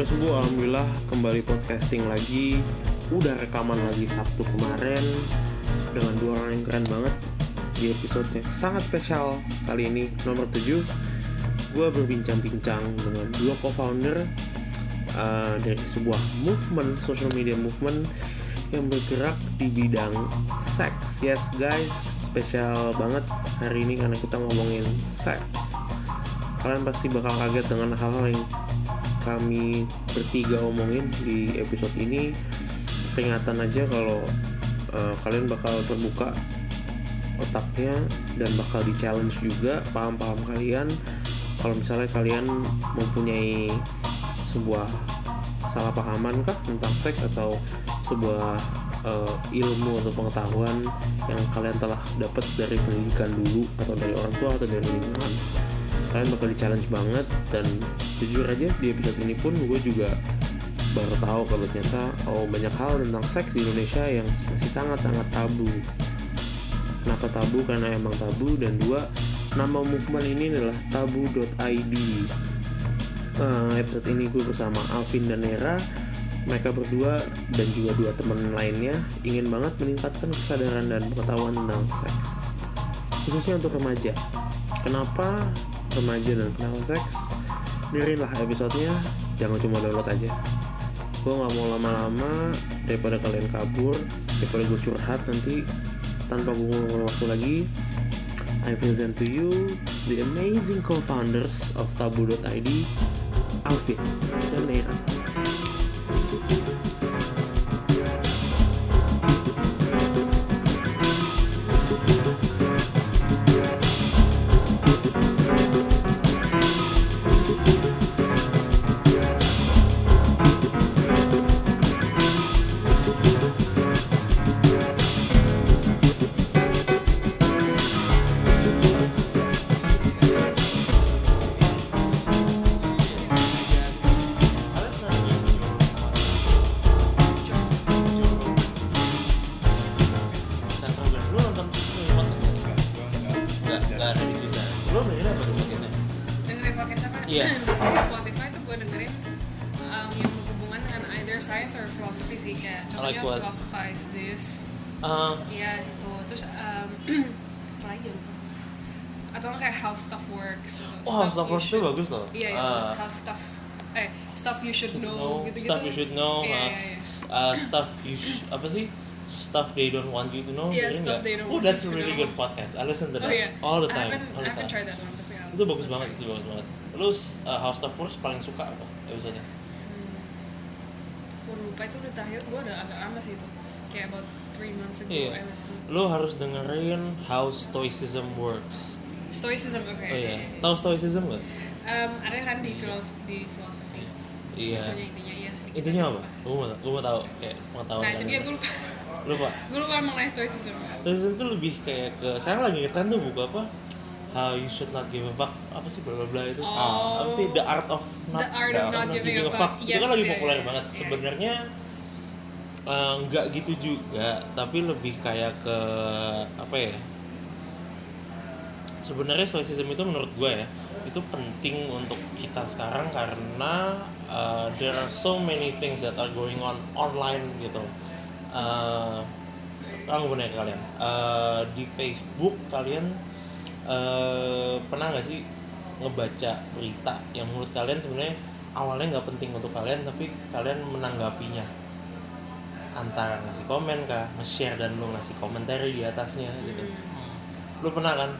udah sembuh alhamdulillah. Kembali podcasting lagi. Udah rekaman lagi Sabtu kemarin dengan dua orang yang keren banget di episode yang sangat spesial kali ini nomor 7 gue berbincang-bincang dengan dua co-founder uh, dari sebuah movement social media movement yang bergerak di bidang seks. Yes guys spesial banget hari ini karena kita ngomongin seks. Kalian pasti bakal kaget dengan hal-hal yang kami bertiga omongin di episode ini peringatan aja kalau uh, kalian bakal terbuka otaknya dan bakal di challenge juga paham-paham kalian. Kalau misalnya kalian mempunyai sebuah salah pahaman kah tentang seks atau sebuah uh, ilmu atau pengetahuan yang kalian telah dapat dari pendidikan dulu atau dari orang tua atau dari lingkungan kalian bakal di challenge banget dan jujur aja di episode ini pun gue juga baru tahu kalau ternyata oh banyak hal tentang seks di Indonesia yang masih sangat-sangat tabu. Kenapa tabu? Karena emang tabu. Dan dua nama movement ini adalah tabu.id uh, episode ini gue bersama Alvin dan Nera. Mereka berdua dan juga dua teman lainnya ingin banget meningkatkan kesadaran dan pengetahuan tentang seks. Khususnya untuk remaja. Kenapa remaja dan kenal seks. Dengerin lah episodenya. Jangan cuma download aja. Gue nggak mau lama-lama. Daripada kalian kabur daripada gue curhat nanti tanpa gue ngulur waktu lagi I present to you the amazing co-founders of Tabu.id Alvin dan Nera Wah, stuff Wars itu bagus loh. Iya, iya, Ah. how stuff eh stuff you should know gitu-gitu. stuff you should know, Iya, uh, iya, iya. s- uh, stuff you sh- apa sih? Stuff they don't want you to know. Dengerin stuff they don't Oh, that's a really know. good podcast. I listen to Oh that iya. all the I time. haven't, all I the haven't time. tried that one tapi Itu bagus banget, itu bagus banget. Lu uh, How Stuff Works paling suka apa episode Hmm. Gue lupa itu udah terakhir gue udah agak lama sih itu kayak about three months ago Iya. I listened. Lu harus dengerin How Stoicism Works. Stoicism oke. Oh iya, tahu Stoicism gak? Um, ada kan di filos di filosofi. Iya. Intinya intinya ya sedikit. Intinya apa? Gue mau, gue mau tahu kayak pengetahuan. Nah itu dia gue lupa. Lupa. gue lupa mengenai stoicism. Stoicism tuh lebih kayak ke sekarang lagi ngetrend tuh buku apa? How you should not give a fuck apa sih bla bla bla itu? Oh. Apa sih the art of not, The art of not giving a fuck. itu kan Yes, lagi iya, populer iya. banget. Sebenarnya eh, nggak gitu juga, tapi lebih kayak ke apa ya? Sebenarnya stoicism itu menurut gue ya itu penting untuk kita sekarang karena uh, there are so many things that are going on online gitu. Uh, nanya ke kalian uh, di Facebook kalian uh, pernah nggak sih ngebaca berita yang menurut kalian sebenarnya awalnya nggak penting untuk kalian tapi kalian menanggapinya antara ngasih komen kah, nge-share dan lu ngasih komentar di atasnya gitu. Lu pernah kan?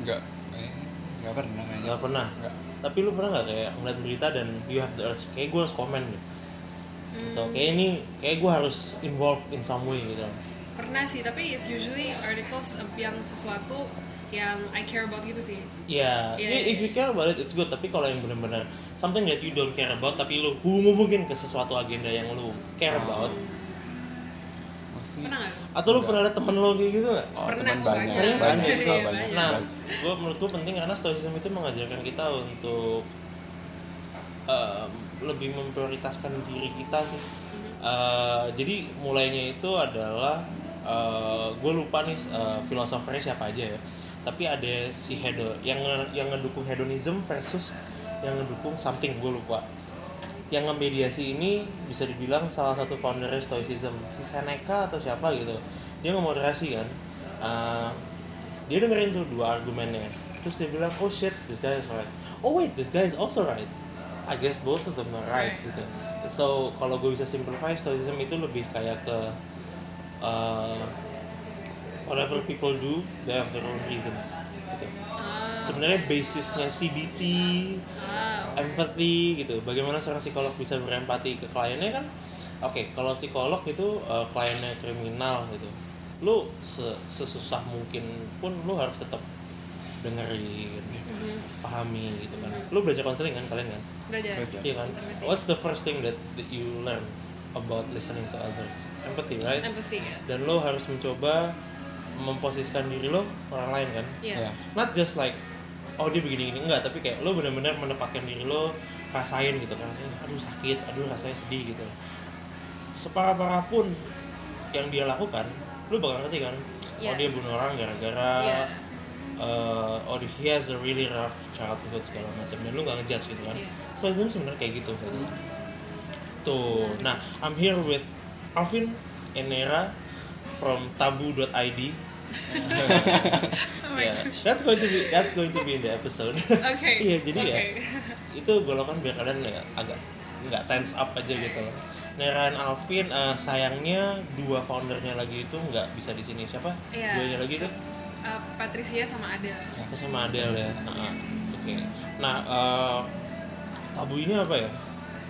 Enggak, kayaknya enggak pernah kayaknya. Nggak pernah. Enggak. Tapi lu pernah nggak kayak ngeliat berita dan you have the urge kayak gue harus komen. Atau Hmm, kayak ini kayak gue harus involved in some way gitu. pernah sih tapi it's usually articles of yang sesuatu yang I care about gitu sih. Ya, Iya, yeah, iya. if you care about it, it's good. Tapi kalau yang benar-benar something that you don't care about, tapi lu hubungin ke sesuatu agenda yang lu care about, Masih Pernah nggak? atau lu pernah ada temen lu kayak gitu nggak? Oh, Pernah banyak. Sering banyak, banyak, banyak. banyak. Nah, gue menurut gue penting karena stoicism itu mengajarkan kita untuk em, lebih memprioritaskan diri kita sih. Eh, jadi mulainya itu adalah gue lupa nih eh, filosofernya siapa aja ya. Tapi ada si hedo yang yang ngedukung hedonism versus yang ngedukung something gue lupa yang ngemediasi ini bisa dibilang salah satu founder stoicism. Si Seneca atau siapa gitu. Dia ngemoderasi kan. Uh, dia dengerin tuh dua argumennya. Terus dia bilang oh shit this guy is right. Oh wait this guy is also right. I guess both of them are right gitu. So kalau gue bisa simplify stoicism itu lebih kayak ke uh, whatever people do they have their own reasons sebenarnya basisnya CBT ah, empathy gitu. Bagaimana seorang psikolog bisa berempati ke kliennya kan? Oke kalau psikolog itu uh, kliennya kriminal gitu. Lu se- sesusah mungkin pun lu harus tetap dengerin mhm. pahami gitu kan. Lu belajar konseling kan kalian kan? Belajar. Belajar. iya kan? What's the first thing that, that you learn about listening to others? Empathy right? Empathy yes. Dan lo harus mencoba memposisikan diri lo orang lain kan? Iya. ya not just like oh dia begini gini. Enggak tapi kayak lo benar-benar menempatkan diri lo rasain gitu kan. Rasanya aduh sakit aduh rasanya sedih gitu. Separah parah pun yang dia lakukan lo bakal ngerti kan? Oh Iya. dia bunuh orang gara-gara Iya. eh, oh he has a really rough childhood segala macam dan lo nggak ngejudge gitu kan? Iya. so itu sebenarnya kayak gitu. Tuh nah I'm here with Alvin Enera from tabu.id Oh Yeah, that's going to be that's going to be in the episode. Oke. Iya, jadi ya Oke. itu golokan biar kalian ya agak nggak tense up aja gitu loh. Neran Alvin eh, sayangnya dua foundernya lagi itu nggak bisa di sini siapa? Iya. Duanya lagi tuh Uh, Patricia sama Adele. aku sama Adele ya. Nah, Oke. Nah eh, tabu ini apa ya?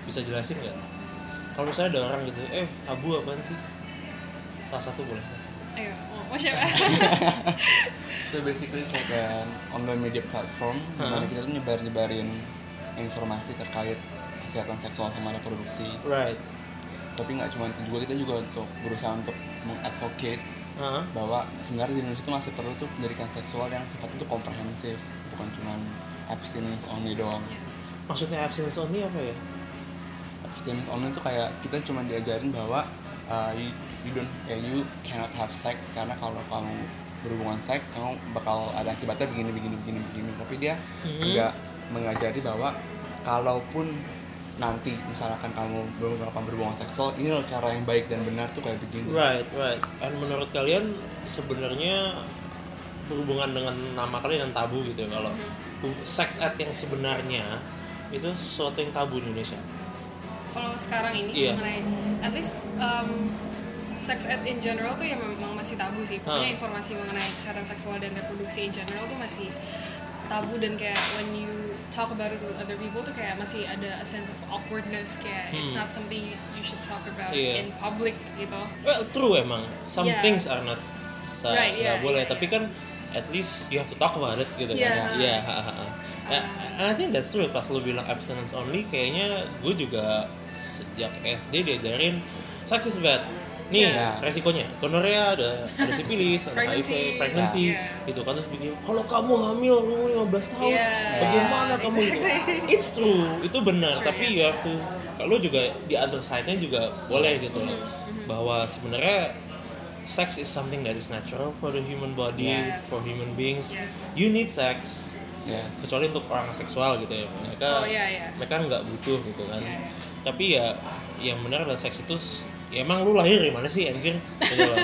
Bisa jelasin nggak? Kalau saya ada orang gitu, eh tabu apaan sih? Salah satu boleh salah satu. Ayo, mau, mau siapa? so basically it's like an online media platform Hah? di mana kita tuh nyebar nyebarin informasi terkait kesehatan seksual sama reproduksi Right. tapi nggak cuma itu juga kita juga untuk berusaha untuk mengadvocate Hah? bahwa sebenarnya di Indonesia itu masih perlu tuh pendidikan seksual yang sifatnya itu komprehensif bukan cuma abstinence only doang Maksudnya abstinence only apa ya? abstinence only itu kayak kita cuma diajarin bahwa uh, you, you don't eh, you cannot have sex karena kalau kamu berhubungan seks kamu bakal ada akibatnya begini begini begini begini tapi dia Mhm. nggak mengajari bahwa kalaupun nanti misalkan kamu belum melakukan berhubungan seksual ini loh cara yang baik dan benar tuh kayak begini Right, right. And menurut kalian sebenarnya berhubungan dengan nama kalian yang tabu gitu ya kalau hu- sex ed yang sebenarnya itu sesuatu yang tabu di Indonesia. Kalau sekarang ini Iya. mengenai at least um, sex ed in general tuh ya memang masih tabu sih. Pokoknya Hah. informasi mengenai kesehatan seksual dan reproduksi in general tuh masih tabu dan kayak when you talk about it with other people tuh kayak masih ada a sense of awkwardness kayak it's Hmm. not something you should talk about Iya. in public gitu. Well, true emang. Some Yeah. things are not Right, yeah, boleh, yeah, tapi kan at least you have to talk about it gitu Yeah. kan. Ha, ha, ha. Eh, And I think that's true pas lu bilang abstinence only kayaknya gue juga sejak SD diajarin sex is bad. Nih Yeah. resikonya, gonorrhea ada ada sipilis, ada Pregnancy. HIV, pregnancy, Yeah. gitu kan terus begini. Kalau kamu hamil umur 15 tahun, Yeah. bagaimana kamu gitu? It's true, itu benar. True, tapi yes. ya tuh kalau juga di other side-nya juga boleh gitu loh. Mm-hmm, Bahwa sebenarnya sex is something that is natural for the human body, Yes. for human beings. Yes. You need sex, yes kecuali untuk orang seksual gitu ya. Mereka Oh iya iya. mereka nggak butuh gitu kan. Iya. Tapi ya yang benar adalah seks itu ya emang lu lahir dari mana sih anjir? Gitu loh.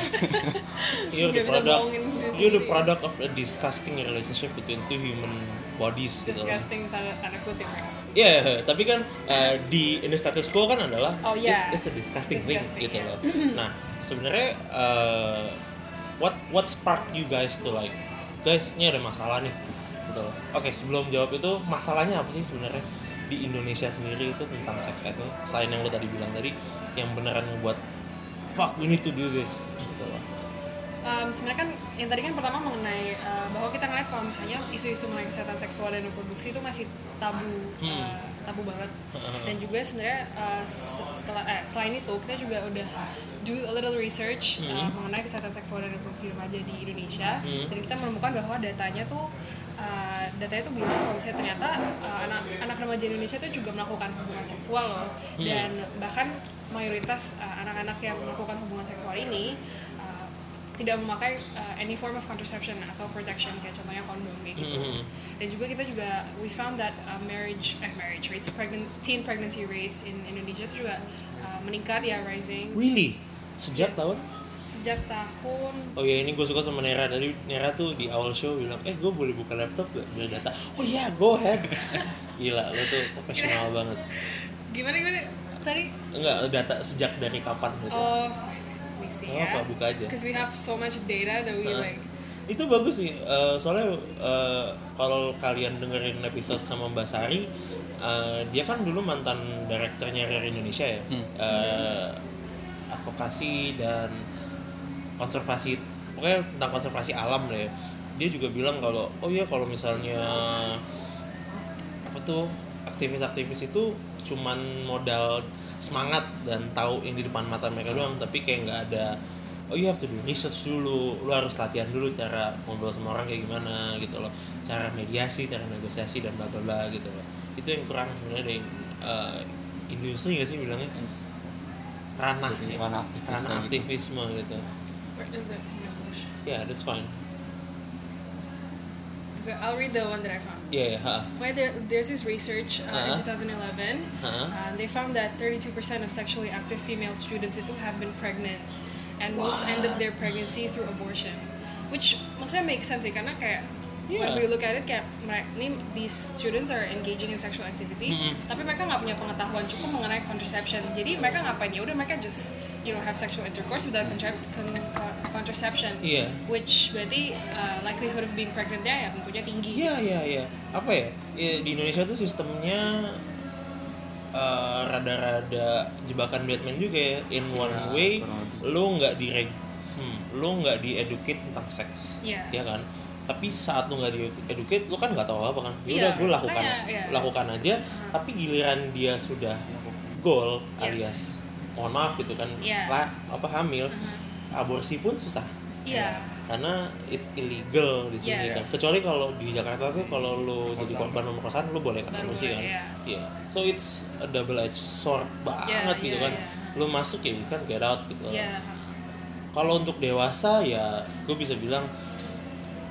You're the bisa product, diri you're the product of a disgusting relationship between two human bodies gitu. Disgusting tanda tanda kutip. Iya, tapi kan uh, di in the status quo kan adalah Oh, iya. it's, it's a disgusting, Disgusting, thing gitu iya. loh. Nah, sebenarnya uh, what what spark you guys to like guys ini ada masalah nih gitu loh. Oke, sebelum jawab itu masalahnya apa sih sebenarnya di Indonesia sendiri itu tentang sex ed selain yang lo tadi bilang tadi yang beneran membuat fuck we need to do this gitu loh. Um, sebenarnya kan yang tadi kan pertama mengenai uh, bahwa kita ngeliat kalau misalnya isu-isu mengenai kesehatan seksual dan reproduksi itu masih tabu Hmm. uh, tabu banget dan juga sebenarnya uh, se- setelah eh, selain itu kita juga udah do a little research uh, mengenai kesehatan seksual dan reproduksi remaja di Indonesia Hmm. dan kita menemukan bahwa datanya tuh uh, datanya tuh bilang kalau misalnya ternyata uh, anak anak remaja Indonesia itu juga melakukan hubungan seksual loh dan bahkan mayoritas uh, anak-anak yang melakukan hubungan seksual ini uh, tidak memakai uh, any form of contraception atau protection kayak contohnya kondom kayak gitu. Mhm. Dan juga kita juga we found that uh, marriage eh marriage rates pregnant teen pregnancy rates in Indonesia itu juga uh, meningkat ya rising. really sejak Yes. tahun Sejak tahun Oh ya ini gue suka sama Nera tadi Nera tuh di awal show bilang eh gue boleh buka laptop gak biar data oh iya go ahead gila lo tuh profesional banget gimana gimana tadi? enggak data sejak dari kapan gitu Oh, me see Oh, ya. apa, buka aja. Because we have so much data that we Heeh. like. itu bagus sih eh, soalnya eh, kalau kalian dengerin episode sama Mbak Sari eh, dia kan dulu mantan direkturnya Rare Indonesia ya Hmm. Eh, advokasi dan konservasi pokoknya tentang konservasi alam ya dia juga bilang kalau oh iya kalau misalnya apa tuh aktivis-aktivis itu cuman modal semangat dan tahu yang di depan mata mereka doang tapi kayak nggak ada oh you have to do research dulu lu harus latihan dulu cara ngobrol sama orang kayak gimana gitu loh. Cara mediasi cara negosiasi dan bla bla bla gitu loh. Itu yang kurang sebenarnya dari eh, industri nggak sih bilangnya? Ranah Jadi ya. ranah aktivisme ranah gitu. aktivisme gitu Is it in English? ya that's fine Okay, I'll read the one that I found. Yeah, ha. Why there, there's this research uh, Uh-huh. in 2011. Uh-huh. Uh, they found that 32% of sexually active female students itu have been pregnant, and most ended their pregnancy through abortion. Which maksudnya make sense sih karena kayak when Yeah. we look at it kayak mere- ini these students are engaging in sexual activity, Mm-mm. tapi mereka nggak punya pengetahuan cukup mengenai contraception. Jadi mereka ngapain ya udah mereka just you know have sexual intercourse without contra- con- con- contraception. Iya. Which berarti uh, likelihood of being pregnant-nya ya tentunya tinggi. Iya iya iya. Apa ya? Ya, di Indonesia tuh sistemnya eh, rada-rada jebakan Batman juga ya. In one Ya, way, lu nggak di hmm, lu nggak dieducate tentang seks, Iya. ya kan? Tapi saat lu nggak dieducate, lu kan nggak tahu apa kan? Ya Iya, udah, gue lakukan, iya. lakukan aja. Tapi giliran dia sudah goal Yes. alias, mohon maaf gitu kan, Iya. lah apa hamil, Uh-huh. aborsi pun susah Iya. karena it's illegal di sini Yes. kan. Kecuali kalau di Jakarta tuh kalau lu jadi korban pemerkosaan lu boleh kan aborsi boleh, kan. iya. Iya. So it's a double edged sword banget gitu iya, kan. iya. Lu masuk ya kan get out gitu. Iya. Kalau untuk dewasa ya gue bisa bilang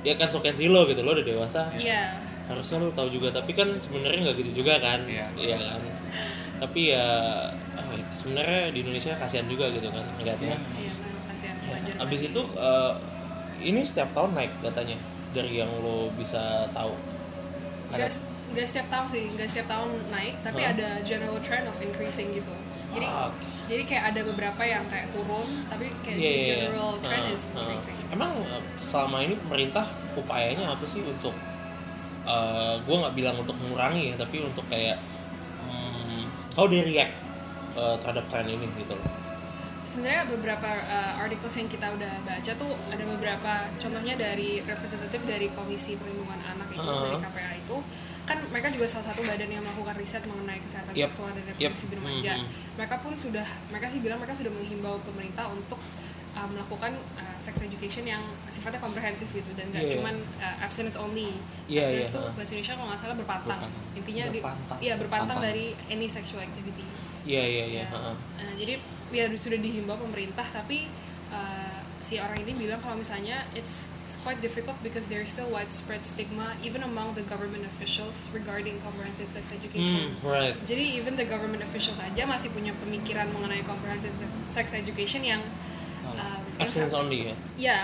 ya kan so can see lo gitu lo udah dewasa Iya. harusnya lo tahu juga tapi kan sebenarnya nggak gitu juga kan Iya. kan tapi ya ah, sebenarnya di Indonesia kasihan juga gitu kan ngeliatnya Iya, memang kasihan wajar. Abis itu eh, ini setiap tahun naik datanya dari yang lo bisa tahu. Gak, gak setiap tahun sih, gak setiap tahun naik, tapi Hah? ada general trend of increasing gitu. Jadi Fuck. Jadi kayak ada beberapa yang kayak turun, tapi kayak the iya, iya. general trend Heeh, is heeh. increasing. Emang eh, selama ini pemerintah upayanya apa sih untuk eh gue nggak bilang untuk mengurangi ya, tapi untuk kayak hmm, how they react eh, terhadap tren ini gitu loh. Sebenarnya beberapa uh, articles yang kita udah baca tuh ada beberapa contohnya dari representatif dari Komisi Perlindungan Anak itu Heeh. dari KPA itu kan mereka juga salah satu badan yang melakukan riset mengenai kesehatan Yep. seksual dan Yep. reproduksi di remaja. Mhm. Mereka pun sudah mereka sih bilang mereka sudah menghimbau pemerintah untuk uh, melakukan uh, sex education yang sifatnya komprehensif gitu dan nggak Iya. cuman uh, abstinence only. Iya, abstinence iya, tuh heeh. bahasa Indonesia kalau nggak salah berpantang. Berpantang. Intinya di Berpantang. iya berpantang Berpantang. dari any sexual activity. Iya iya iya. Ya. jadi ya sudah dihimbau pemerintah tapi uh, si orang ini bilang kalau misalnya it's, it's quite difficult because there is still widespread stigma even among the government officials regarding comprehensive sex education. Hmm, right. Jadi even the government officials aja masih punya pemikiran mengenai comprehensive sex, sex education yang um, Abstinence only ya. ya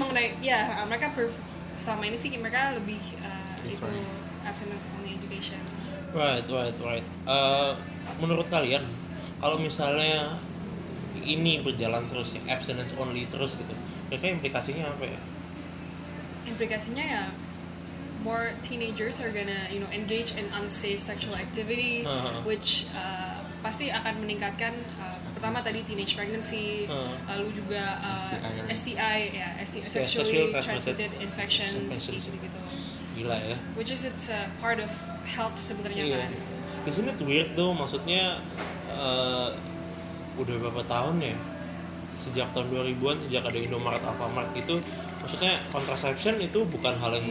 mengenai ya mereka per, selama ini sih mereka lebih uh, itu abstinence only education. Right, right, right. Eh, menurut kalian, kalau misalnya ini berjalan terus, ya, abstinence only terus gitu, kira-kira implikasinya apa ya? implikasinya ya more teenagers are gonna you know engage in unsafe sexual activity Uh-huh. which uh, pasti akan meningkatkan uh, pertama tadi teenage pregnancy Uh. lalu juga uh, STI. STI ya STI Yeah, sexually sexually transmitted infections gitu gitu Gila ya. which is it's a part of health sebenarnya Iya. kan Isn't it weird tuh, maksudnya eh, udah berapa tahun ya? Sejak tahun 2000-an, sejak ada Indomaret, Alfamart itu, maksudnya contraception itu bukan hal yang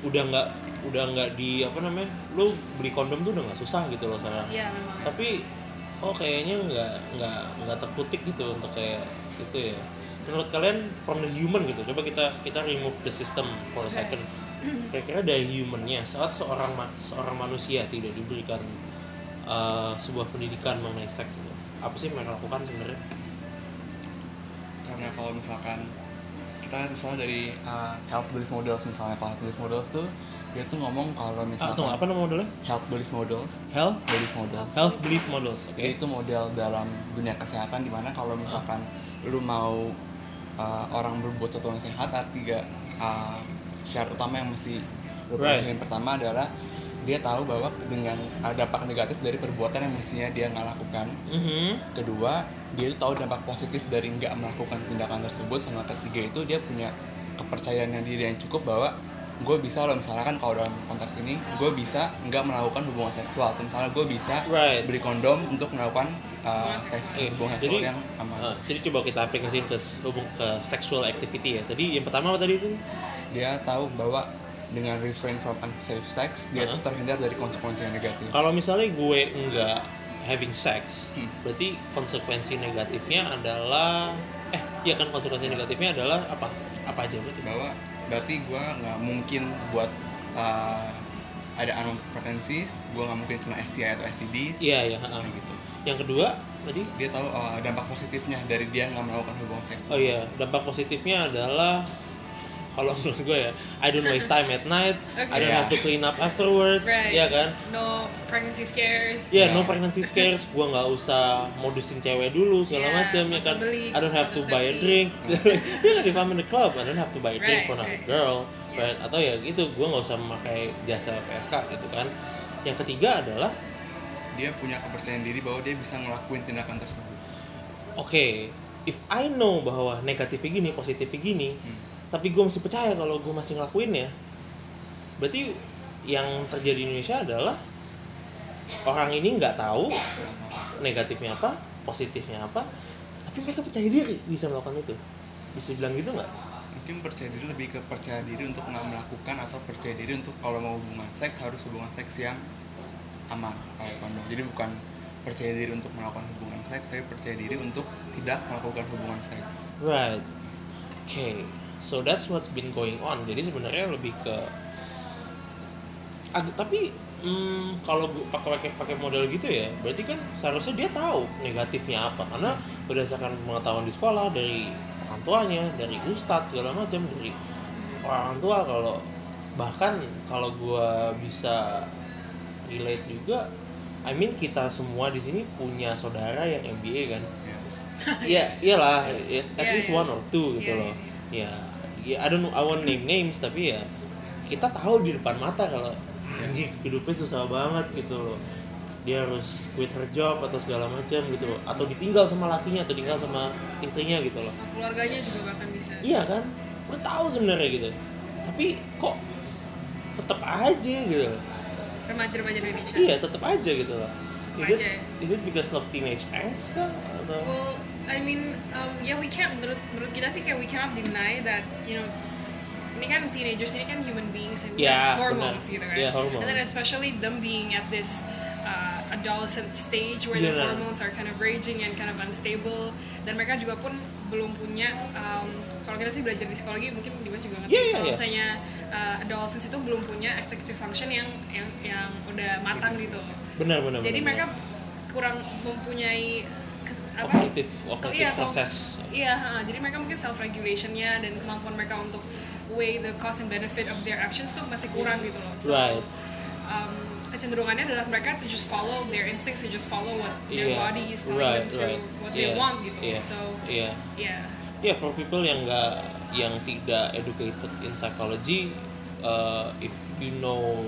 udah nggak udah nggak di apa namanya lu beli kondom tuh udah nggak susah gitu loh sekarang Iya memang. Tapi oh kayaknya nggak nggak nggak terkutik gitu untuk kayak gitu ya. Menurut kalian from the human gitu coba kita kita remove the system for a second. Kira-kira dari humannya saat seorang seorang manusia tidak diberikan uh, sebuah pendidikan mengenai seks apa sih yang mereka lakukan sebenarnya? Karena kalau misalkan kita misalnya dari uh, health belief models misalnya kalau health belief models tuh dia tuh ngomong kalau ah, misalkan tunggu, apa nama modelnya? health belief models health belief models. health belief models oke. Itu model dalam dunia kesehatan di mana kalau misalkan lu mau uh, orang berbuat sesuatu yang sehat ada tiga uh, syarat utama yang mesti lu Right. yang pertama adalah dia tahu bahwa dengan dampak negatif dari perbuatan yang mestinya dia nggak lakukan. Mhm. kedua dia tahu dampak positif dari nggak melakukan tindakan tersebut sama ketiga itu dia punya kepercayaan yang diri yang cukup bahwa gue bisa loh misalnya kan kalau dalam konteks ini gue bisa nggak melakukan hubungan seksual. Atau misalnya gue bisa Right. beli kondom untuk melakukan uh, Hubungan seks Oke, hubungan jadi seksual yang aman. uh, jadi coba kita aplikasiin ke hubung ke sexual activity ya. Tadi yang pertama apa tadi itu? Dia tahu bahwa dengan refrain from unsafe sex dia Uh-huh. tuh terhindar dari konsekuensi yang negatif. Kalau misalnya gue nggak having sex Hmm. berarti konsekuensi negatifnya adalah eh ya kan konsekuensi negatifnya adalah apa? Apa aja berarti? Bahwa berarti gue nggak mungkin buat uh, ada unwanted pregnancies gue nggak mungkin kena STI atau STDs iya iya kayak gitu. Yang kedua tadi? Dia tahu uh, dampak positifnya dari dia nggak melakukan hubungan seksual oh iya dampak positifnya adalah kalau menurut gue ya I don't waste time at night I don't Okay. have to clean up afterwards Right. ya kan no pregnancy scares Ya, Ya. no pregnancy scares. Gua nggak usah modusin cewek dulu segala Yeah, macam ya kan. beli I don't have to buy a drink. ya kan if I'm in the club, I don't have to buy a drink Right, for another right. girl. Yeah. Right? Atau ya gitu, gua nggak usah memakai jasa PSK gitu kan. Yang ketiga adalah, dia punya kepercayaan diri bahwa dia bisa ngelakuin tindakan tersebut oke, if I know bahwa negatifnya gini, positifnya gini, Hmm. Tapi gue masih percaya kalau gue masih ngelakuin ya, berarti yang terjadi di Indonesia adalah orang ini nggak tahu negatifnya apa, positifnya apa, tapi mereka percaya diri bisa melakukan itu. Bisa bilang gitu nggak? mungkin percaya diri lebih ke percaya diri untuk nggak melakukan atau percaya diri untuk kalau mau hubungan seks harus hubungan seks yang aman kayak kondom jadi bukan percaya diri untuk melakukan hubungan seks tapi percaya diri untuk tidak melakukan hubungan seks Right. Okay. So that's what's been going on. Jadi sebenarnya lebih ke Ag- tapi hmm, kalau gua pakai pakai model gitu ya, berarti kan seharusnya dia tahu negatifnya apa karena berdasarkan pengetahuan di sekolah dari orang tuanya, dari ustadz segala macam dari orang tua kalau bahkan kalau gua bisa relate juga I mean kita semua di sini punya saudara yang MBA kan ya Iya, iyalah, yes, at Iya, least iya. one or two gitu Iya, loh. Ya, ya I don't know, I won't name names tapi ya kita tahu di depan mata kalau anjing hidupnya susah banget gitu loh. Dia harus quit her job atau segala macam gitu loh, atau ditinggal sama lakinya atau tinggal sama istrinya gitu loh. Keluarganya juga bahkan bisa Iya kan? Udah tahu sebenarnya gitu. Tapi kok tetap aja gitu loh. remaja-remaja Indonesia Iya, tetap aja gitu loh. Is it, Aja. is it because of teenage angst kah? Atau Well, I mean, um, ya we can't menurut menurut kita sih kayak we cannot deny that you know ini kan teenagers ini kan human beings and have hormones benar. gitu kan. Ya, hormones. And then especially them being at this uh, adolescent stage where the Iya. hormones are kind of raging and kind of unstable dan mereka juga pun belum punya um, kalau kita sih belajar di psikologi mungkin Dimas juga ngerti Iya, iya, kalau iya. misalnya uh, adolescents itu belum punya executive function yang yang yang udah matang gitu. benar benar. Jadi benar, mereka kurang mempunyai? Kognitif kognitif iya, proses Iya, ha, jadi mereka mungkin self regulationnya dan kemampuan mereka untuk weigh the cost and benefit of their actions tuh masih kurang gitu loh. So, right um, kecenderungannya adalah mereka to just follow their instincts, to just follow what their Iya. body is telling right them to, right what they Iya, want gitu. iya, So, iya yeah. yeah for people yang nggak yang tidak educated in psychology uh, if you know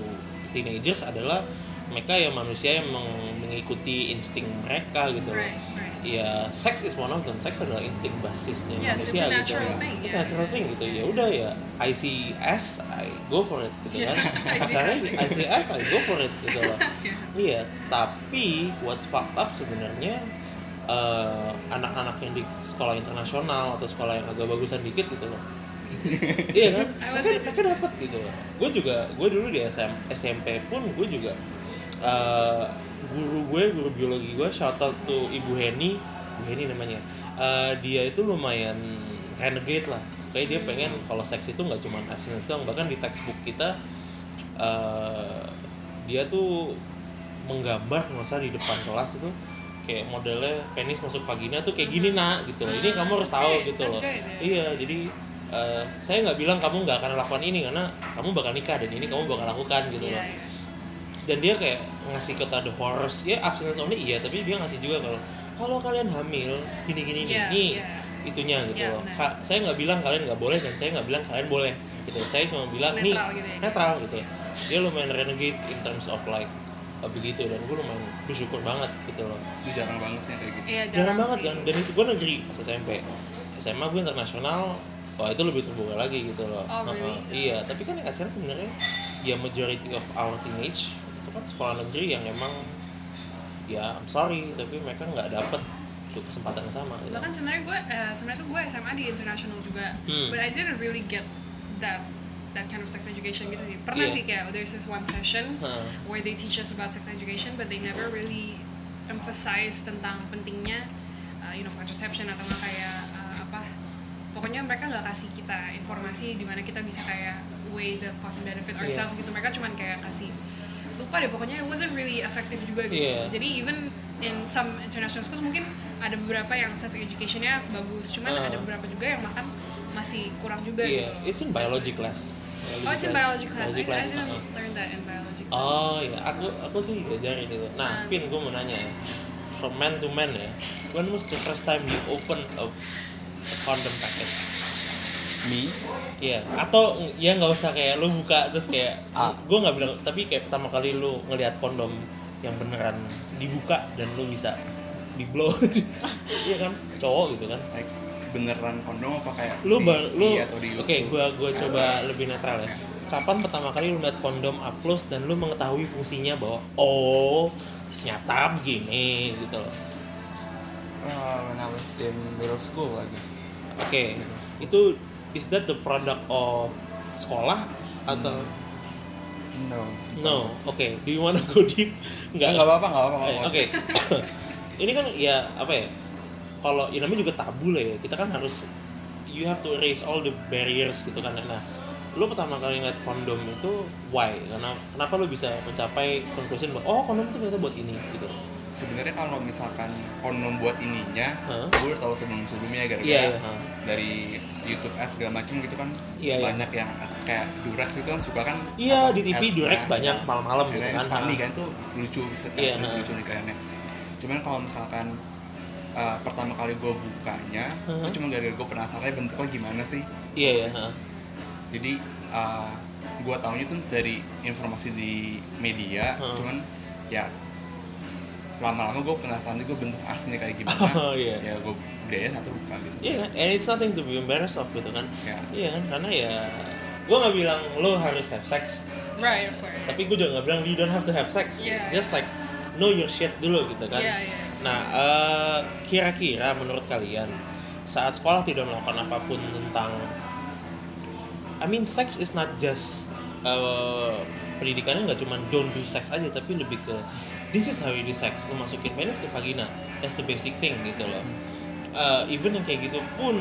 teenagers adalah mereka ya manusia yang meng- mengikuti insting mereka gitu right. Ya sex is one of them sex adalah insting basisnya Yes, it's manusia a gitu natural ya. thing, it's yeah. natural thing gitu ya udah ya I see S I go for it gitu kan see Misalnya S. I see S I go for it gitu loh Yeah. Iya, tapi what's fucked up sebenarnya eh, anak-anak yang di sekolah internasional atau sekolah yang agak bagusan dikit gitu loh. iya kan? Mereka, dapat gitu loh. Gue juga, gue dulu di SM, SMP pun gue juga eh, guru gue, guru biologi gue, shout out to Ibu Heni, Ibu Heni namanya. Eh, dia itu lumayan renegade lah. Kayak dia pengen kalau seks itu nggak cuma abstinence doang bahkan di textbook kita eh, dia tuh menggambar nggak usah di depan kelas itu kayak modelnya penis masuk vagina tuh kayak gini nak gitu loh. Ini Ah, kamu harus tahu gitu loh. ya. iya jadi eh, saya nggak bilang kamu nggak akan lakukan ini karena kamu bakal nikah dan ini kamu bakal lakukan gitu Iya, loh. iya. Dan dia kayak ngasih kata the horrors ya abstinence only iya tapi dia ngasih juga kalau kalau kalian hamil gini gini nih Iya, nih iya. itunya gitu Iya, loh. Ka- saya nggak bilang kalian nggak boleh dan saya nggak bilang kalian boleh gitu saya cuma bilang nih Netral gitu ya. netral gitu dia lumayan renegade in terms of like uh, begitu dan gue lumayan bersyukur banget gitu loh itu jarang banget sih kayak gitu Iya, jarang, banget sih. kan dan itu gue negeri pas SMP SMA gue internasional wah itu lebih terbuka lagi gitu loh Oh, really? Iya tapi kan yang kasihan sebenarnya ya majority of our teenage kan sekolah negeri yang emang ya I'm sorry tapi mereka nggak dapet kesempatan yang sama gitu. bahkan sebenarnya gue eh, sebenarnya tuh gue SMA di international juga Hmm. but I didn't really get that that kind of sex education gitu sih pernah Iya. sih kayak there's this one session Heeh. where they teach us about sex education but they never really emphasize tentang pentingnya uh, you know contraception atau nggak kayak uh, apa pokoknya mereka nggak kasih kita informasi di mana kita bisa kayak weigh the cost and benefit ourselves gitu mereka cuman kayak kasih lupa deh pokoknya it wasn't really effective juga gitu Iya. jadi even in some international schools mungkin ada beberapa yang sex educationnya bagus cuman Uh. ada beberapa juga yang makan masih kurang juga iya gitu it's in biology class oh it's in biology class, Biology I, I didn't heeh. learn that in biology class Oh iya, aku aku sih diajarin itu. Nah, Ah. Vin, gue mau nanya ya, from man to man ya, when was the first time you open a, a condom packet? Me Iya, atau ya nggak usah kayak lu buka terus kayak, Ah. gue nggak bilang, tapi kayak pertama kali lu ngelihat kondom yang beneran dibuka dan lu bisa di blow, iya kan, cowok gitu kan? like beneran kondom apa kayak Lu di lu, atau di oke, YouTube? gua gua coba lebih netral ya. Kapan pertama kali lu lihat kondom up close dan lu mengetahui fungsinya bahwa oh nyata begini gitu loh. Uh, when I was in middle school I guess Oke, itu is that the product of sekolah atau no no? Oke, do you wanna go deep? nggak Enggak, nggak apa-apa nggak apa-apa Oke, apa-apa. ini kan ya apa ya? Kalau ya namanya juga tabu lah ya. Kita kan harus you have to erase all the barriers gitu kan. Nah, lu pertama kali ngeliat kondom itu why? Karena kenapa lu bisa mencapai conclusion bahwa oh kondom itu ternyata buat ini gitu. Sebenarnya kalau misalkan kondom buat ininya Hah? gue udah tahu sebelum sebelumnya gara-gara Iya, iya, ha. dari YouTube ads segala macam gitu kan Iya, iya. banyak yang kayak Durex itu kan suka kan Iya, apa, di TV. Durex banyak malam-malam gitu kan. funny kan tuh lucu Iya, lucu lucu nih kayaknya cuman kalau misalkan uh, pertama kali gue bukanya Hah? itu cuma gara-gara gue penasaran bentuknya gimana sih Iya ya. ha. jadi uh, gue taunya tuh dari informasi di media Hah. cuman ya lama-lama gue penasaran juga bentuk aslinya kayak gimana Oh, iya. ya gue aja satu buka gitu Iya kan, and it's nothing to be embarrassed of gitu kan. ya Iya kan, karena ya gue nggak bilang lo harus have sex, right of course tapi gue juga nggak bilang you don't have to have sex. Iya. Just like know your shit dulu gitu kan. Iya, iya, Nah, eh, kira-kira menurut kalian saat sekolah tidak melakukan apa pun tentang, I mean sex is not just eh, pendidikannya nggak cuma don't do sex aja, tapi lebih ke this is how you do sex. Lo masukin penis ke vagina, that's the basic thing gitu loh. Eh, even yang kayak gitu pun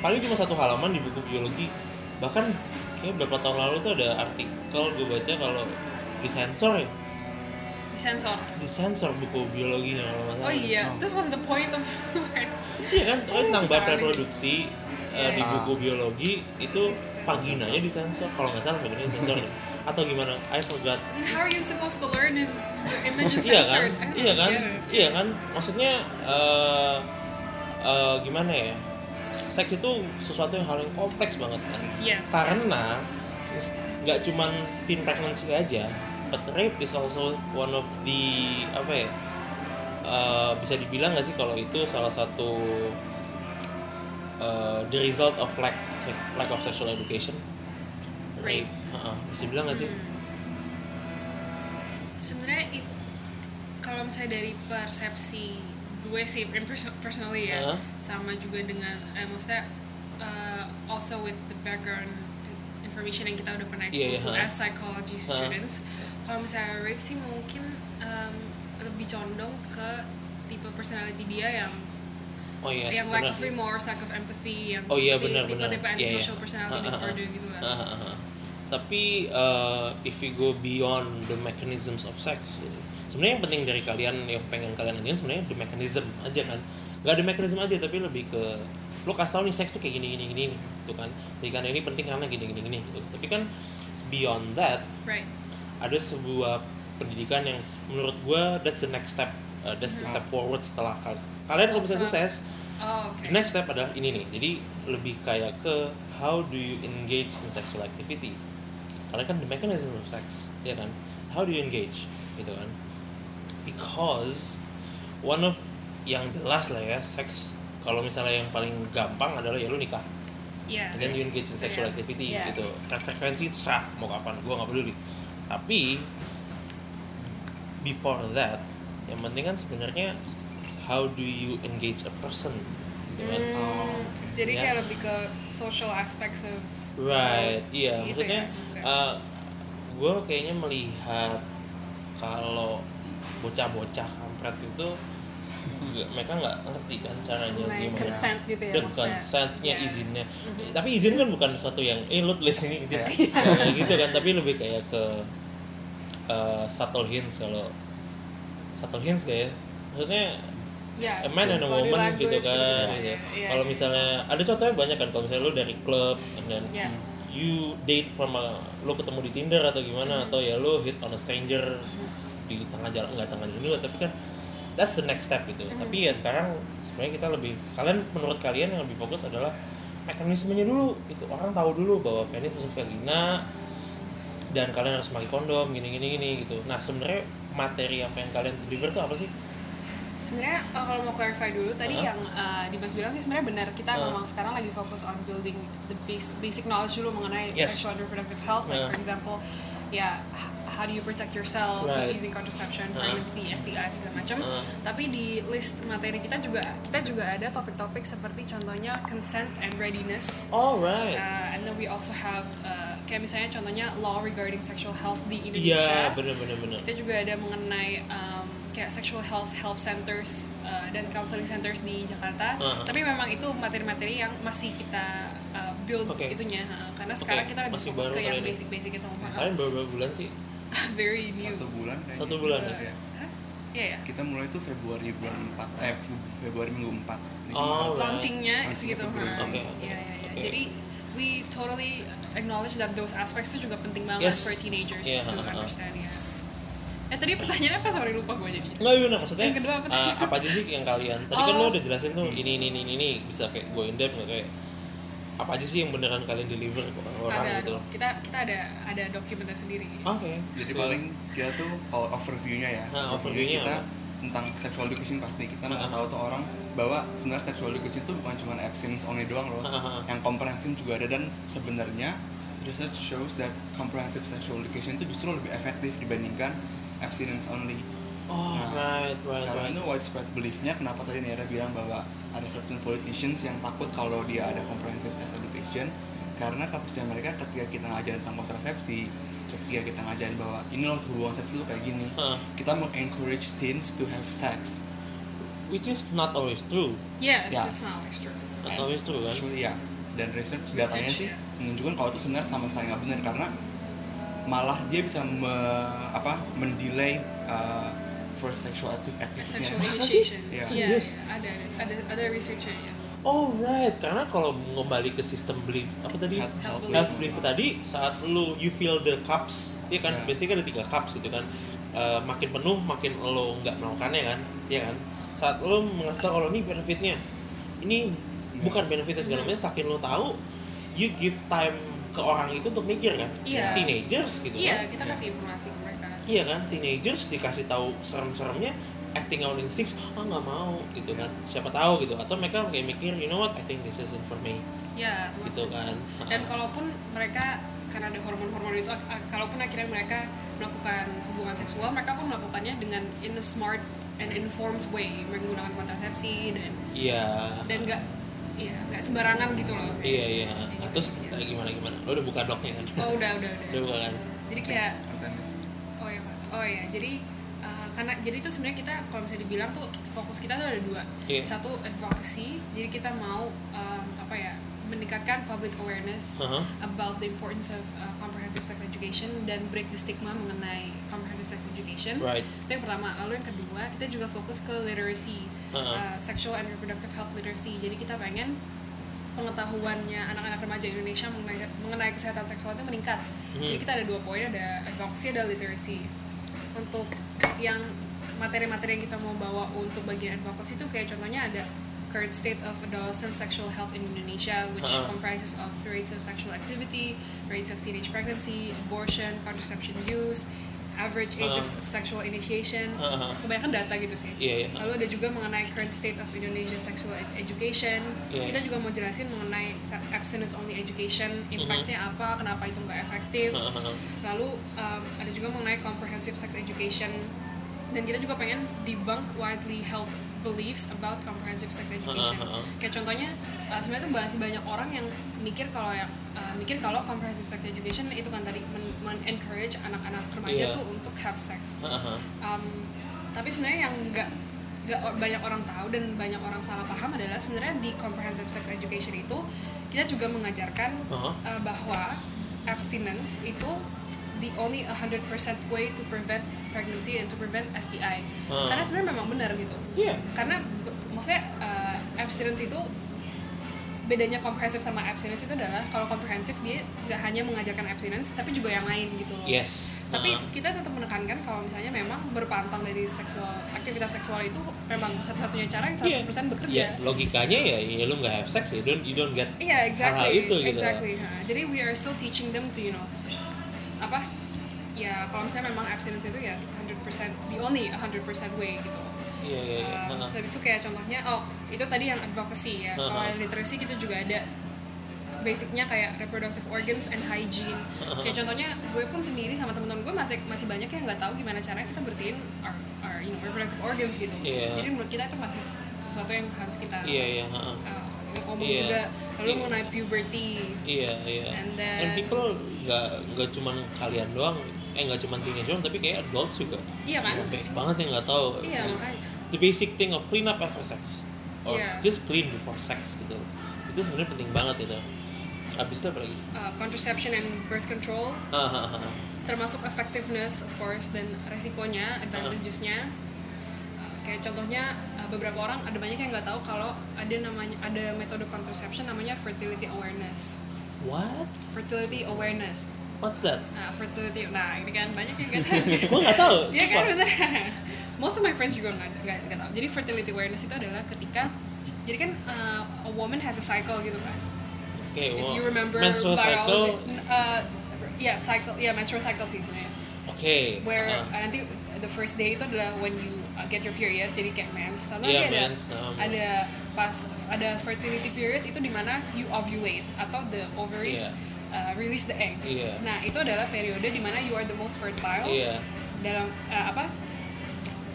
paling cuma satu halaman di buku biologi bahkan kayak beberapa tahun lalu tuh ada artikel gue baca kalau disensor ya disensor disensor buku biologinya kalau nggak oh iya Oh. terus what's the point of Iya kan, oh, tentang bab reproduksi eh, di Iya. buku biologi itu vaginanya disensor kalau nggak salah vaginanya disensor. atau gimana? I forgot. then how are you supposed to learn if the image is iya kan, censored iya kan, iya kan. Maksudnya eh eh, gimana ya? Seks itu sesuatu yang hal yang kompleks banget kan. yes Karena nggak cuman teen pregnancy aja, but rape is also one of the apa ya? eh, bisa dibilang nggak sih kalau itu salah satu eh, the result of lack lack of sexual education Rape. Heeh, bisa bilang nggak sih Hmm. sebenarnya kalau misalnya dari persepsi gue sih personally ya Heeh. sama juga dengan eh, maksudnya uh, also with the background information yang kita udah pernah Iya, expose to iya, as psychology students kalau misalnya rape sih mungkin um, lebih condong ke tipe personality dia yang Oh iya, yang lack of remorse, lack of empathy, yang Oh iya, benar, tipe-tipe Iya, iya. antisocial personality Ah, ah, ah. disorder gitu kan. Ah, ah. Tapi uh, if we go beyond the mechanisms of sex, sebenarnya yang penting dari kalian yang pengen kalian ajarin sebenarnya the mechanism aja kan. Gak ada mechanism aja tapi lebih ke lo kasih tau nih seks tuh kayak gini gini gini gitu kan. Jadi karena ini penting karena gini gini gini gitu. Tapi kan beyond that Right. ada sebuah pendidikan yang menurut gua that's the next step uh, that's the step forward setelah kal- kalian kalau bisa sukses Oh, The oke. next step adalah ini nih. Jadi lebih kayak ke how do you engage in sexual activity. Karena kan the mechanism of sex, ya kan? How do you engage, gitu kan? Because one of yang jelas lah ya, seks kalau misalnya yang paling gampang adalah ya lu nikah. Iya. And then you engage in sexual Iya. activity Iya. gitu. Frekuensi itu terserah mau kapan, gua nggak peduli. Tapi before that, yang penting kan sebenarnya how do you engage a person, gitu kan? Hmm, Oh, oke. Jadi Ya. kayak lebih ke social aspects of Right, both iya. gitu Maksudnya, ya, maksudnya. gue kayaknya melihat kalau bocah-bocah kampret itu nggak- mereka nggak ngerti kan caranya Mengenai gimana. consent gitu ya, maksudnya. consentnya, Yes. izinnya. Mhm. Tapi izin kan bukan sesuatu yang, eh lu tulis ini izin. Kayak gitu kan. Tapi lebih kayak ke uh, subtle hints kalau subtle hints kayak maksudnya ya, a man and a body woman gitu language kan gitu-gitu. gitu. Iya, kalau misalnya ada contohnya banyak kan kalau misalnya lu dari klub and then Iya. you date from a, lu ketemu di Tinder atau gimana atau ya lu hit on a stranger di tengah jalan nggak tengah jalan juga tapi kan that's the next step gitu. Tapi ya sekarang sebenarnya kita lebih kalian menurut kalian yang lebih fokus adalah mekanismenya dulu. Gitu orang tahu dulu bahwa penis masuk vagina dan kalian harus pakai kondom gini gini gini gitu. Nah sebenarnya materi yang pengen kalian deliver tuh apa sih sebenarnya uh, kalau mau clarify dulu tadi Huh? yang uh, Dimas bilang sih sebenarnya benar kita Huh? memang sekarang lagi fokus on building the basic, basic knowledge dulu mengenai Yes. sexual and reproductive health like Huh. for example ya h- how do you protect yourself Right. using contraception pregnancy STI segala macam Huh. tapi di list materi kita juga kita juga ada topik-topik seperti contohnya consent and readiness alright Uh, and then we also have uh, kayak misalnya contohnya law regarding sexual health di iya Indonesia bener bener kita juga ada mengenai um, kayak sexual health help centers uh, dan counseling centers di Jakarta. Uh-huh. Tapi memang itu materi-materi yang masih kita uh, build Oke. itunya, ha. karena sekarang kita lebih masih fokus ke yang basic-basic itu. Kalian baru berapa bulan sih Very new. satu bulan kayaknya. Satu bulan, Uh, ya? hah? Iya ya. kita mulai tuh Februari bulan 4 eh Fe- Februari minggu 4 Ini Oh. Launchingnya segitu. Ha. Oke. Iya iya iya. Oke. Jadi we totally acknowledge that those aspects itu juga penting banget Yes. for teenagers Iya, to understand ya. Eh tadi pertanyaannya apa? Sorry lupa gue jadi. Nggak bener maksudnya Yang kedua apa tadi? uh, apa aja sih yang kalian tadi kan Oh. lo udah jelasin tuh ini ini ini ini bisa kayak go in depth nggak kayak apa aja sih yang beneran kalian deliver ke orang-orang ada gitu kita kita ada ada dokumennya sendiri. oke jadi paling kita tuh kalau overview-nya ya Nah, overview-nya kita apa? tentang sexual education pasti kita mau Ah. tahu tuh orang bahwa sebenarnya sexual education itu bukan cuma abstinence only doang loh ah, ah. yang comprehensive juga ada dan sebenarnya research shows that comprehensive sexual education itu justru lebih efektif dibandingkan abstinence only oh Nah, right right sekarang right itu widespread beliefnya kenapa tadi Nera bilang bahwa ada certain politicians yang takut kalau dia ada comprehensive sex education karena kepercayaan mereka ketika kita ngajarin tentang kontrasepsi ketika kita ngajarin bahwa ini loh hubungan seks itu kayak gini Hah. kita mau encourage teens to have sex which is not always true Yes, Yes. it's not always true. It's not always true kan actually ya dan research, Research, datanya sih ya. menunjukkan kalau itu sebenarnya sama sekali nggak benar karena malah dia bisa me- apa mendelay uh, first sexual active activity Sexual Masa sih? Iya, Serius? iya, ada ada ada researchnya yes. oh right. Karena kalau kembali ke sistem belief apa tadi? Health- health health belief. Tadi saat lu you feel the cups ya kan? Ya. biasanya kan ada tiga cups itu kan. Eh, makin penuh makin lo nggak melakukannya kan? Ya kan? Saat lo mengasih tau kalau ini benefitnya. Ini bukan benefitnya segala macam. Saking lo tahu you give time ke orang itu untuk mikir kan? Iya. teenagers gitu Iya, kan? kita kasih informasi ke mereka. iya kan? Teenagers dikasih tahu serem-seremnya acting out instincts ah nggak mau gitu kan? Siapa tahu gitu. Atau mereka kayak mikir you know what? I think this isn't for me. Ya, gitu kan? Dan kalaupun mereka karena ada hormon-hormon itu, kalaupun akhirnya mereka melakukan hubungan seksual, mereka pun melakukannya dengan in a smart and informed way, menggunakan kontrasepsi dan iya. dan nggak iya nggak sembarangan gitu loh. iya iya. Kayak terus kayak gimana gimana lo udah buka doknya kan Oh udah udah udah udah. buka kan Jadi kayak. Oh iya, Pak. Oh iya, jadi uh, karena jadi itu sebenarnya kita kalau misalnya dibilang tuh fokus kita tuh ada dua Iya. satu advocacy jadi kita mau um, apa ya meningkatkan public awareness Uh-huh. about the importance of uh, comprehensive sex education dan break the stigma mengenai comprehensive sex education Right. itu yang pertama lalu yang kedua kita juga fokus ke literacy Uh-uh. uh, sexual and reproductive health literacy jadi kita pengen pengetahuannya anak-anak remaja Indonesia mengenai, mengenai kesehatan seksual itu meningkat Hmm. jadi kita ada dua poin ada advocacy ada literacy untuk yang materi-materi yang kita mau bawa untuk bagian advocacy itu kayak contohnya ada current state of adolescent sexual health in Indonesia which Uh-uh. comprises of rates of sexual activity, rates of teenage pregnancy, abortion, contraception use, average age of Uh-uh. sexual initiation. Uh-uh. Kebanyakan data gitu sih. Iya, iya. Lalu ada juga mengenai current state of Indonesia sexual ed- education. Iya. Kita juga mau jelasin mengenai abstinence only education, Mm-hmm. impactnya apa, kenapa itu nggak efektif. Uh-huh. Lalu um, ada juga mengenai comprehensive sex education dan kita juga pengen debunk widely held beliefs about comprehensive sex education. Uh-huh. Kayak contohnya uh, sebenarnya tuh masih banyak orang yang mikir kalau yang uh, mikir kalau comprehensive sex education itu kan tadi men- men-encourage anak-anak remaja Iya. tuh untuk have sex. Uh-huh. Um, tapi sebenarnya yang nggak nggak banyak orang tahu dan banyak orang salah paham adalah sebenarnya di comprehensive sex education itu kita juga mengajarkan Uh-huh. uh, bahwa abstinence itu the only 100% way to prevent pregnancy and to prevent STI. Hmm. Karena sebenarnya memang benar gitu. Iya. Karena maksudnya uh, abstinence itu bedanya komprehensif sama abstinence itu adalah kalau komprehensif dia nggak hanya mengajarkan abstinence tapi juga yang lain gitu loh. Yes. Tapi Uh-huh. kita tetap menekankan kalau misalnya memang berpantang dari seksual aktivitas seksual itu memang satu-satunya cara yang 100% bekerja. Ya, logikanya ya, ya lu nggak have sex, you don't, you don't get Iya, exactly. hal-hal itu gitu. Exactly. Nah, jadi we are still teaching them to you know apa? Ya kalau misalnya memang abstinence itu ya 100% the only 100% way gitu. Iya, iya, iya. Um, Uh-huh. so habis itu kayak contohnya oh itu tadi yang advocacy ya. Kalau Uh-huh. yang literacy kita juga ada basicnya kayak reproductive organs and hygiene. Uh-huh. Kayak contohnya gue pun sendiri sama temen-temen gue masih masih banyak yang nggak tahu gimana caranya kita bersihin our, our you know reproductive organs gitu. Iya. Jadi menurut kita itu masih sesuatu yang harus kita Iya, iya. uh-uh. uh, ngomong Iya. juga. Lalu Iya. mengenai puberty. Iya, iya. And then- people nggak nggak cuman kalian doang, eh nggak cuman teenager doang, tapi kayak adults juga. Iya kan? Banyak banget yang nggak tahu. Iya Like, makanya. The basic thing of clean up after sex, or Iya. just clean before sex gitu. Itu sebenarnya penting banget itu. Habis itu apa lagi? Uh, contraception and birth control ah, ah. termasuk effectiveness of course dan resikonya advantagesnya Uh, kayak contohnya uh, beberapa orang ada banyak yang nggak tahu kalau ada namanya ada metode contraception namanya fertility awareness What? fertility awareness What's that? nah fertility nah ini kan banyak yang nggak tahu Gue nggak tahu. Iya kan bener. Most of my friends juga nggak nggak tahu. Jadi fertility awareness itu adalah ketika jadi kan uh, a woman has a cycle gitu kan. If well, you remember menstrual biology, cycle. uh, yeah cycle, yeah menstrual cycle sih sebenarnya. Oke. Where ah. uh, nanti the first day itu adalah when you uh, get your period, jadi kayak mens. Lalu nanti ada mens, um. ada pas ada fertility period itu di mana you ovulate atau the ovaries uh, release the egg. Iya. Nah itu adalah periode di mana you are the most fertile Iya. dalam uh, apa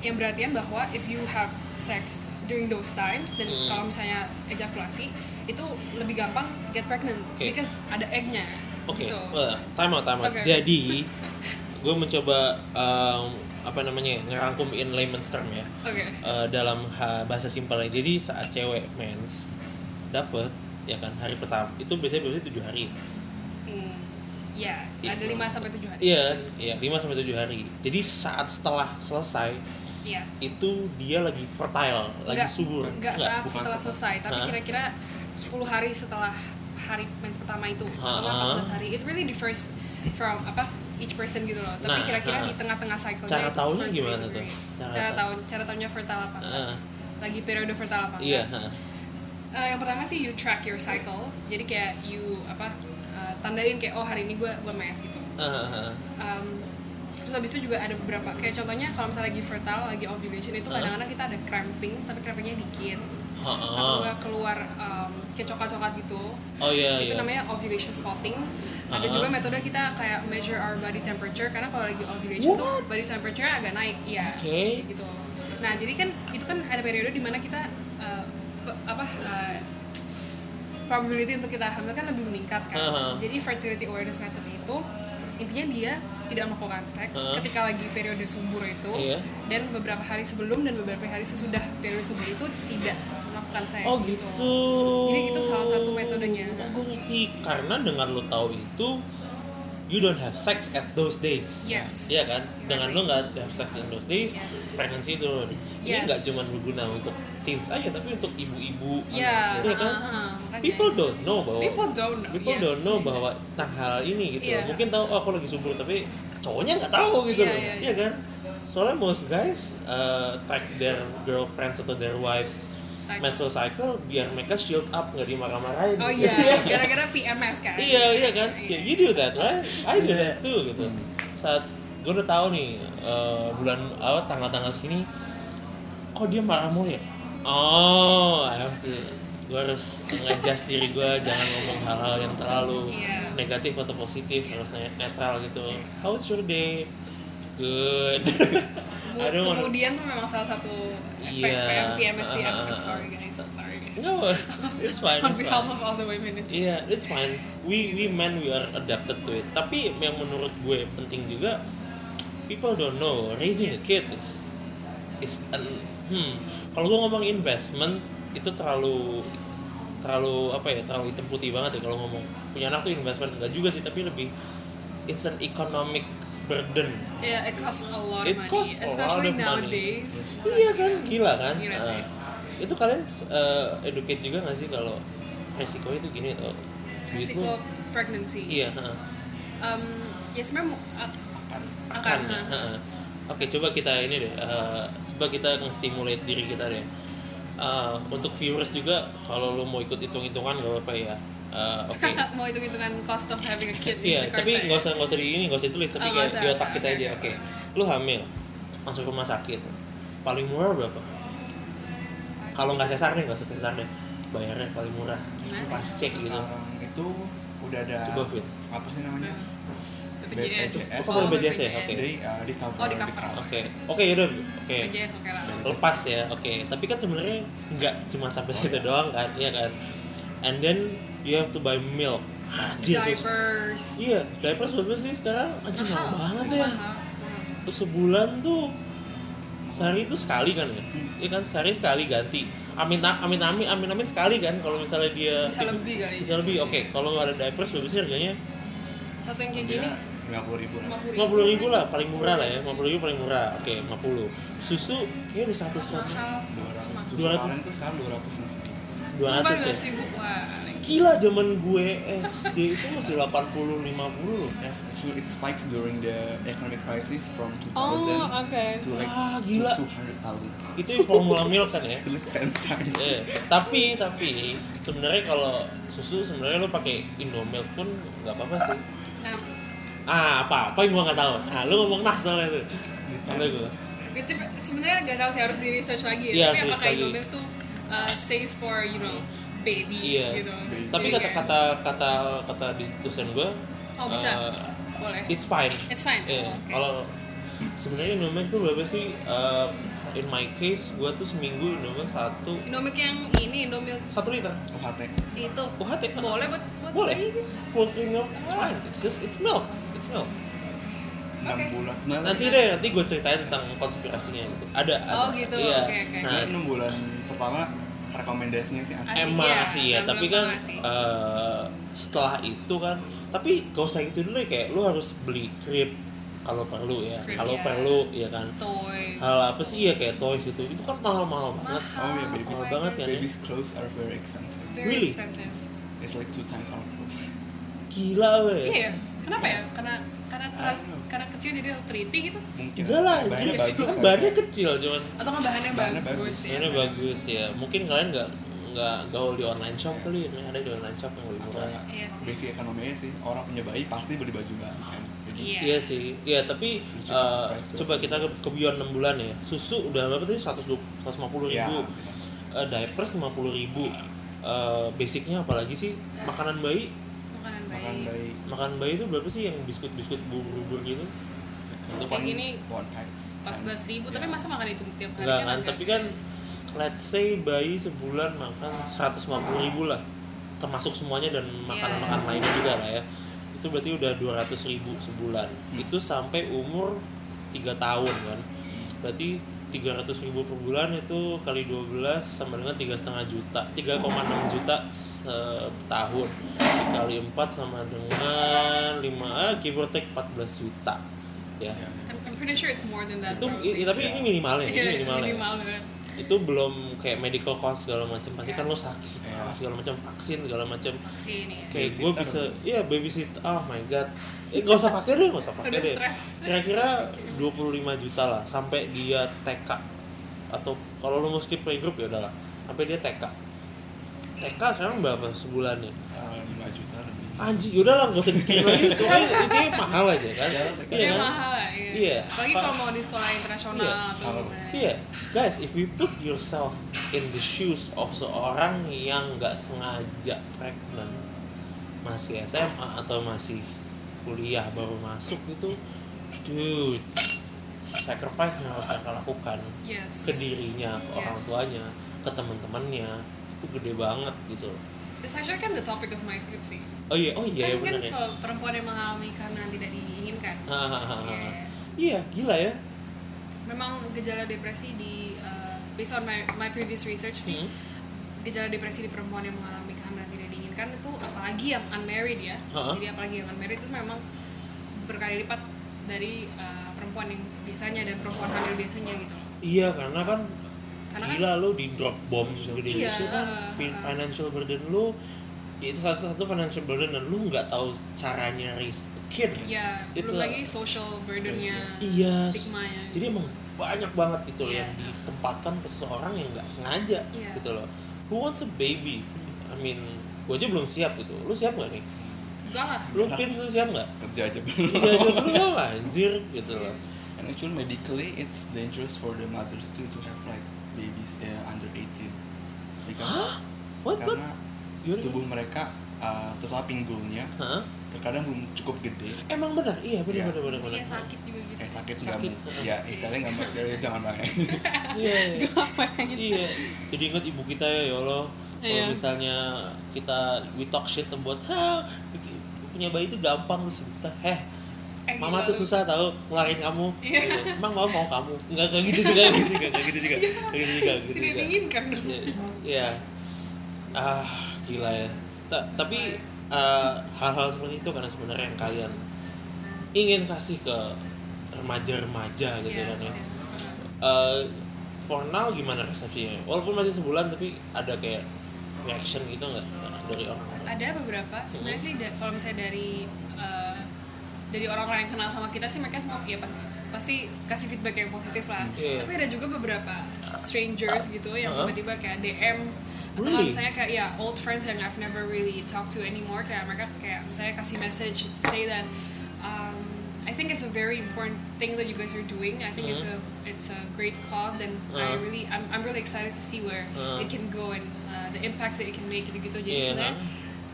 yang berartian bahwa if you have sex during those times dan Hmm. kalau misalnya ejakulasi itu lebih gampang get pregnant Oke. because ada egg-nya Oke, gitu. well, time out, time out. Oke. Jadi, gue mencoba um, apa namanya ya, ngerangkum in layman's term ya Oke. uh, dalam ha- bahasa simpelnya. Jadi saat cewek mens dapet ya kan hari pertama itu biasanya biasanya tujuh hari. Hmm. Ya, Iya. ada 5 sampai 7 hari. Iya, iya lima sampai tujuh hari. Jadi saat setelah selesai Iya. itu dia lagi fertile, lagi Nggak- subur. Nggak Nggak? saat bukan setelah setelah. selesai, tapi kira-kira 10 hari setelah hari mens pertama itu atau Hah? 14 hari. It really differs from apa each person gitu loh. Tapi Nah, kira-kira hah. di tengah-tengah cycle Cara fertility gimana tuh? Cara Cara, tahu. tahu cara tahunya fertile apa? Ah, Lagi periode fertile apa? iya. Eh, yang pertama sih you track your cycle. Jadi kayak you apa eh, tandain kayak oh hari ini gue gue mens gitu. Ah. Um, habis itu juga ada beberapa kayak contohnya kalau misalnya lagi fertile lagi ovulation itu kadang-kadang kita ada cramping tapi crampingnya dikit atau enggak keluar um, kayak coklat-coklat gitu Oh iya itu iya. namanya ovulation spotting ada Ah. juga metode kita kayak measure our body temperature karena kalau lagi ovulation tuh What? body temperature agak naik iya Oke. gitu nah jadi kan itu kan ada periode di mana kita uh, apa uh, probability untuk kita hamil kan lebih meningkat kan Ah. jadi fertility awareness method itu intinya dia tidak melakukan seks Heeh. ketika lagi periode subur itu Iya. dan beberapa hari sebelum dan beberapa hari sesudah periode subur itu tidak melakukan seks Oh gitu. Jadi itu salah satu metodenya. Oh, gue ngerti. Karena dengan lo tahu itu, you don't have sex at those days. Yes. Iya kan? Dengan Exactly. lo nggak have sex in those days, Yes. pregnancy turun. Ini Yes. nggak cuma berguna untuk teens aja, tapi untuk ibu-ibu. ya Iya kan? uh-uh, makanya. People don't know bahwa People don't know, people yes. don't know bahwa tentang hal ini gitu. Iya. Mungkin tahu oh aku lagi subur tapi cowoknya nggak tahu gitu Iya, loh. iya, Iya kan? Soalnya most guys uh, track their girlfriends atau their wives Cycle. mesocycle biar mereka shields up nggak dimarah-marahin. oh iya gara-gara PMS kan? Iya iya kan? Yeah, you do that right? I do Iya. that too gitu. Saat gue udah tahu nih eh, bulan awal tanggal-tanggal sini kok dia marah mulu ya? Oh I have to gue harus ngejas diri gue jangan ngomong hal-hal yang terlalu Iya. negatif atau positif harus net- netral gitu. How's your day? Good I don't wanna- kemudian tuh memang salah satu efek Iya. PMS sih I'm, Uh, I'm sorry guys sorry guys no it's fine on it's behalf fine. of all the women Iya, it's fine. We we men we are adapted to it. Tapi yang menurut gue penting juga, people don't know raising a kid is is an hmm. Kalau gue ngomong investment itu terlalu terlalu apa ya terlalu hitam putih banget ya kalau ngomong punya anak tuh investment enggak juga sih tapi lebih it's an economic burden yeah it costs a lot It of money costs especially of money. nowadays iya kan gila kan Gila sih. itu kalian uh, educate juga nggak sih kalau resiko itu gini tuh duit resiko pregnancy iya ha. um, ya sebenarnya akan akan Akan, ha. Oke, coba kita ini deh. eh, coba kita nge-stimulate diri kita deh. Eh, untuk viewers juga, kalau lo mau ikut hitung-hitungan gak apa-apa ya. Eh, Oke. mau hitung hitungan cost of having a kid Iya, in Jakarta tapi ya? nggak usah nggak usah di ini, nggak usah ditulis, tapi Oh, kayak usah, di otak kita usah. aja. Oke. Lu hamil, masuk rumah sakit. Paling murah berapa? Kalau nggak sesar nih, nggak usah sesar deh. Bayarnya paling murah. itu Gimana? pas Cek gitu. itu udah ada Coba, Fit. apa sih namanya BPJS BPJS. Oh, BPJS ya? Oke. jadi uh, di cover Oh, di cover. Oke, oke yaudah, oke. BPJS oke lah lepas ya oke tapi kan sebenarnya nggak cuma sampai situ doang kan iya kan and then you have to buy milk. Anjir, sus- diapers. Iya diapers berapa sih sekarang? Anjir mahal banget ya. mahal. Terus sebulan tuh sehari itu sekali kan ya? Iya kan sehari sekali ganti. Amin amin amin amin amin sekali kan kalau misalnya dia Bisa lebih kali. bisa lebih oke. Kalau nggak ada diapers berapa sih harganya? Satu yang kayak gini? Lima puluh ribu. Lah lima puluh ribu lah paling murah lah ya. Lima puluh ribu paling murah. Oke lima puluh. Susu kayaknya udah satu mahal. dua ratus Mahal. susu 200. kalian tuh sekarang dua ratus dua ratus ya? 200 ribu wah Gila zaman gue SD itu masih 80 50 loh. yes actually it spikes during the economic crisis from 2000 oh oke to like Ah, gila. to 200,000 Itu yang formula milk kan ya. like 10 times Iya. Tapi tapi sebenarnya kalau susu sebenarnya lo pakai Indomilk pun nggak apa-apa sih. nah Ah, apa apa yang gua nggak tahu. Ah, lu ngomong nah soalnya itu. Gue? itu sebenarnya gak tahu sih harus di research lagi Iya, ya tapi harus apakah. Indomilk tuh uh, safe for you know babies Iya. gitu Tapi kata-kata kata kata di dosen gue Oh, bisa? eh, boleh it's fine. it's fine Iya, oh, oke. kalau sebenarnya Indomilk tuh berapa sih? Eh, in my case, gue tuh seminggu Indomilk satu Indomilk yang ini Indomilk satu liter. UHT itu UHT boleh buat buat boleh full cream milk it's fine it's just it's milk it's milk 6 Oke. bulan sebenarnya nanti deh nanti gue ceritain tentang konspirasinya gitu ada Oh, ada. gitu, iya. oke, oke. nah sebenarnya 6 bulan pertama rekomendasinya sih Asik. emang Iya, sih ya tapi kan eh, setelah itu kan tapi gak usah gitu dulu ya kayak lu harus beli krip kalau perlu ya kalau iya. perlu ya kan toys hal apa sih ya kayak toys gitu itu kan mahal-mahal banget mahal Oh, iya, baby. my banget kan. baby's clothes are very expensive very Really? expensive it's like two times our clothes gila weh iya ya? kenapa ya karena karena know. karena kecil jadi harus teliti gitu mungkin enggak lah bahannya anjir. bagus kan bahannya ya. kecil cuman atau kan bahannya, Bahannya bagus, bagus. ya ini bagus ya mungkin kalian nggak nggak gaul di online shop kali ini ada di online shop yang lebih atau murah Iya sih. basic ekonominya sih orang punya bayi pasti beli baju baru kan jadi Iya. Iya sih, iya tapi price coba kita ke, ke beyond 6 bulan ya. Susu udah berapa tadi? 150 ya ribu, Eh, diapers 50 ribu. Eh, basicnya apalagi sih? Makanan bayi makan bayi. makan bayi itu berapa sih yang biskuit-biskuit bubur-bubur gitu? itu Kayak gini, empat belas ribu tapi Ya. masa makan itu tiap hari Enggak kan kan, tapi kan let's say bayi sebulan makan 150 ribu lah. Termasuk semuanya dan makanan-makanan Iya. lainnya juga lah ya. Itu berarti udah 200 ribu sebulan. Itu sampai umur 3 tahun kan. Berarti 300 ribu per bulan itu kali 12 sama dengan tiga setengah juta 3,6 juta setahun dikali 4 sama dengan 5 ah, give or take 14 juta ya I'm, I'm pretty sure it's more than that. itu i- tapi ini minimalnya ini Iya, minimalnya minimal banget. Itu belum kayak medical cost segala macam. Pasti kan lo sakit Iya. ah, segala macam vaksin segala macam. Vaksin ya. kayak gue bisa iya babysitter. Oh my god. Eh gak usah pakai deh gak usah pakai deh. kira-kira 25 juta lah sampai dia TK atau kalau lo mau skip playgroup ya udahlah. Sampai dia TK TK sekarang berapa sebulannya? Ah, 5 juta lebih anjing yaudah lah gak usah dikirim lagi itu itu mahal aja kan Iya, iya kan mahal lah, iya. Iya. Apalagi kalau mau di sekolah internasional Iya. atau gimana. Iya, guys, if you put yourself in the shoes of seorang yang nggak sengaja pregnant, masih SMA atau masih kuliah baru masuk itu, dude, sacrifice yang harus mereka lakukan Yes. ke dirinya, ke orang Yes. tuanya, ke teman-temannya, itu gede banget gitu. It's actually kan the topic of my skripsi. Oh iya, oh iya, kan ya kan ya. perempuan yang mengalami kehamilan tidak diinginkan. Iya. Iya, gila ya. Memang gejala depresi di uh, based on my my previous research sih, Hmm. gejala depresi di perempuan yang mengalami kehamilan tidak diinginkan itu apalagi yang unmarried ya. Ha-ha. Jadi apalagi yang unmarried itu memang berkali lipat dari uh, perempuan yang biasanya dan perempuan hamil biasanya gitu. Iya, karena kan Karena kan gila lo di drop bomb segede Iya, itu kan uh, fin- financial burden lo itu satu-satu financial burden dan lu nggak tahu caranya raise a kid ya It's belum a- lagi social burdennya, iya. stigmanya. jadi emang banyak banget gitu Iya. yang ditempatkan ke seseorang yang nggak sengaja Iya. gitu loh. Who wants a baby? I mean gue aja belum siap gitu. Lu siap nggak nih? Enggak lah. lu pin lu siap nggak? Kerja aja Udah aja dulu lah anjir gitu loh. And actually medically it's dangerous for the mothers too to have like babies uh, under 18 because what what karena Gimana? tubuh mereka uh, terutama pinggulnya Hah? terkadang belum cukup gede emang benar iya benar Iya. benar benar Jadi benar ya sakit juga gitu. eh sakit nggak Sakit. mau ya istilahnya nggak mau ya, jangan bang ya iya iya. Gitu? Iya, jadi ingat ibu kita ya, ya Allah. Kalau Iya. misalnya kita we talk shit buat, ha, punya bayi itu gampang terus kita, heh, Eh, mama tuh susah tahu ngeluarin kamu. Iya. Gitu. Emang mama mau kamu? Enggak kayak gitu juga, gitu juga, kayak gitu juga, kayak gitu juga, gitu Tidak diinginkan. Iya, Iya. Ah, gila ya. Ta- tapi ah, hal-hal seperti itu karena sebenarnya yang kalian ingin kasih ke remaja-remaja gitu kan Yes, ya. ya. Eh, for now gimana resepsinya? Walaupun masih sebulan tapi ada kayak reaction gitu nggak dari orang? Ada beberapa. Sebenarnya sih da- kalau misalnya dari uh, dari orang-orang yang kenal sama kita sih mereka semua ya pasti pasti kasih feedback yang positif lah. Iya. Tapi ada juga beberapa strangers gitu yang tiba-tiba kayak DM atau Really? misalnya kayak ya old friends yang I've never really talked to anymore kayak mereka kayak misalnya kasih message to say that um, I think it's a very important thing that you guys are doing. I think it's a it's a great cause and I Uh-huh. really I'm, I'm really excited to see where Uh-huh. it can go and uh, the impacts that it can make gitu-gitu. Jadi Iya. sebenarnya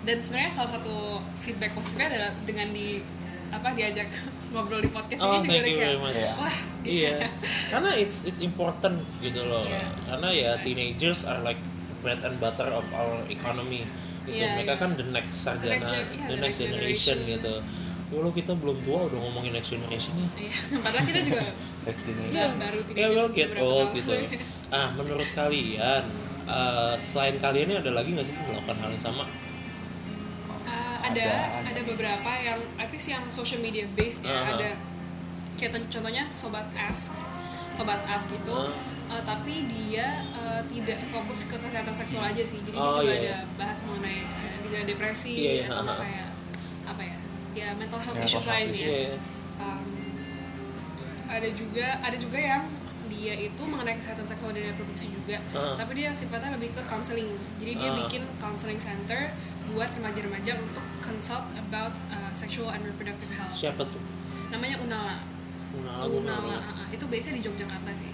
dan sebenarnya salah satu feedback positifnya adalah dengan di apa diajak ngobrol di podcast Oh, ini juga kayak wah Iya, karena it's it's important gitu loh. Iya. Karena ya teenagers are like bread and butter of our economy. Gitu. Iya, Mereka iya. kan the next sarjana, next gen- iya, the the next next generation, generation. gitu. Walau kita belum tua udah ngomongin next generation ya. Iya, padahal kita juga next ini Iya, baru Ya teenagers will get old gitu. Ah, menurut kalian eh, selain kalian ini ada lagi nggak sih melakukan hal yang sama? Uh, ada, Ada, beberapa yang at least yang social media based ya Uh-huh. ada kayak con- contohnya sobat ask sobat ask gitu Uh. uh, tapi dia uh, tidak fokus ke kesehatan seksual aja sih jadi Oh, dia juga iya, ada bahas mengenai uh, gejala depresi Iya, iya, atau uh-huh. kayak apa ya ya mental health Mental issues lainnya Iya. Um, ada juga ada juga yang dia itu mengenai kesehatan seksual dan reproduksi juga Uh. tapi dia sifatnya lebih ke counseling jadi dia Uh. bikin counseling center buat remaja-remaja untuk consult about uh, sexual and reproductive health Siapa tuh? namanya Unala Unala, Unala Unala. uh, uh. itu biasanya di Yogyakarta sih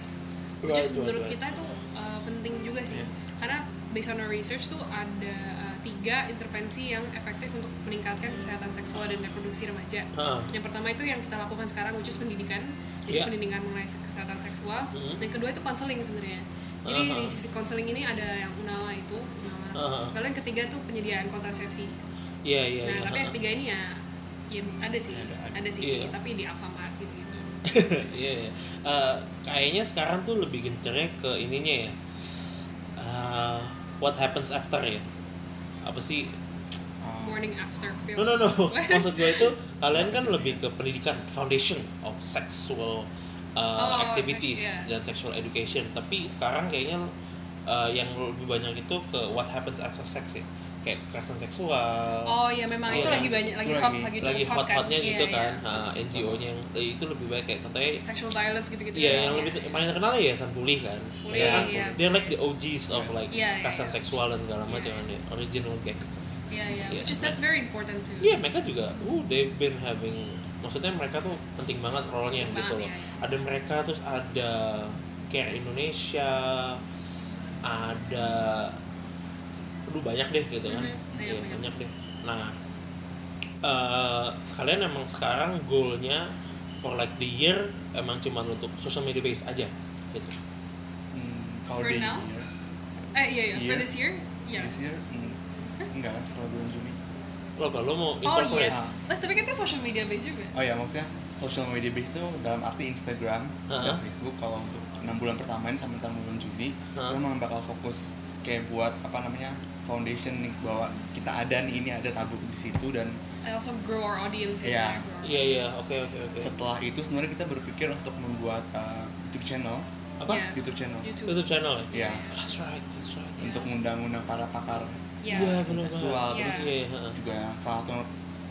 which is right, menurut right. kita itu uh, penting juga sih Iya. karena based on our research tuh ada uh, tiga intervensi yang efektif untuk meningkatkan kesehatan seksual dan reproduksi remaja Hah. yang pertama itu yang kita lakukan sekarang which is pendidikan jadi Iya. pendidikan mengenai se- kesehatan seksual Mhm. dan kedua itu konseling sebenarnya jadi Aha. di sisi konseling ini ada yang unala itu Aha. kalau yang ketiga tuh penyediaan kontrasepsi Iya iya. nah iya. tapi yang ketiga ini ya ya ada sih Ada, ada, ada. sih Iya. tapi di Alfamart gitu gitu Iya, iya. Eh, kayaknya sekarang tuh lebih gencernya ke ininya ya. Eh, what happens after ya? Apa sih? Uh, morning after pill No no no. Maksud gue itu kalian kan lebih ke pendidikan foundation of sexual uh, Oh, activities iya. dan sexual education. Tapi sekarang kayaknya uh, yang lebih banyak itu ke what happens after sex ya. Kayak kekerasan seksual. oh ya memang Iya itu kan? lagi banyak lagi hot lagi- lagi, cukup hot hot-hotnya kan gitu Iya, kan. iya. Nah, NGO-nya yang eh, itu lebih baik kayak contohnya sexual violence gitu gitu Iya, yang lebih yang paling terkenal ya San Pulih kan. Pulih, Ya kan? iya. They're like the OGs of like iya, kekerasan iya. seksual dan segala macam kan ya. Original gangsters. iya iya Iya. which is that's very important too Iya, mereka juga uh they've been having maksudnya mereka tuh penting banget role-nya Penting gitu loh. Ada mereka terus ada Care Indonesia, ada aduh banyak deh gitu kan. Mhm, banyak, Iya, banyak. banyak deh. Nah, eh, kalian emang sekarang goalnya for like the year emang cuma untuk social media base aja gitu. hmm, kalau For now? year, eh iya iya for Iya. this year iya this year hmm, enggak kan setelah bulan Juni Lo kalau mau oh iya Lah, tapi kan itu social media base juga oh ya maksudnya social media base itu dalam arti Instagram dan Ha-ha. Facebook kalau untuk enam bulan pertama ini sampai tahun bulan Juni kita memang bakal fokus kayak buat apa namanya foundation nih bahwa kita ada nih ini ada tabuk di situ dan I also grow our audience Iya. ya Iya iya, oke oke oke. setelah itu sebenarnya kita berpikir untuk membuat uh, YouTube channel Apa? Iya. YouTube channel YouTube YouTube channel ya? ya That's right, that's right. untuk ngundang-undang para pakar Iya. Iya, kekerasan bener seksual banget. terus Iya, iya, juga salah satu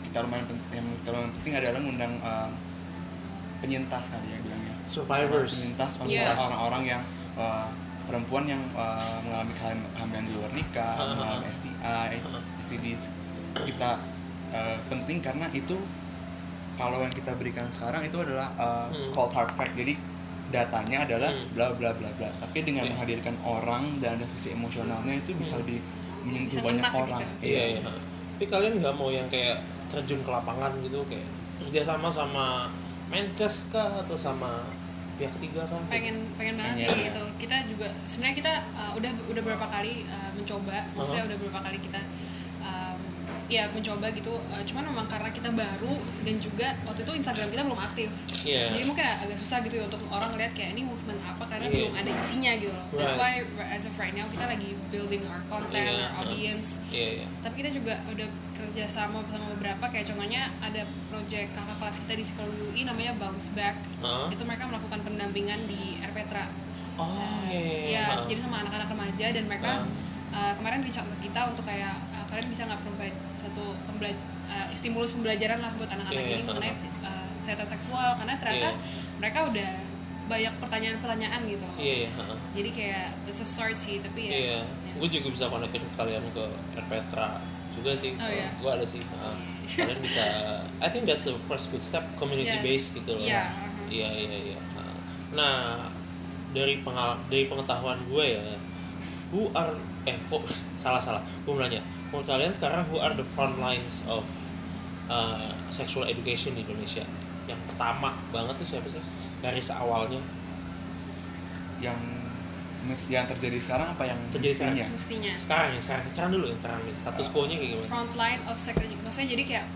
kita lumayan penting, yang kita lumayan penting adalah ngundang uh, penyintas kali ya Survivors. penyintas Yes. orang-orang yang uh, perempuan yang uh, mengalami keham- kehamilan di luar nikah Uh-huh. mengalami STI Uh-huh. STDs kita uh, penting karena itu kalau yang kita berikan sekarang itu adalah uh, Hmm. cold hard fact jadi datanya adalah Hmm. bla bla bla bla tapi dengan Iya. menghadirkan orang dan ada sisi emosionalnya itu bisa Hmm. lebih menyentuh Bisa banyak orang gitu. Iya iya. Tapi kalian nggak mau yang kayak terjun ke lapangan gitu kayak kerjasama sama Menkes kah atau sama pihak ketiga kah? pengen pengen banget sih itu kita juga sebenarnya kita uh, udah udah berapa kali uh, mencoba maksudnya Uh-huh. udah berapa kali kita ya mencoba gitu uh, cuman memang karena kita baru dan juga waktu itu Instagram kita belum aktif Iya. jadi mungkin agak susah gitu ya untuk orang lihat kayak ini movement apa karena Iya. belum ada isinya gitu loh that's why as of right now kita lagi building our content Iya, our uh. audience Iya iya. tapi kita juga udah kerja sama sama beberapa kayak contohnya ada project kakak kelas kita di sekolah UI namanya Bounce Back Hah? itu mereka melakukan pendampingan di Erpetra Oh iya. iya, ya iya. jadi sama anak-anak remaja dan mereka uh, kemarin reach out ke kita untuk kayak uh, kalian bisa nggak provide satu pembela- uh, stimulus pembelajaran lah buat anak-anak Iya, ini iya, mengenai uh, kesehatan seksual karena ternyata Iya. mereka udah banyak pertanyaan-pertanyaan gitu Iya iya. heeh. jadi kayak that's a start sih tapi ya Iya. ya. Gue juga bisa konekin kalian ke Erpetra juga sih. Oh, iya. Gue ada sih. heeh. Kalian bisa. I think that's the first good step community Yes. based gitu loh. Iya, uh-huh. Iya iya. Nah dari pengal dari pengetahuan gue ya, who are eh kok salah salah. Gue mau nanya. Menurut kalian sekarang who are the front lines of uh, sexual education di Indonesia? Yang pertama banget tuh siapa sih? Garis awalnya yang yang terjadi sekarang apa yang Terjadi mestinya mestinya sekarang ya sekarang sekarang dulu ya sekarang nih status quo nya kayak gimana? front line of sex edu- maksudnya jadi kayak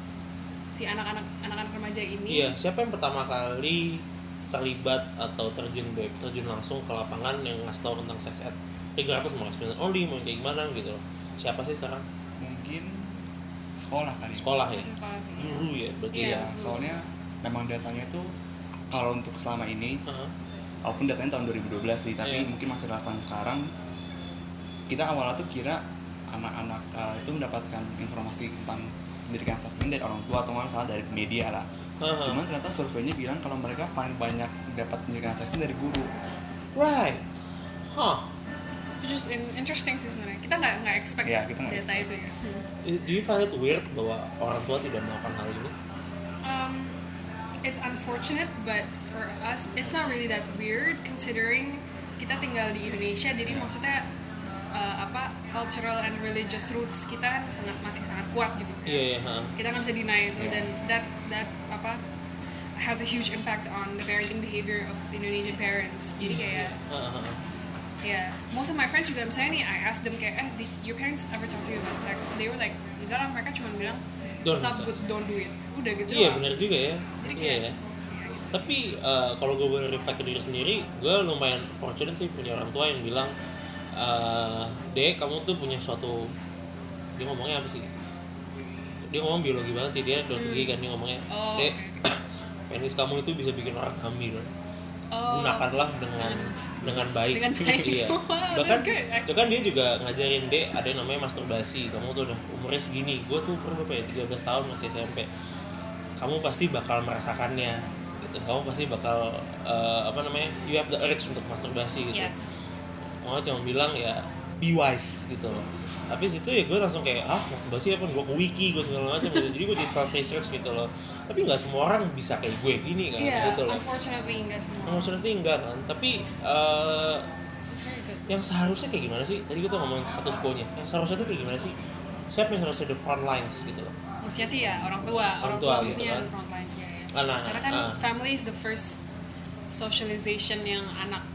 si anak-anak anak-anak remaja ini Iya, siapa yang pertama kali terlibat atau terjun terjun langsung ke lapangan yang ngasih tahu tentang sex ed 300 mau experience only mau kayak gimana gitu loh. Siapa sih sekarang? mungkin sekolah kali ya. Sekolah ya. masih sekolah sih Guru ya berarti. Iya. ya soalnya memang datanya tuh kalau untuk selama ini Heeh. walaupun datanya tahun 2012 sih tapi Iya. mungkin masih relevan sekarang kita awalnya tuh kira anak-anak uh, itu mendapatkan informasi tentang pendidikan seks ini dari orang tua atau salah dari media lah Heeh. cuman ternyata surveinya bilang kalau mereka paling banyak dapat pendidikan seks ini dari guru right. Huh. Which is in- interesting sih sebenarnya kita nggak nggak expect Iya, kita data expect. itu ya Do you find it weird bahwa orang tua tidak melakukan hal ini? um, it's unfortunate but for us it's not really that weird considering kita tinggal di Indonesia jadi maksudnya uh, apa cultural and religious roots kita kan sangat masih sangat kuat gitu Iya, iya, heeh. kita nggak bisa deny itu Iya. dan that that apa has a huge impact on the parenting behavior of Indonesian parents jadi kayak Heeh, heeh. Ya most of my friends juga misalnya nih I asked them kayak eh did your parents ever talk to you about sex? They were like enggak lah. Mereka cuma bilang Don't it's not good don't do it. Udah gitu iya benar juga ya. Jadi iya kayak ya. tapi eh, kalau gue boleh reflect ke diri sendiri gue lumayan fortunate sih punya orang tua yang bilang eh dek kamu tuh punya suatu dia ngomongnya apa sih? Dia ngomong biologi banget sih dia dokter gigi kan dia ngomongnya Oh, dek penis kamu itu bisa bikin orang hamil oh, gunakanlah dengan dengan baik, Dengan baik. iya. Bahkan bahkan dia juga ngajarin dek ada yang namanya masturbasi. Kamu tuh udah umurnya segini. Gue tuh umur berapa ya? 13 tahun masih SMP kamu pasti bakal merasakannya. Gitu. Kamu pasti bakal eh, apa namanya you have the urge untuk masturbasi gitu. Iya. Mama cuma bilang ya be wise gitu loh. Tapi situ ya gue langsung kayak ah masturbasi apa? Gue ke wiki gue segala macam. Gitu jadi gue di self research gitu loh tapi nggak semua orang bisa kayak gue gini kan Iya, gitu loh unfortunately enggak semua. Nah, maksudnya enggak kan tapi eh, good. yang seharusnya kayak gimana sih tadi kita ngomong status quo-nya yang seharusnya tuh kayak gimana sih siapa yang harusnya the front lines gitu loh Maksudnya sih ya orang tua, orang, Orang tua, tua gitu kan. the front lines ya. ya. Ah, nah, Karena kan ah. family is the first socialization yang anak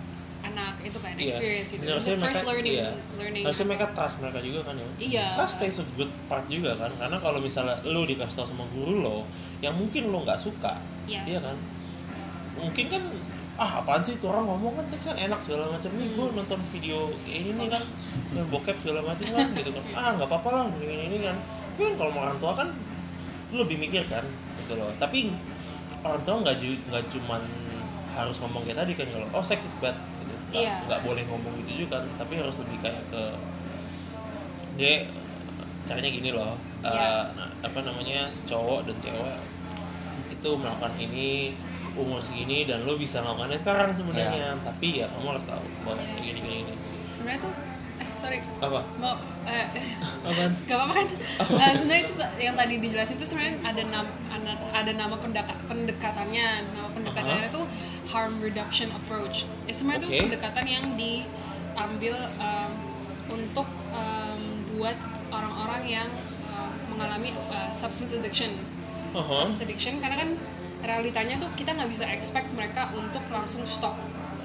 anak itu kan Iya. experience itu. It's the first mereka- learning iya. learning. harusnya mereka trust mereka juga kan ya Iya. trust plays a good part juga kan karena kalau misalnya lo dikasih tau sama guru lo yang mungkin lo nggak suka Iya. iya kan mungkin kan ah apaan sih tuh orang ngomong kan seks kan enak segala macam nih gue Hmm. nonton video ini nih kan yang bokep segala macam kan gitu kan ah nggak apa-apa lah ini ini kan tapi kan kalau orang tua kan lu lebih mikir kan gitu loh tapi orang tua nggak nggak cuman harus ngomong kayak tadi kan kalau oh sex is bad gitu nggak nggak boleh ngomong gitu juga kan tapi harus lebih kayak ke dia caranya gini loh. Eh, Iya. nah, apa namanya cowok dan cewek itu melakukan ini umur segini dan lo bisa melakukannya sekarang sebenarnya. Tapi ya kamu harus tahu bahwa Iya. gini gini gini. Sebenarnya tuh eh sorry. Apa? Mau eh, apaan? Gak apa-apa kan? Eh, sebenarnya itu yang tadi dijelasin itu sebenarnya ada nama ada, ada nama pendeka- pendekatannya. Nama pendekatannya itu harm reduction approach Eh, sebenarnya itu pendekatan yang diambil em, untuk em, buat orang-orang yang em, mengalami eh, substance addiction Uh-huh. substance addiction karena kan realitanya tuh kita nggak bisa expect mereka untuk langsung stop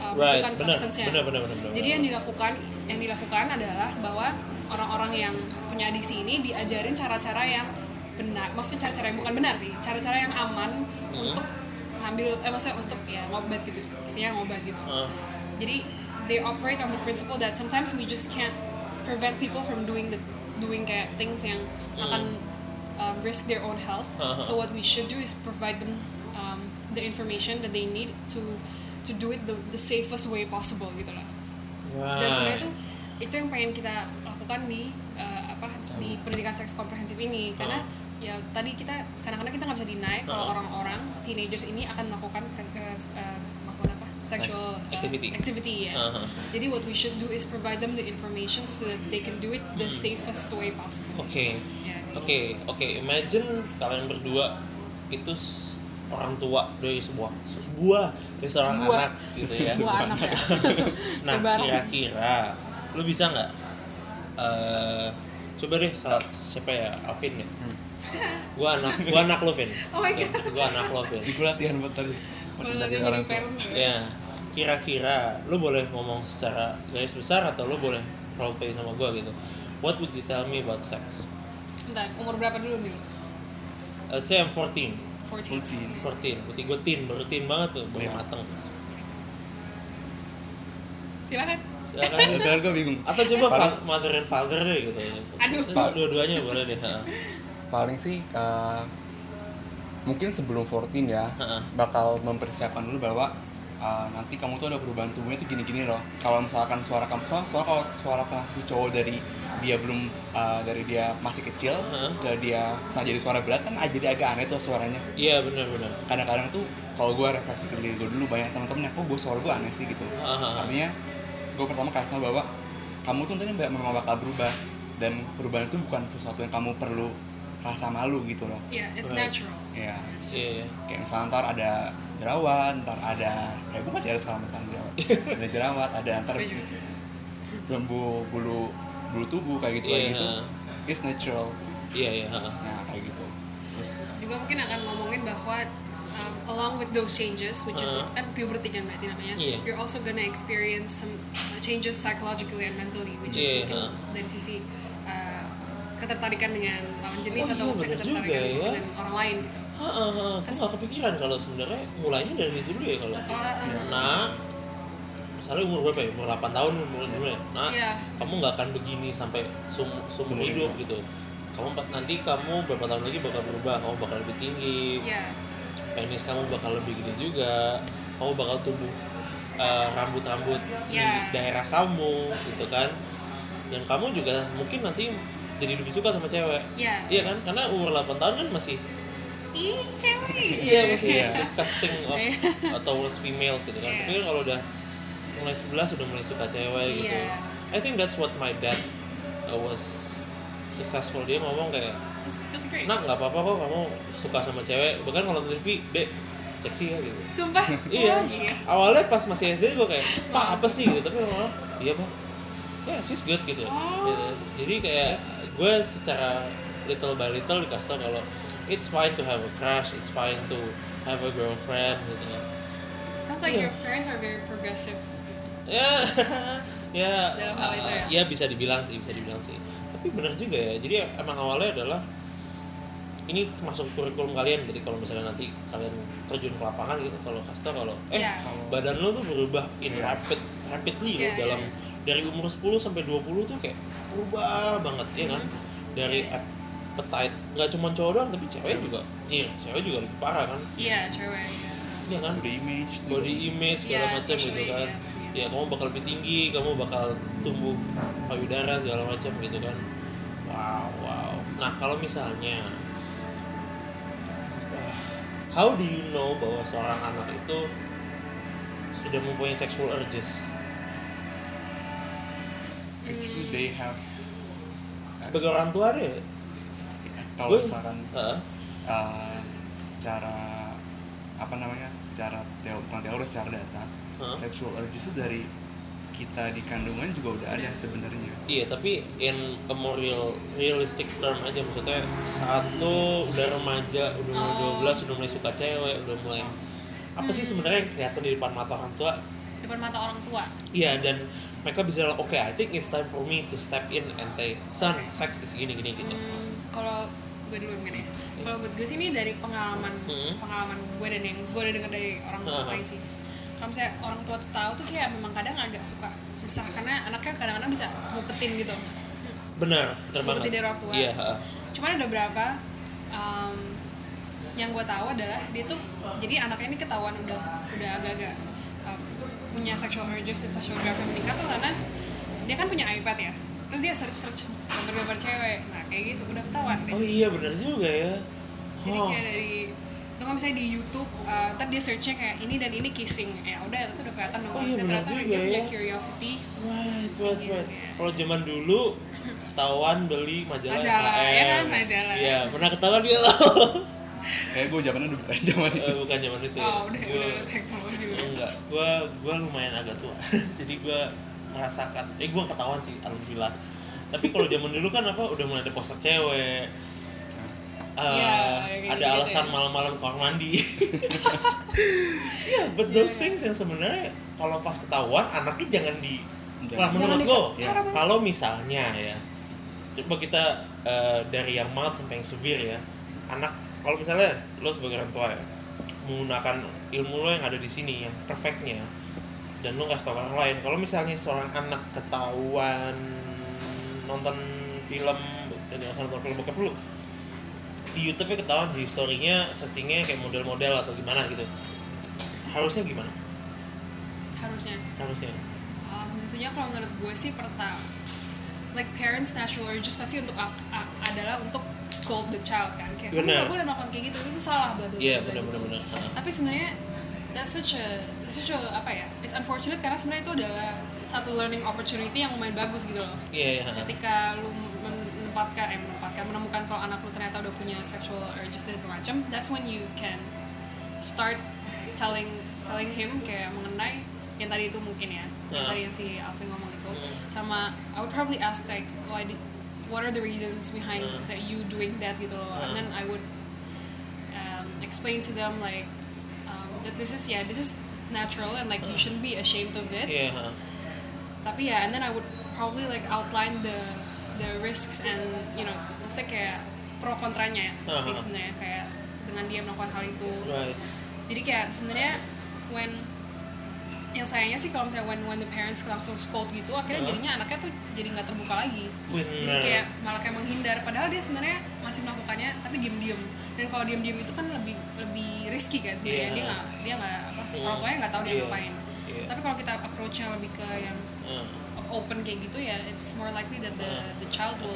uh, right bukan benar substance-nya. benar benar benar benar. Jadi yang dilakukan yang dilakukan adalah bahwa orang-orang yang punya adiksi ini diajarin cara-cara yang benar, maksudnya cara-cara yang bukan benar sih, cara-cara yang aman Hmm. untuk ngambil, eh maksudnya untuk ya ngobat gitu, istilahnya ngobat gitu. Ah, Jadi they operate on the principle that sometimes we just can't prevent people from doing the doing kayak things yang akan um, risk their own health. Uh-huh. So what we should do is provide them um, the information that they need to to do it the, the safest way possible gitu lah. Dan sebenarnya right. itu itu yang pengen kita lakukan di uh, apa di pendidikan seks komprehensif ini karena ya tadi kita kadang-kadang kita nggak bisa deny kalau orang-orang teenagers ini akan melakukan ke, ke- uh, melakukan apa sexual uh, activity. activity ya. Uh-huh. Jadi what we should do is provide them the information so that they can do it the Hmm. safest way possible. Oke, Ya, gitu. oke, oke. Imagine kalian berdua itu orang tua dari sebuah sebuah dari seorang Sebuah. anak gitu ya. Sebuah anak ya. nah, kira-kira lu bisa nggak? eh coba deh saat siapa ya Alvin ya. Gua anak, gua anak lo Vin. Oh my God. Gua anak lo Vin. Di gue latihan buat tadi. Buat dari orang tua. parent. Ya, kira-kira lu boleh ngomong secara garis besar atau lu boleh role play sama gua gitu. What would you tell me about sex? Bentar, umur berapa dulu nih? Let's say I'm 14. 14. 14, putih gue teen, baru teen banget tuh, baru Iya. mateng Silakan. Silakan Sekarang gue bingung. Atau coba Paling- fa- mother and father deh gitu Aduh. Terus Dua-duanya boleh deh paling sih uh, mungkin sebelum 14 ya bakal mempersiapkan dulu bahwa uh, nanti kamu tuh ada perubahan tubuhnya tuh gini-gini loh kalau misalkan suara kamu soal soal kalau suara transisi cowok dari dia belum uh, dari dia masih kecil Ha-ha. ke dia saat jadi suara berat kan jadi agak aneh tuh suaranya Iya benar-benar kadang-kadang tuh kalau gue refleksi ke diri gue dulu banyak teman-teman yang oh gue suara gue aneh sih gitu Ha-ha. artinya gue pertama kasih tau bahwa kamu tuh nanti memang bakal berubah dan perubahan itu bukan sesuatu yang kamu perlu rasa malu gitu loh Yeah, it's Right. natural. Iya. It's Iya just iya. kayak misalnya ntar ada jerawat ntar ada ya gue masih ada selama misalnya jerawat ada jerawat ada ntar tumbuh bulu bulu tubuh kayak gitu kayak Iya. gitu it's natural Iya iya ha. nah kayak gitu terus juga mungkin akan ngomongin bahwa along with those changes, which is Uh-huh. kan puberty kan berarti namanya, Iya. you're also gonna experience some changes psychologically and mentally, which is Iya, mungkin uh. dari sisi uh, ketertarikan dengan lawan jenis Oh atau iya, ketertarikan juga ya. dengan orang lain gitu Heeh, heeh. Aku nggak kepikiran kalau sebenarnya mulainya dari itu dulu ya kalau. oh, uh, uh, Nah, misalnya umur berapa ya? Umur 8 tahun umur dulu ya. Nah, Iya. kamu nggak akan begini sampai sum seumur Seumur hidup hidup. gitu. Kamu nanti kamu berapa tahun lagi bakal berubah, kamu bakal lebih tinggi, ya penis kamu bakal lebih gede juga, kamu bakal tumbuh eh, rambut-rambut di Ya. daerah kamu gitu kan. Dan kamu juga mungkin nanti jadi lebih suka sama cewek. ya Iya kan? Karena umur 8 tahun kan masih ih cewek iya masih Iya. disgusting of Iya. towards females gitu kan Iya. tapi kan kalau udah mulai 11 udah mulai suka cewek gitu Iya. I think that's what my dad uh, was successful dia ngomong kayak great nak nggak apa-apa kok kamu suka sama cewek. Bahkan kalau nonton TV dek seksi ya gitu. Sumpah. Iya oh, iya. awalnya pas masih SD gue kayak pak apa sih? Gitu. Tapi lama iya pak. Ya she's good gitu. Oh. Gitu. jadi kayak gue secara little by little dikasih tau kalau it's fine to have a crush it's fine to have a girlfriend gitu sounds like Iya. your parents are very progressive. Ya. Ya hal itu ya? uh, ya bisa dibilang sih bisa dibilang sih tapi benar juga ya jadi emang awalnya adalah ini masuk kurikulum kalian berarti kalau misalnya nanti kalian terjun ke lapangan gitu kalau kasta kalau eh Iya. badan lo tuh berubah in Iya. rapid rapidly loh Iya, dalam iya. dari umur 10 sampai 20 tuh kayak berubah banget ya kan Mhm. dari Iya. appetite nggak cuma cowok doang tapi cewek juga jir cewek juga lebih parah kan iya cewek ya. Iya kan body image body image segala Iya, macam gitu kan iya, ya kamu bakal lebih tinggi kamu bakal tumbuh payudara segala macam gitu kan. Wow wow. Nah kalau misalnya how do you know bahwa seorang anak itu sudah mempunyai sexual urges? Actually, they have sebagai orang tua deh. Kalau Gue- misalkan Heeh. uh, secara apa namanya secara teo bukan teori secara data Hah? sexual urges itu dari kita di kandungan juga udah ada sebenarnya Iya, tapi in a more real, realistic term aja maksudnya saat lo udah remaja, udah umur Oh. 12, udah mulai suka cewek, udah mulai apa sih sebenarnya yang kelihatan di depan mata orang tua? depan mata orang tua Iya, dan mereka bisa oke, I think it's time for me to step in and say, son, Oke. sex is gini gini gitu. Hmm, kalau gue dulu mungkin ya kalau buat gue sih ini dari pengalaman Hmm. pengalaman gue dan yang gue udah denger dari orang tua Hmm. lain sih kalau misalnya orang tua tuh tahu tuh kayak memang kadang agak suka susah karena anaknya kadang-kadang bisa ngupetin gitu Benar, benar banget. dari orang tua. Iya, ha. cuman ada beberapa um, yang gue tahu adalah dia tuh jadi anaknya ini ketahuan udah udah agak-agak um, punya sexual urges dan sexual drive yang meningkat tuh karena dia kan punya iPad ya terus dia search search gambar-gambar cewek nah kayak gitu udah ketahuan deh Oh iya, benar juga ya. jadi Oh. kayak dari itu kan misalnya di YouTube uh, ntar dia searchnya kayak ini dan ini kissing ya udah itu udah kelihatan dong Oh iya, ternyata juga dia punya ya. curiosity Wait, wait, Gitu, ya. Kalau zaman dulu ketahuan beli majalah Majalah, ya kan, majalah. Iya, pernah ketahuan dia lo. kayak gue zamannya udah bukan zaman itu Eh, bukan zaman itu ya. oh udah Gua- udah udah teknologi enggak gua gua lumayan agak tua jadi gua merasakan eh gua ketahuan sih alhamdulillah tapi kalau zaman dulu kan apa udah mulai ada poster cewek Eh, Iya, kayak ada gitu-gitu alasan ya. malam-malam kamar mandi Iya, but those Iya. things yang sebenarnya kalau pas ketahuan anaknya jangan di Jangan. Nah, menurut di- Ya. Kalau misalnya ya coba kita eh, dari yang mild sampai yang severe ya anak kalau misalnya lo sebagai orang tua ya menggunakan ilmu lo yang ada di sini yang perfectnya dan lo kasih tau orang lain kalau misalnya seorang anak ketahuan nonton film dan yang nonton film bokep lu di YouTube-nya ketahuan di story-nya searchingnya kayak model-model atau gimana gitu. Harusnya gimana? Harusnya. Harusnya. Um, tentunya kalau menurut gue sih pertama like parents natural urges pasti untuk a- a- adalah untuk scold the child kan. Kayak kamu gak boleh melakukan kayak gitu itu salah bla bla Iya, bla, benar, gitu. tapi sebenarnya that's such a that's such a apa ya it's unfortunate karena sebenarnya itu adalah satu learning opportunity yang lumayan bagus gitu loh. Iya iya ketika lu menempatkan eh menempatkan menemukan kalau anak lu ternyata udah punya sexual urges dan macam that's when you can start telling telling him kayak mengenai yang tadi itu mungkin ya yang Nah. tadi yang si Alvin ngomong itu Hmm. sama I would probably ask like why did what are the reasons behind Hmm. misalnya you doing that gitu loh and Hmm. then I would um, explain to them like um, that this is yeah this is natural and like you shouldn't be ashamed of it ha. tapi ya and then I would probably like outline the the risks and you know maksudnya kayak pro kontranya ya sih Uh-huh. sebenarnya kayak dengan dia melakukan hal itu right jadi kayak sebenarnya when yang sayangnya sih kalau misalnya when when the parents langsung scold gitu akhirnya jadinya anaknya tuh jadi nggak terbuka lagi jadi Bener. kayak malah kayak menghindar padahal dia sebenarnya masih melakukannya tapi diem-diem dan kalau diem-diem itu kan lebih lebih risky kan sebenarnya Iya. dia nggak dia nggak apa Iya. orang tuanya nggak tahu dia Iya. ngapain Iya. tapi kalau kita approachnya lebih ke yang Uh. Open kayak gitu ya it's more likely that the Uh. the child will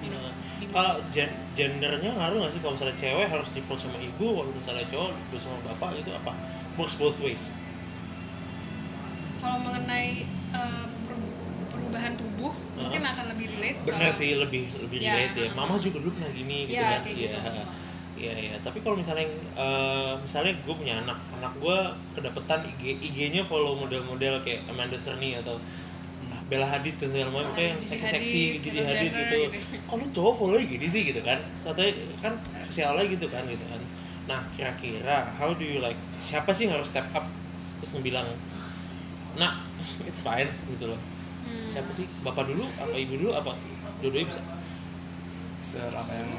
you know Nah, be- kalau gen- gendernya ngaruh nggak sih? Kalau misalnya cewek harus dipeluk sama ibu kalau misalnya cowok dipeluk sama bapak itu apa? Works both ways. Kalau mengenai uh, per- perubahan tubuh mungkin akan lebih relate kalau- sih lebih lebih Ya, relate ya. mama juga dulu pernah gini gitu Ya, kan. kayak Iya. gitu. Iya. Iya, tapi kalau misalnya eh, misalnya gue punya anak, anak gue kedapetan IG IG-nya follow model-model kayak Amanda Cerny atau Bella Hadid dan segala macam kayak Gigi seksi seksi Hadid, Gigi Hadid Jenner gitu. gitu. Kalau cowok follow gini sih gitu kan, satu kan sialnya gitu kan gitu kan. Nah kira-kira how do you like siapa sih yang harus step up terus ngebilang, nah it's fine gitu loh. Hmm. Siapa sih bapak dulu apa ibu dulu apa dua-duanya bisa? Ser apa yang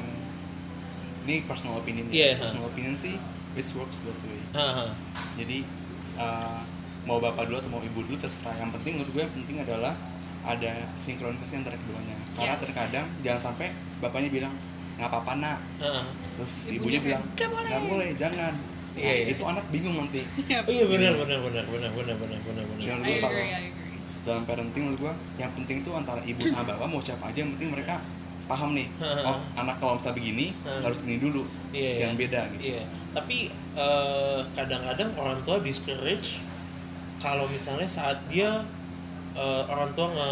ini personal opinion Iya, ya. Personal opinion sih it works both way. Haha. Jadi uh, mau bapak dulu atau mau ibu dulu terserah. Yang penting menurut gue yang penting adalah ada sinkronisasi antara keduanya. Karena Yes. terkadang jangan sampai bapaknya bilang nggak apa-apa nak, Haha. terus Ibunya ibunya, bilang "Nggak boleh." boleh, jangan. Iya, Nah, iya. Itu anak bingung nanti. Ya, Oh iya benar benar benar benar benar benar benar benar. Kalau I agree. dalam parenting menurut gua yang penting itu antara ibu sama bapak mau siapa aja yang penting mereka paham nih oh anak kalau misalnya begini harus gini dulu Iya, jangan iya. beda gitu Iya. Tapi eh, kadang-kadang orang tua discourage kalau misalnya saat dia eh, orang tua nge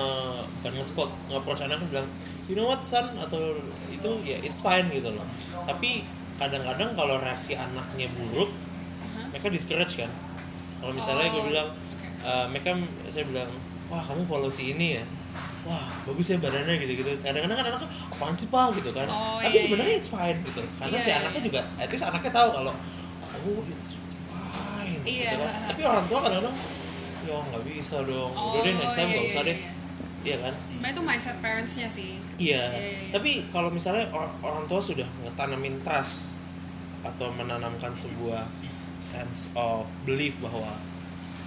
bukan nge-scold, nge-approach anaknya bilang, you know what son atau itu ya it's fine gitu loh. Tapi kadang-kadang kalau reaksi anaknya buruk, mereka discourage kan. Kalau misalnya gue Oh, bilang, oke. eh, mereka saya bilang, wah kamu follow si ini ya, wah bagus ya badannya gitu-gitu. Kadang-kadang kan anaknya apaan sih pak gitu kan. Oh, Tapi iya, sebenarnya iya. it's fine gitu. Karena Iya, si iya, anaknya iya. juga, at least anaknya tahu kalau oh it's fine. Iya. Gitu kan. Tapi orang tua kadang-kadang, ya nggak bisa dong. Udah deh next time iya, nggak iya, usah deh. iya. Iya kan? Sebenarnya itu mindset parentsnya sih. Iya. Iya, iya, iya. Tapi kalau misalnya or- orang tua sudah ngetanamin trust atau menanamkan sebuah sense of belief bahwa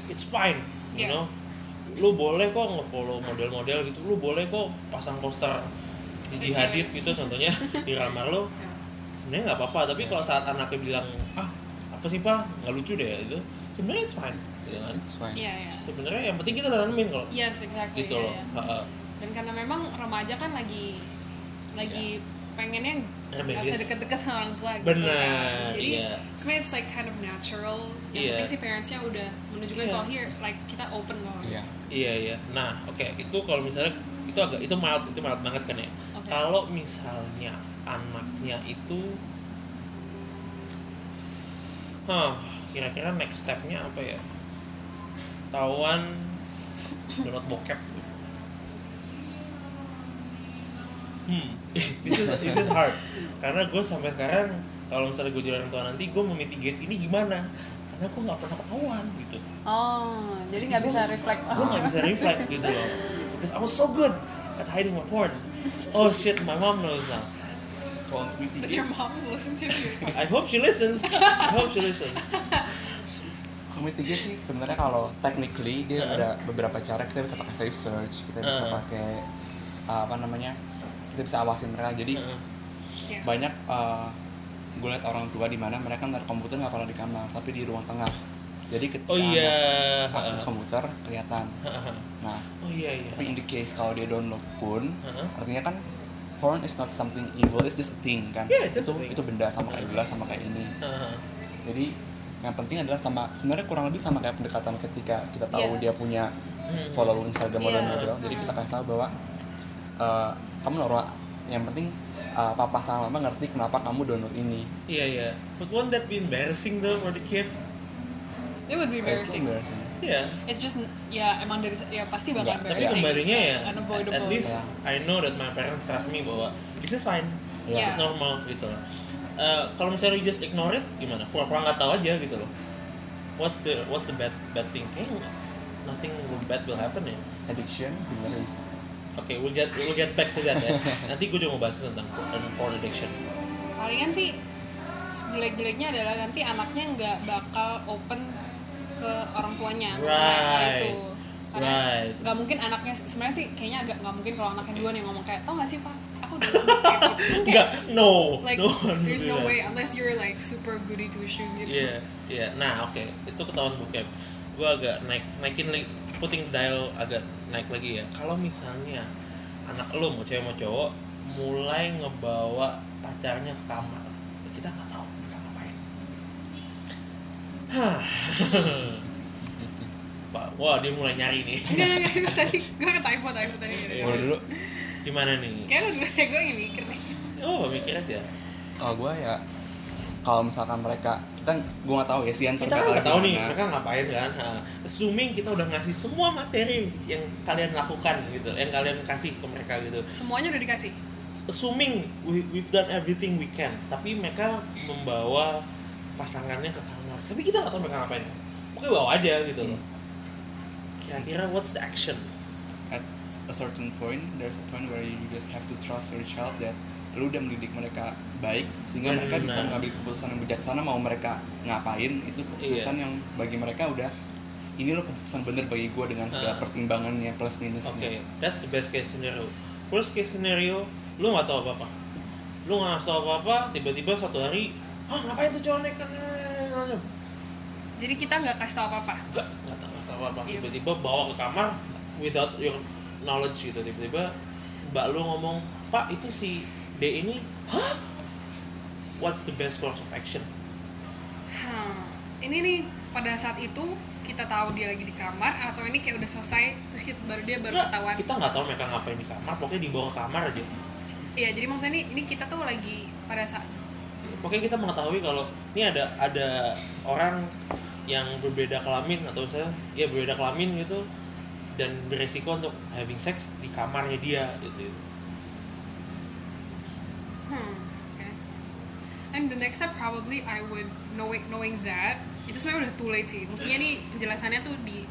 it's fine, you Iya. know, lu boleh kok nge-follow model-model gitu, lu boleh kok pasang poster Gigi. Hadid gitu contohnya di kamar lo, sebenarnya nggak apa-apa. Tapi kalau saat anaknya bilang ah apa sih pak nggak lucu deh itu, sebenarnya it's fine, gitu kan? it's fine Iya, iya. Sebenarnya yang penting kita tanamin kalau Yes, exactly. gitu iya, loh. iya. Dan karena memang remaja kan lagi lagi pengennya nggak usah deket-deket sama orang tua gitu Benar, kan. Jadi iya. sebenarnya it's like kind of natural. Yang Iya. penting sih parentsnya udah menunjukkan Iya. kalau here like kita open loh. iya Iya iya. Nah oke itu kalau misalnya itu agak itu mild itu mild banget kan ya. Oke. Kalau misalnya anaknya itu, huh, kira-kira next stepnya apa ya? Tawan download bokep. Hmm, this is this is hard. Karena gue sampai sekarang kalau misalnya gue jadi orang tua nanti gue memitigate ini gimana? Karena gue nggak pernah ketahuan gitu Oh, jadi nggak bisa reflect. gue gak bisa reflect gitu loh because I was so good at hiding my porn oh shit my mom knows now kalau untuk Does mitigate your mom listen to you? I hope she listens I hope she listens kalau mitigate sih sebenarnya kalau technically dia Heeh. ada beberapa cara kita bisa pakai safe search kita bisa pakai uh, apa namanya kita bisa awasin mereka jadi. Iya. banyak uh, gue liat orang tua di mana mereka naruh komputer nggak pernah di kamar tapi di ruang tengah jadi ketika oh iya anak akses komputer kelihatan nah oh iya iya tapi in the case kalau dia download pun Heeh. artinya kan porn is not something evil it's just a thing kan Yeah, it's just itu a thing. itu benda sama kayak gelas sama kayak ini Heeh. jadi yang penting adalah sama sebenarnya kurang lebih sama kayak pendekatan ketika kita tahu Iya. dia punya Hmm. follow Instagram Iya. model-model jadi kita kasih tahu bahwa uh, kamu naruh yang penting uh, papa sama mama ngerti kenapa kamu download ini iya iya but won't that be embarrassing though for the kid It would be embarrassing. embarrassing. iya It's just ya emang dari ya pasti bakal Enggak, tapi embarrassing. kembalinya ya unavoidable. at least Ya. I know that my parents trust me bahwa this is fine this Iya. is normal gitu Eh, kalau misalnya you just ignore it gimana pura-pura nggak tahu aja gitu loh what's the what's the bad bad thing kayak nothing bad will happen ya addiction sebenarnya Oke, we'll get we'll get back to that ya. Nanti gue juga mau bahas tentang porn porn addiction. palingan sih jelek-jeleknya adalah nanti anaknya nggak bakal open ke orang tuanya mengenai hal Right. itu karena Right. nggak mungkin anaknya sebenarnya sih kayaknya agak nggak mungkin kalau anaknya duluan yang ngomong kayak tau gak sih pak aku udah kayak gitu." Kayak, Enggak, no, like no there's no way unless you're like super goody two shoes gitu Iya, iya. Nah, oke, itu ketahuan bokep. Gue agak naik naikin lagi, putting dial agak naik lagi ya. Kalau misalnya anak lo mau cewek mau cowok mulai ngebawa pacarnya ke kamar, kita nggak tahu mereka ngapain. Hah. Wah dia mulai nyari nih. enggak enggak enggak tadi gue ke typo typo tadi. Gue dulu Gimana nih? kayak lo dulu gue lagi mikir nih Oh, mikir aja. kalau gue ya kalau misalkan mereka kita gue nggak tahu ya sih Kita kan nggak tahu nih mereka ngapain kan. Nah, assuming kita udah ngasih semua materi yang kalian lakukan gitu, yang kalian kasih ke mereka gitu. semuanya udah dikasih assuming we, we've done everything we can tapi mereka membawa pasangannya ke kamar tapi kita nggak tahu mereka ngapain oke bawa aja gitu loh kira-kira what's the action a certain point there's a point where you just have to trust your child that lu udah mendidik mereka baik sehingga mereka bisa Benar. mengambil keputusan yang bijaksana mau mereka ngapain itu keputusan Iya. yang bagi mereka udah ini lo keputusan bener bagi gue dengan segala Ah. pertimbangannya plus oke minusnya that's the best case scenario worst case scenario lu nggak tahu apa apa lu nggak tahu apa apa tiba-tiba satu hari ah ngapain tuh cowok nekat jadi kita nggak kasih tau apa apa nggak nggak tahu nggak tahu apa apa Iya. tiba-tiba bawa ke kamar without your knowledge gitu. Tiba-tiba mbak lu ngomong pak itu si D ini hah? What's the best course of action? Hmm, ini nih pada saat itu kita tahu dia lagi di kamar atau ini kayak udah selesai terus kita, baru dia baru ketahuan? kita nggak tahu mereka ngapain di kamar pokoknya dibawa ke kamar aja. Iya jadi maksudnya ini ini kita tuh lagi pada saat pokoknya kita mengetahui kalau ini ada ada orang yang berbeda kelamin atau misalnya ya berbeda kelamin gitu dan beresiko untuk having sex di kamarnya dia gitu. Hmm okay. and the next step probably I would knowing knowing that itu sebenarnya udah too late sih. Mestinya nih penjelasannya tuh di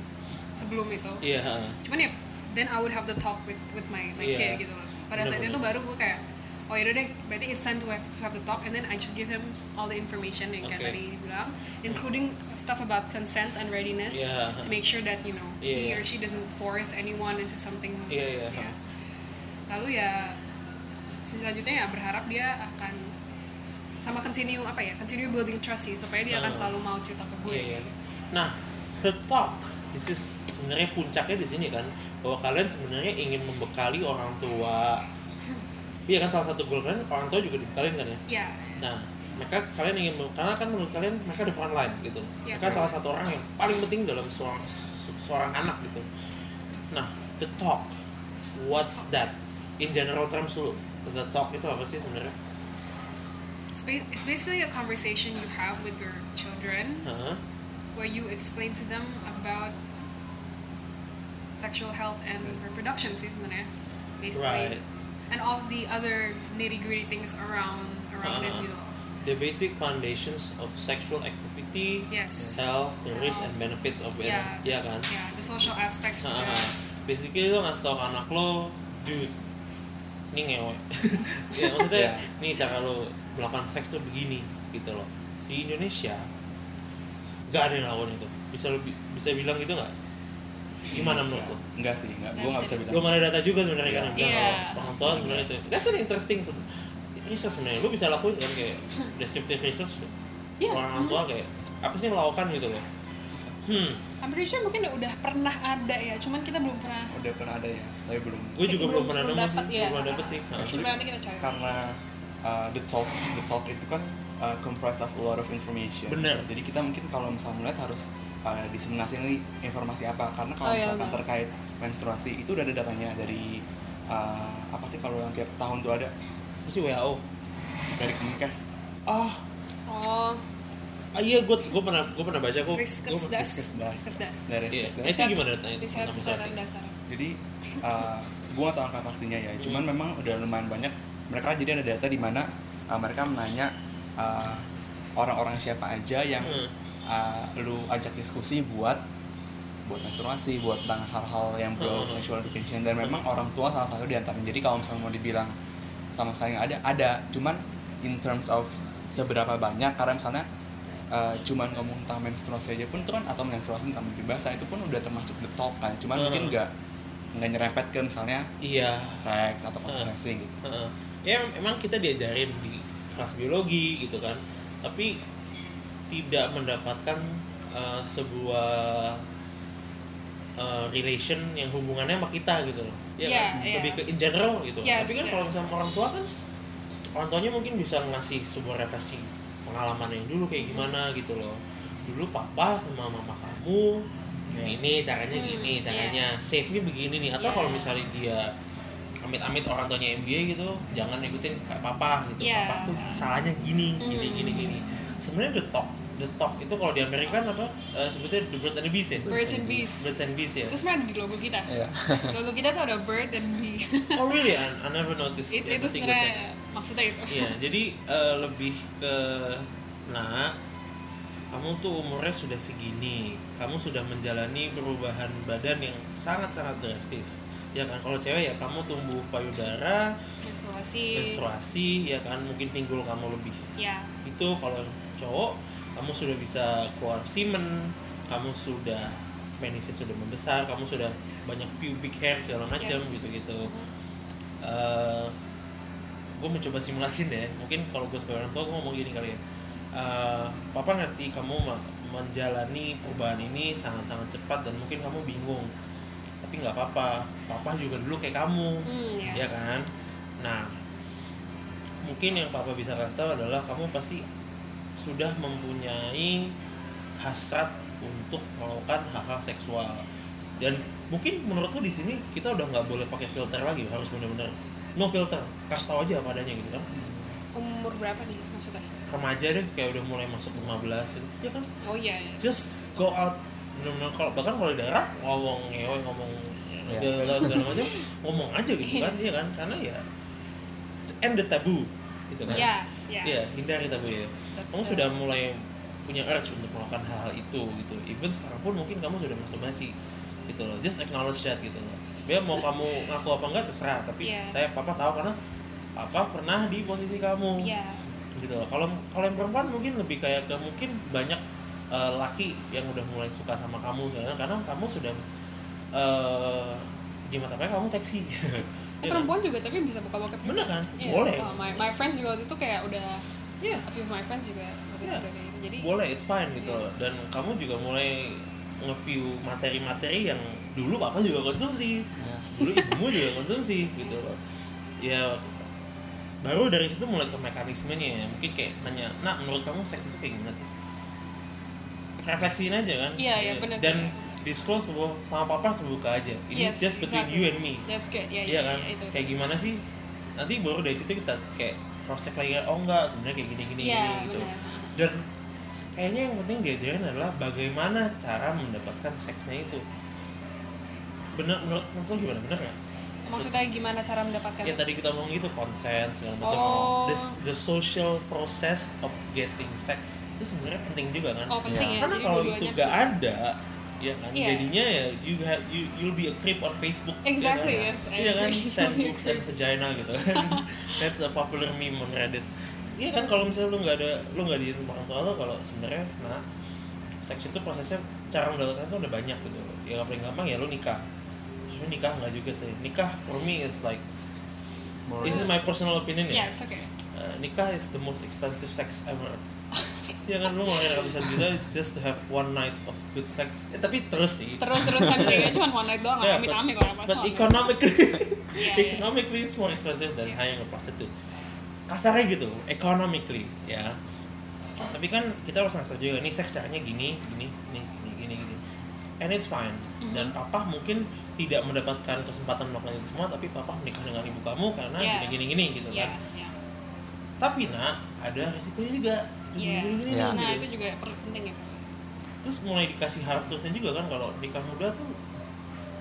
sebelum itu. Iya cuman ya then I would have the talk with with my my Iya. kid gitu loh. Pada saat itu baru gue kayak oh yaudah deh berarti it's time to have, to have the talk and then I just give him all the information yang kayak Okay. tadi bilang including stuff about consent and readiness Yeah. to make sure that you know Iya, he iya. or she doesn't force anyone into something Iya, iya. ya. lalu ya selanjutnya ya berharap dia akan sama continue apa ya continue building trust sih supaya dia akan Ah. selalu mau cerita ke gue Iya, iya. Nah, the talk, this is sebenarnya puncaknya di sini kan, bahwa kalian sebenarnya ingin membekali orang tua. Iya kan salah satu goal kalian orang tua juga dibekalin kan ya. ya Nah, mereka kalian ingin karena kan menurut kalian mereka the front line gitu. Iya. Mereka salah satu orang yang paling penting dalam seorang se- seorang anak gitu. Nah, the talk, what's that? In general terms dulu, the talk itu apa sih sebenarnya? It's, ba- it's basically a conversation you have with your children Hah? where you explain to them about sexual health and reproduction sih sebenarnya basically Right. And all the other nitty gritty things around around it Uh-huh. gitu The basic foundations of sexual activity, yes health, the risk Health. and benefits of it. yeah Iya the- kan? yeah the social aspects Nah, juga basically lo ngasih tau ke anak lo, dude, ini ngewe. ya maksudnya, Yeah. nih cara lo melakukan seks tuh begini, gitu loh. Di Indonesia, gak ada yang lakukan itu. Bisa lo bi- bisa bilang gitu nggak? Gimana menurut lo? enggak sih enggak Nggak gue nggak bisa bisa bilang Belum ada data juga sebenarnya kan bilang Iya. kalau orang tua sebenarnya itu. That's an interesting se- research sebenarnya. Lo bisa lakuin kan kayak descriptive research Iya, orang tua kayak apa sih yang lo lakukan gitu loh. Hmm, I'm pretty sure mungkin udah pernah ada ya cuman kita belum pernah udah pernah ada ya tapi belum gue juga Belum- pernah nemu sih, iya. belum pernah dapet sih. Nah. Actually, coba nanti kita cari karena uh, the talk the talk itu kan uh, comprised of a lot of information Bener. jadi kita mungkin kalau misalnya melihat harus uh, diseminasi ini informasi apa karena kalau Oh, iya, misalkan benar. terkait menstruasi itu udah ada datanya dari uh, apa sih kalau yang tiap tahun tuh ada Apa sih WHO? dari Kemenkes Ah, oh ah iya gue gue pernah gue pernah baca kok. riskesdas Riskesdas. dari Iya. Riskesdas. Eh, itu gimana datanya? riset kesehatan dasar jadi uh, gue gak tahu angka pastinya ya cuman memang udah lumayan banyak mereka jadi ada data di mana uh, mereka menanya uh, orang-orang siapa aja yang Hmm. Uh, lu ajak diskusi buat buat menstruasi buat tentang hal-hal yang pro Hmm. sexual education dan memang orang tua salah satu di antaranya jadi kalau misalnya mau dibilang sama sekali nggak ada ada cuman in terms of seberapa banyak karena misalnya uh, cuman ngomong tentang menstruasi aja pun itu kan atau menstruasi tentang basah itu pun udah termasuk the talk kan cuman Hmm. mungkin nggak nggak nyerempet ke misalnya iya seks atau Hmm. kontrasepsi gitu Heeh. ya emang kita diajarin di kelas biologi gitu kan tapi tidak mendapatkan uh, sebuah uh, relation yang hubungannya sama kita gitu loh ya Iya, kan? iya. lebih ke in general gitu Yes, tapi kan iya. kalau misalnya orang tua kan orang tuanya mungkin bisa ngasih sebuah refleksi pengalaman yang dulu kayak gimana gitu loh dulu papa sama mama kamu Iya. ini caranya Hmm, gini iya. caranya save nya begini nih atau Iya. kalau misalnya dia amit-amit orang tuanya MBA gitu jangan ikutin kayak papa gitu Iya. papa tuh salahnya gini gini Hmm. gini gini sebenarnya the talk the talk itu kalau di Amerika kan apa eh, sebetulnya the bird and the bees ya? Birds and bees birds and bees ya. Itu sebenarnya di logo kita. Iya. logo kita tuh ada bird and bee oh really? I, I never noticed. Itu Ya, itu sebenarnya maksudnya itu. Iya, jadi eh, lebih ke nah kamu tuh umurnya sudah segini, kamu sudah menjalani perubahan badan yang sangat-sangat drastis. Ya kan, kalau cewek ya kamu tumbuh payudara, menstruasi. menstruasi, ya kan? Mungkin pinggul kamu lebih. Ya itu kalau cowok kamu sudah bisa keluar semen kamu sudah penisnya sudah membesar kamu sudah banyak pubic hair segala macam Yes. gitu gitu gue mencoba simulasin deh. Mungkin kalau gue sebagai orang tua gue ngomong gini kali ya. Eh, papa ngerti kamu menjalani perubahan ini sangat-sangat cepat dan mungkin kamu bingung. Tapi nggak apa-apa. Papa juga dulu kayak kamu. Hmm, ya. ya kan? Nah mungkin yang papa bisa kasih tahu adalah kamu pasti sudah mempunyai hasrat untuk melakukan hal-hal seksual dan mungkin menurutku di sini kita udah nggak boleh pakai filter lagi harus benar-benar no filter kasih tahu aja apa adanya gitu kan umur berapa nih maksudnya remaja deh kayak udah mulai masuk 15 gitu. ya kan oh iya ya. just go out benar-benar kalau bahkan kalau di daerah ngomong ngewe ngomong Iya. segala segala macam ngomong aja gitu kan iya kan karena ya end the taboo gitu kan yes yes Iya, hindari tabu ya. That's Kamu sudah mulai punya urge untuk melakukan hal-hal itu gitu. Even sekarang pun mungkin kamu sudah masturbasi gitu loh. Just acknowledge that gitu loh. Dia mau kamu ngaku apa enggak terserah, tapi Iya. saya papa tahu karena papa pernah di posisi kamu. Iya. Gitu loh. Kalau kalau yang perempuan mungkin lebih kayak ke mungkin banyak eh, laki yang udah mulai suka sama kamu karena karena kamu sudah eh di mata mereka kamu seksi. Eh, Iya kan? perempuan juga tapi bisa buka bokep Bener kan? Iya. Boleh. Oh, my, my friends juga waktu itu kayak udah Iya. a few of my friends juga waktu Iya. itu udah kayak gitu. jadi boleh it's fine gitu Iya. loh. dan kamu juga mulai nge-view materi-materi yang dulu papa juga konsumsi Ya. dulu ibumu juga konsumsi gitu loh ya baru dari situ mulai ke mekanismenya ya mungkin kayak nanya nak menurut kamu seks itu kayak gimana sih refleksiin aja kan Iya, iya, benar, dan benar. disclose bahwa sama papa terbuka aja ini Yes, just between exactly. you and me that's good ya iya ya, kan ya, itu kayak gimana sih nanti baru dari situ kita kayak cross check lagi oh enggak sebenarnya kayak gini gini Iya, gini gitu benar. dan kayaknya yang penting diajarin adalah bagaimana cara mendapatkan seksnya itu bener menurut menurut lo gimana bener nggak maksudnya gimana cara mendapatkan yang tadi kita ngomong itu konsen segala macam Oh. the, the social process of getting sex itu sebenarnya penting juga kan oh penting Iya. ya karena jadi kalau itu gak sih. ada ya kan? Iya. jadinya ya you have you you'll be a creep on Facebook Exactly, ya kan? yes, I iya kan? send boobs and vagina gitu kan? That's a popular meme on Reddit. Iya kan? Kalau misalnya lu nggak ada lu nggak diizin orang tua lo kalau sebenarnya nah seks itu prosesnya cara mendapatkan itu ada banyak gitu. Ya paling gampang ya lu nikah. Sebenarnya nikah nggak juga sih. Nikah for me is like More- this is my personal opinion ya. Ya it's okay. Uh, nikah is the most expensive sex ever ya kan lu ngeluarin ratusan juta just to have one night of good sex. Eh, tapi terus sih. Terus terusan sih cuma one night doang Yeah, amit but- amit but pas economically Iya, iya. economically it's more expensive than hiring a prostitute kasarnya gitu economically ya. Tapi kan kita harus ngasih juga nih seks caranya gini gini gini gini gini gini. And it's fine. Mhm. dan papa mungkin tidak mendapatkan kesempatan melakukan itu semua tapi papa menikah dengan ibu kamu karena Yeah. gini gini gini gitu ya kan. ya tapi nak ada resikonya juga Iya. Gini, gini, gini, Iya. nah itu juga penting ya terus mulai dikasih hard truthnya juga kan kalau nikah muda tuh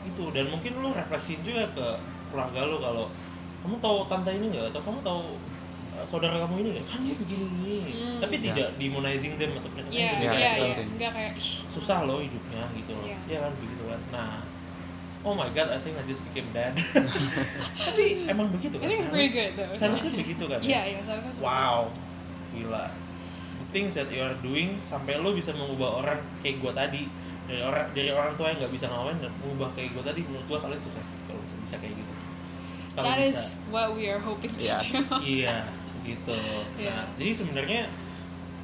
itu dan mungkin lu refleksiin juga ke keluarga lu kalau kamu tahu tante ini nggak atau kamu tahu "Eh, saudara kamu ini nggak? kan dia begini begini Hmm. tapi Ya. tidak demonizing them atau mereka Iya, itu Ya, iya, kayak iya. penting. Enggak kayak "Ih, susah loh hidupnya gitu loh Iya. ya kan begitu kan nah oh my god I think I just became dad tapi emang begitu kan think it's pretty good though. seharusnya begitu kan ya? Iya, iya, seharusnya seperti wow gila things that you are doing sampai lo bisa mengubah orang kayak gua tadi dari orang dari orang tua yang nggak bisa ngawain dan mengubah kayak gua tadi menurut gua kalian sukses kalau bisa, bisa kayak gitu kalau That bisa is what we are hoping to Yes. do. iya gitu Iya. nah jadi sebenarnya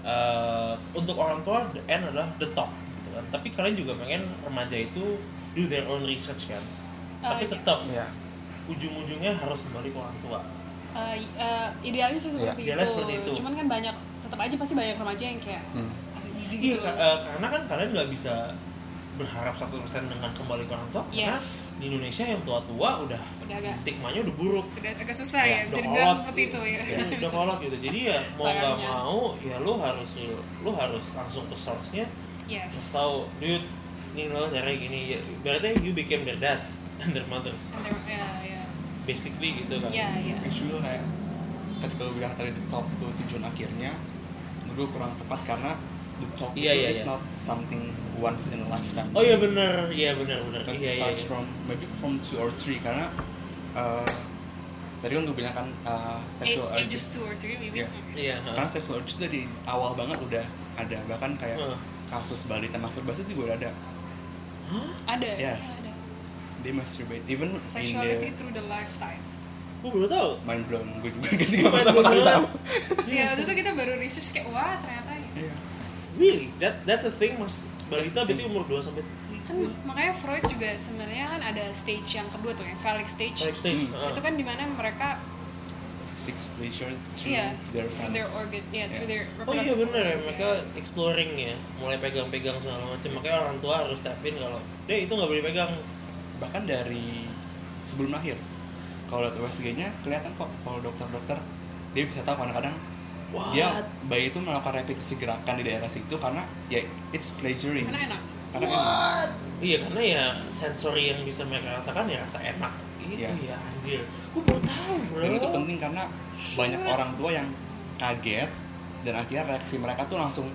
eh, untuk orang tua the end adalah the top gitu kan tapi kalian juga pengen remaja itu do their own research kan Uh, tapi iya. tetap Iya. ujung-ujungnya harus kembali ke orang tua Uh, uh, idealnya sih seperti, Idealnya itu. seperti itu. Cuman kan banyak tetap aja pasti banyak remaja yang kayak Hmm. iya gitu. ka- eh, karena kan kalian nggak bisa berharap 100% dengan kembali ke orang tua karena Yes. di Indonesia yang tua-tua udah Udah agak stigmanya udah buruk sudah agak susah Ya, ya, bisa udah dibilang kolot. seperti itu ya. Ya, udah kolot gitu jadi ya mau nggak mau ya lo harus lo harus langsung ke source-nya yes. tahu dude ini lo cara gini ya berarti you became their dads and their mothers And there- ya, ya. basically gitu kan Ya, ya. Actually kayak ketika lu bilang tadi the top itu tujuan akhirnya menurut gue kurang tepat karena the Iya, itu iya, is iya. not something once in a lifetime. oh iya bener iya bener bener But iya it iya starts iya. from maybe from two or three karena uh, tadi kan gue bilang kan uh, sexual A- ages urges two or three maybe. Iya. iya ha. karena sexual urges dari awal banget udah ada bahkan kayak Heeh. kasus balita masturbasi juga udah ada Ada. Yes. Ada. dia masturbate even in Sexuality the through the lifetime. Gue baru tahu mind blown gue juga pertama kali blown. tahu Iya, waktu itu kita baru research kayak wah ternyata ya. Iya. really that that's a thing mas balita berarti umur 2 sampai kan makanya Freud juga sebenarnya kan ada stage yang kedua tuh yang phallic stage Like stage Hmm. ha. itu kan di mana mereka six pleasure through iya their through fans their organ through Yeah. their Oh iya bener ya, mereka exploring ya, mulai pegang-pegang segala macam. Makanya orang tua harus tapin kalau, deh itu nggak boleh pegang. bahkan dari sebelum lahir kalau lihat USG-nya kelihatan kok kalau dokter-dokter dia bisa tahu kadang-kadang What? dia bayi itu melakukan repetisi gerakan di daerah situ karena ya it's pleasuring karena enak karena enak. Iya karena ya sensori yang bisa mereka rasakan ya rasa enak. Itu Iya. ya anjir. Gue baru tahu bro. dan itu penting karena banyak orang tua yang kaget dan akhirnya reaksi mereka tuh langsung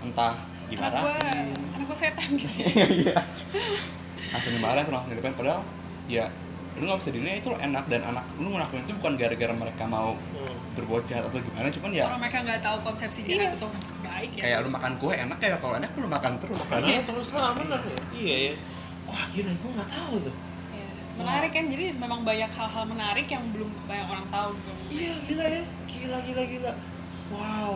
entah gimana anak gue setan gitu iya langsung dimarahin tuh langsung di depan padahal ya lu nggak bisa dinilai itu enak dan anak lu ngelakuin itu bukan gara-gara mereka mau Hmm. berbuat jahat atau gimana cuman ya kalau mereka nggak tahu konsepsi jahat itu baik ya kayak lu makan kue enak ya kalau enak lu makan terus kan Karena terus lah bener ya. Iya ya. Wah gila gue nggak tahu tuh. Ya, menarik kan jadi memang banyak hal-hal menarik yang belum banyak orang tahu gitu Iya gila ya. Gila gila gila. Wow.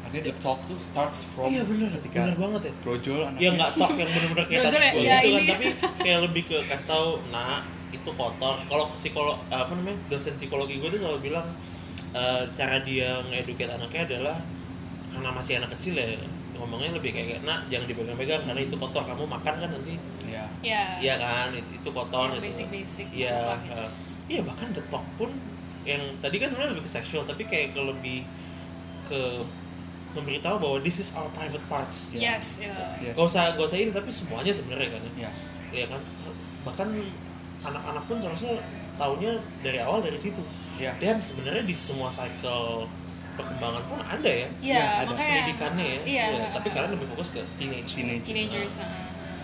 artinya the talk tuh starts from Iya bener. ketika Bener banget ya. brojol anaknya Ya nggak talk yang bener-bener kayak Brojol ya? tadi Iya, gitu kan, ini. tapi kayak lebih ke kasih tahu, nah itu kotor. Kalau psikolog apa namanya dosen psikologi gue tuh selalu bilang eh, cara dia ngedukate anaknya adalah karena masih anak kecil ya ngomongnya lebih kayak nak jangan dipegang-pegang karena itu kotor kamu makan kan nanti ya ya iya kan itu, itu kotor gitu. basic basic Iya, eh, iya bahkan the talk pun yang tadi kan sebenarnya lebih ke seksual tapi kayak ke lebih ke memberitahu bahwa this is our private parts. Iya. yes ya. yes. Gak usah gak usah ini tapi semuanya sebenarnya kan ya. ya Iya kan bahkan anak-anak pun seharusnya taunya dari awal dari situ. ya Dan sebenarnya di semua cycle perkembangan pun ada ya Iya, Ya, ada makanya pendidikannya ya. Iya. Iya, tapi kalian lebih fokus ke teenage. teenage teenagers uh,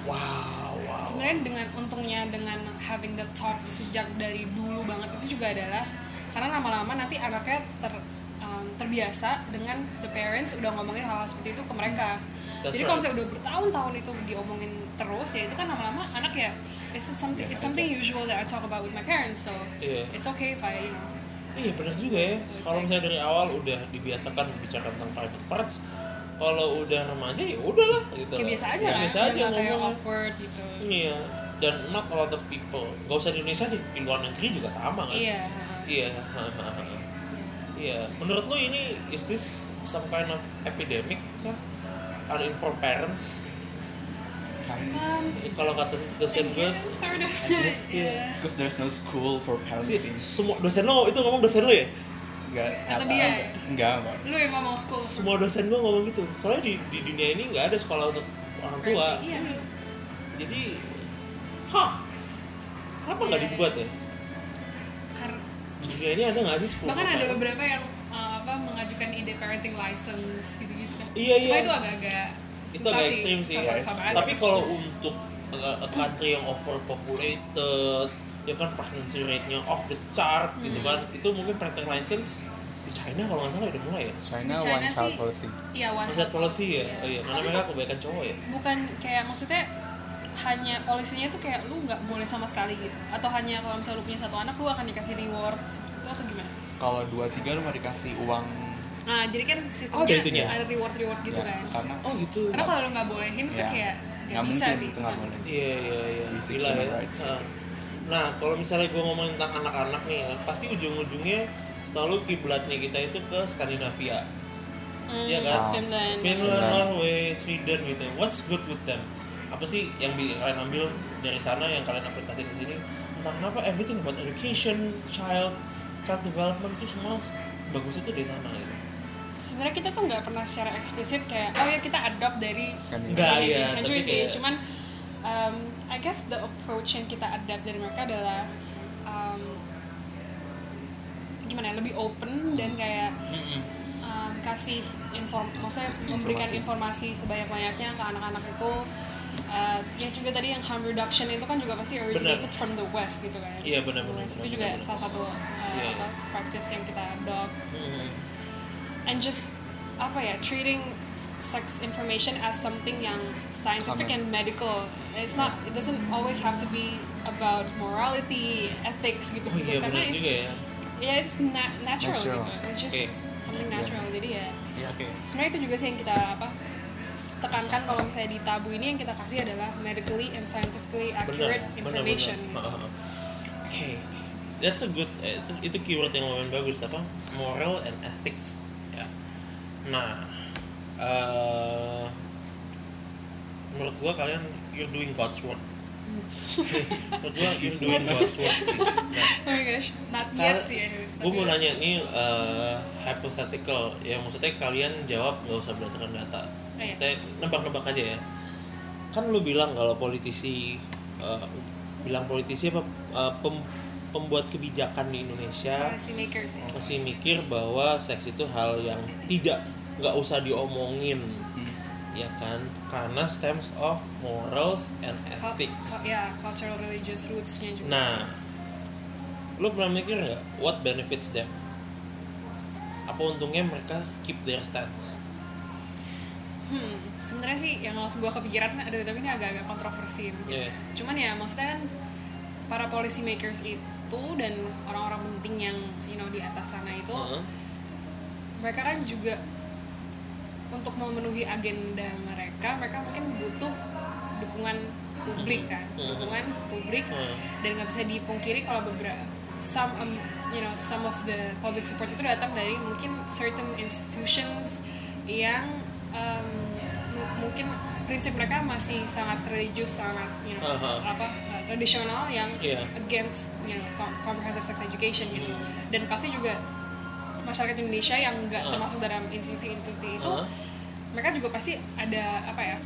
Wow, wow. sebenarnya dengan untungnya dengan having the talk sejak dari dulu banget itu juga adalah karena lama-lama nanti anaknya ter um, terbiasa dengan the parents udah ngomongin hal-hal seperti itu ke mereka That's jadi kalau right. misalnya udah bertahun-tahun itu diomongin terus ya itu kan lama-lama anak ya it's just something it's something usual that I talk about with my parents so Iya. it's okay if I you know Iya benar juga ya. So Kalau like- misalnya dari awal udah dibiasakan bicara tentang private parts, kalau udah remaja ya udahlah gitu. kayak biasa aja Kayak lah Biasa aja ngomongnya. awkward gitu Iya. Dan not a lot of people. Gak usah di Indonesia di, di luar negeri juga sama kan? iya Iya. Iya. Menurut lo ini is this some kind of epidemic kah? Uninformed parents? Kalau kata dosen gue, sort of Yes, yeah. because there's no school for parenting semua dosen lo itu ngomong dosen lo ya? enggak Atau apa- dia? enggak enggak lu yang ngomong school Semua dosen gue ngomong gitu. Soalnya di, di dunia ini nggak ada sekolah untuk orang tua. iya jadi hah kenapa nggak Iya. dibuat ya Karena di dunia ini ada nggak sih sekolah bahkan ada beberapa yang uh, apa mengajukan ide parenting license gitu-gitu kan Iya, cuma iya. itu agak-agak itu agak sih ekstrim sih susah ya. sama tapi kalau untuk uh, a country yang overpopulated ya kan pregnancy rate-nya off the chart gitu Hmm. kan itu mungkin parenting license di China kalau nggak salah udah mulai ya? China, Di China one child sih- policy. iya one One child policy ya? iya. oh, iya karena mereka kebanyakan cowok ya? bukan kayak maksudnya hanya polisinya tuh kayak lu nggak boleh sama sekali gitu. Atau hanya kalau misalnya lu punya satu anak lu akan dikasih reward seperti itu atau gimana? Kalau dua tiga lu nggak dikasih uang nah jadi kan sistemnya ada itunya? ada reward reward gitu ya, kan karena oh gitu karena kalau lu nggak bolehin tuh Ya. kayak nggak bisa mungkin sih itu nggak boleh Iya iya iya. Gila ya. rights. Nah, kalau misalnya gue ngomongin tentang anak-anak nih ya, pasti ujung-ujungnya selalu kiblatnya kita itu ke Skandinavia. Hmm, Iya kan? Finland Finland, Finland. Norway, Sweden gitu. What's good with them? Apa sih yang kalian ambil dari sana yang kalian aplikasikan di sini? Entah kenapa everything about education, child, child development itu semua bagus itu dari sana gitu. Sebenarnya kita tuh nggak pernah secara eksplisit kayak oh ya kita adopt dari iya, Scandinavian country tapi sih. kayak- cuman um, I guess the approach yang kita adapt dari mereka adalah um, gimana ya lebih open dan kayak um, kasih inform maksudnya memberikan informasi sebanyak banyaknya ke anak-anak itu. Uh, yang juga tadi yang harm reduction itu kan juga pasti originated from the west gitu kan. Iya, benar, From the benar, West. benar, itu juga benar. salah satu uh, Iya, apa, practice yang kita adopt. And just apa ya treating sex information as something yang scientific Common. and medical it's not it doesn't always have to be about morality ethics gitu Oh gitu iya karena it's juga ya. yeah it's na- natural, Natural. gitu it's just Oke. something Iya. natural jadi ya Iya. Oke. sebenarnya itu juga sih yang kita apa tekankan kalau misalnya di tabu ini yang kita kasih adalah medically and scientifically accurate benar information benar Heeh. oke that's a good eh, itu, itu keyword yang lumayan bagus apa moral and ethics nah eh menurut gua kalian you're doing God's work. Menurut gua you're doing God's work sih. Nah, oh my gosh not yet sih ya gue mau nanya ini eh, hypothetical. Ya maksudnya kalian jawab nggak usah berdasarkan data. Kita nebak-nebak aja ya. Kan lu bilang kalau politisi eh, bilang politisi apa eh, pem- pembuat kebijakan di Indonesia ya. masih mikir bahwa seks itu hal yang tidak nggak usah diomongin Hmm. ya kan karena stems of morals and ethics cul- ya cultural religious roots-nya juga Nah, lu pernah mikir nggak what benefits them? Apa untungnya mereka keep their stance? Hmm, sebenarnya sih yang langsung gua kepikiran aduh tapi ini agak-agak kontroversi mungkin. Iya. Cuman ya maksudnya kan para policy makers itu dan orang-orang penting yang you know di atas sana itu Heeh. mereka kan juga untuk memenuhi agenda mereka mereka mungkin butuh dukungan publik kan Mhm. dukungan publik Mhm. dan nggak bisa dipungkiri kalau beberapa some um, you know some of the public support itu datang dari mungkin certain institutions yang um, mu- mungkin prinsip mereka masih sangat religius sangat you know, Aha. apa uh, tradisional yang Iya. against you know com- comprehensive sex education gitu dan pasti juga masyarakat Indonesia yang nggak Ah. termasuk dalam institusi-institusi itu Ah. mereka juga pasti ada apa ya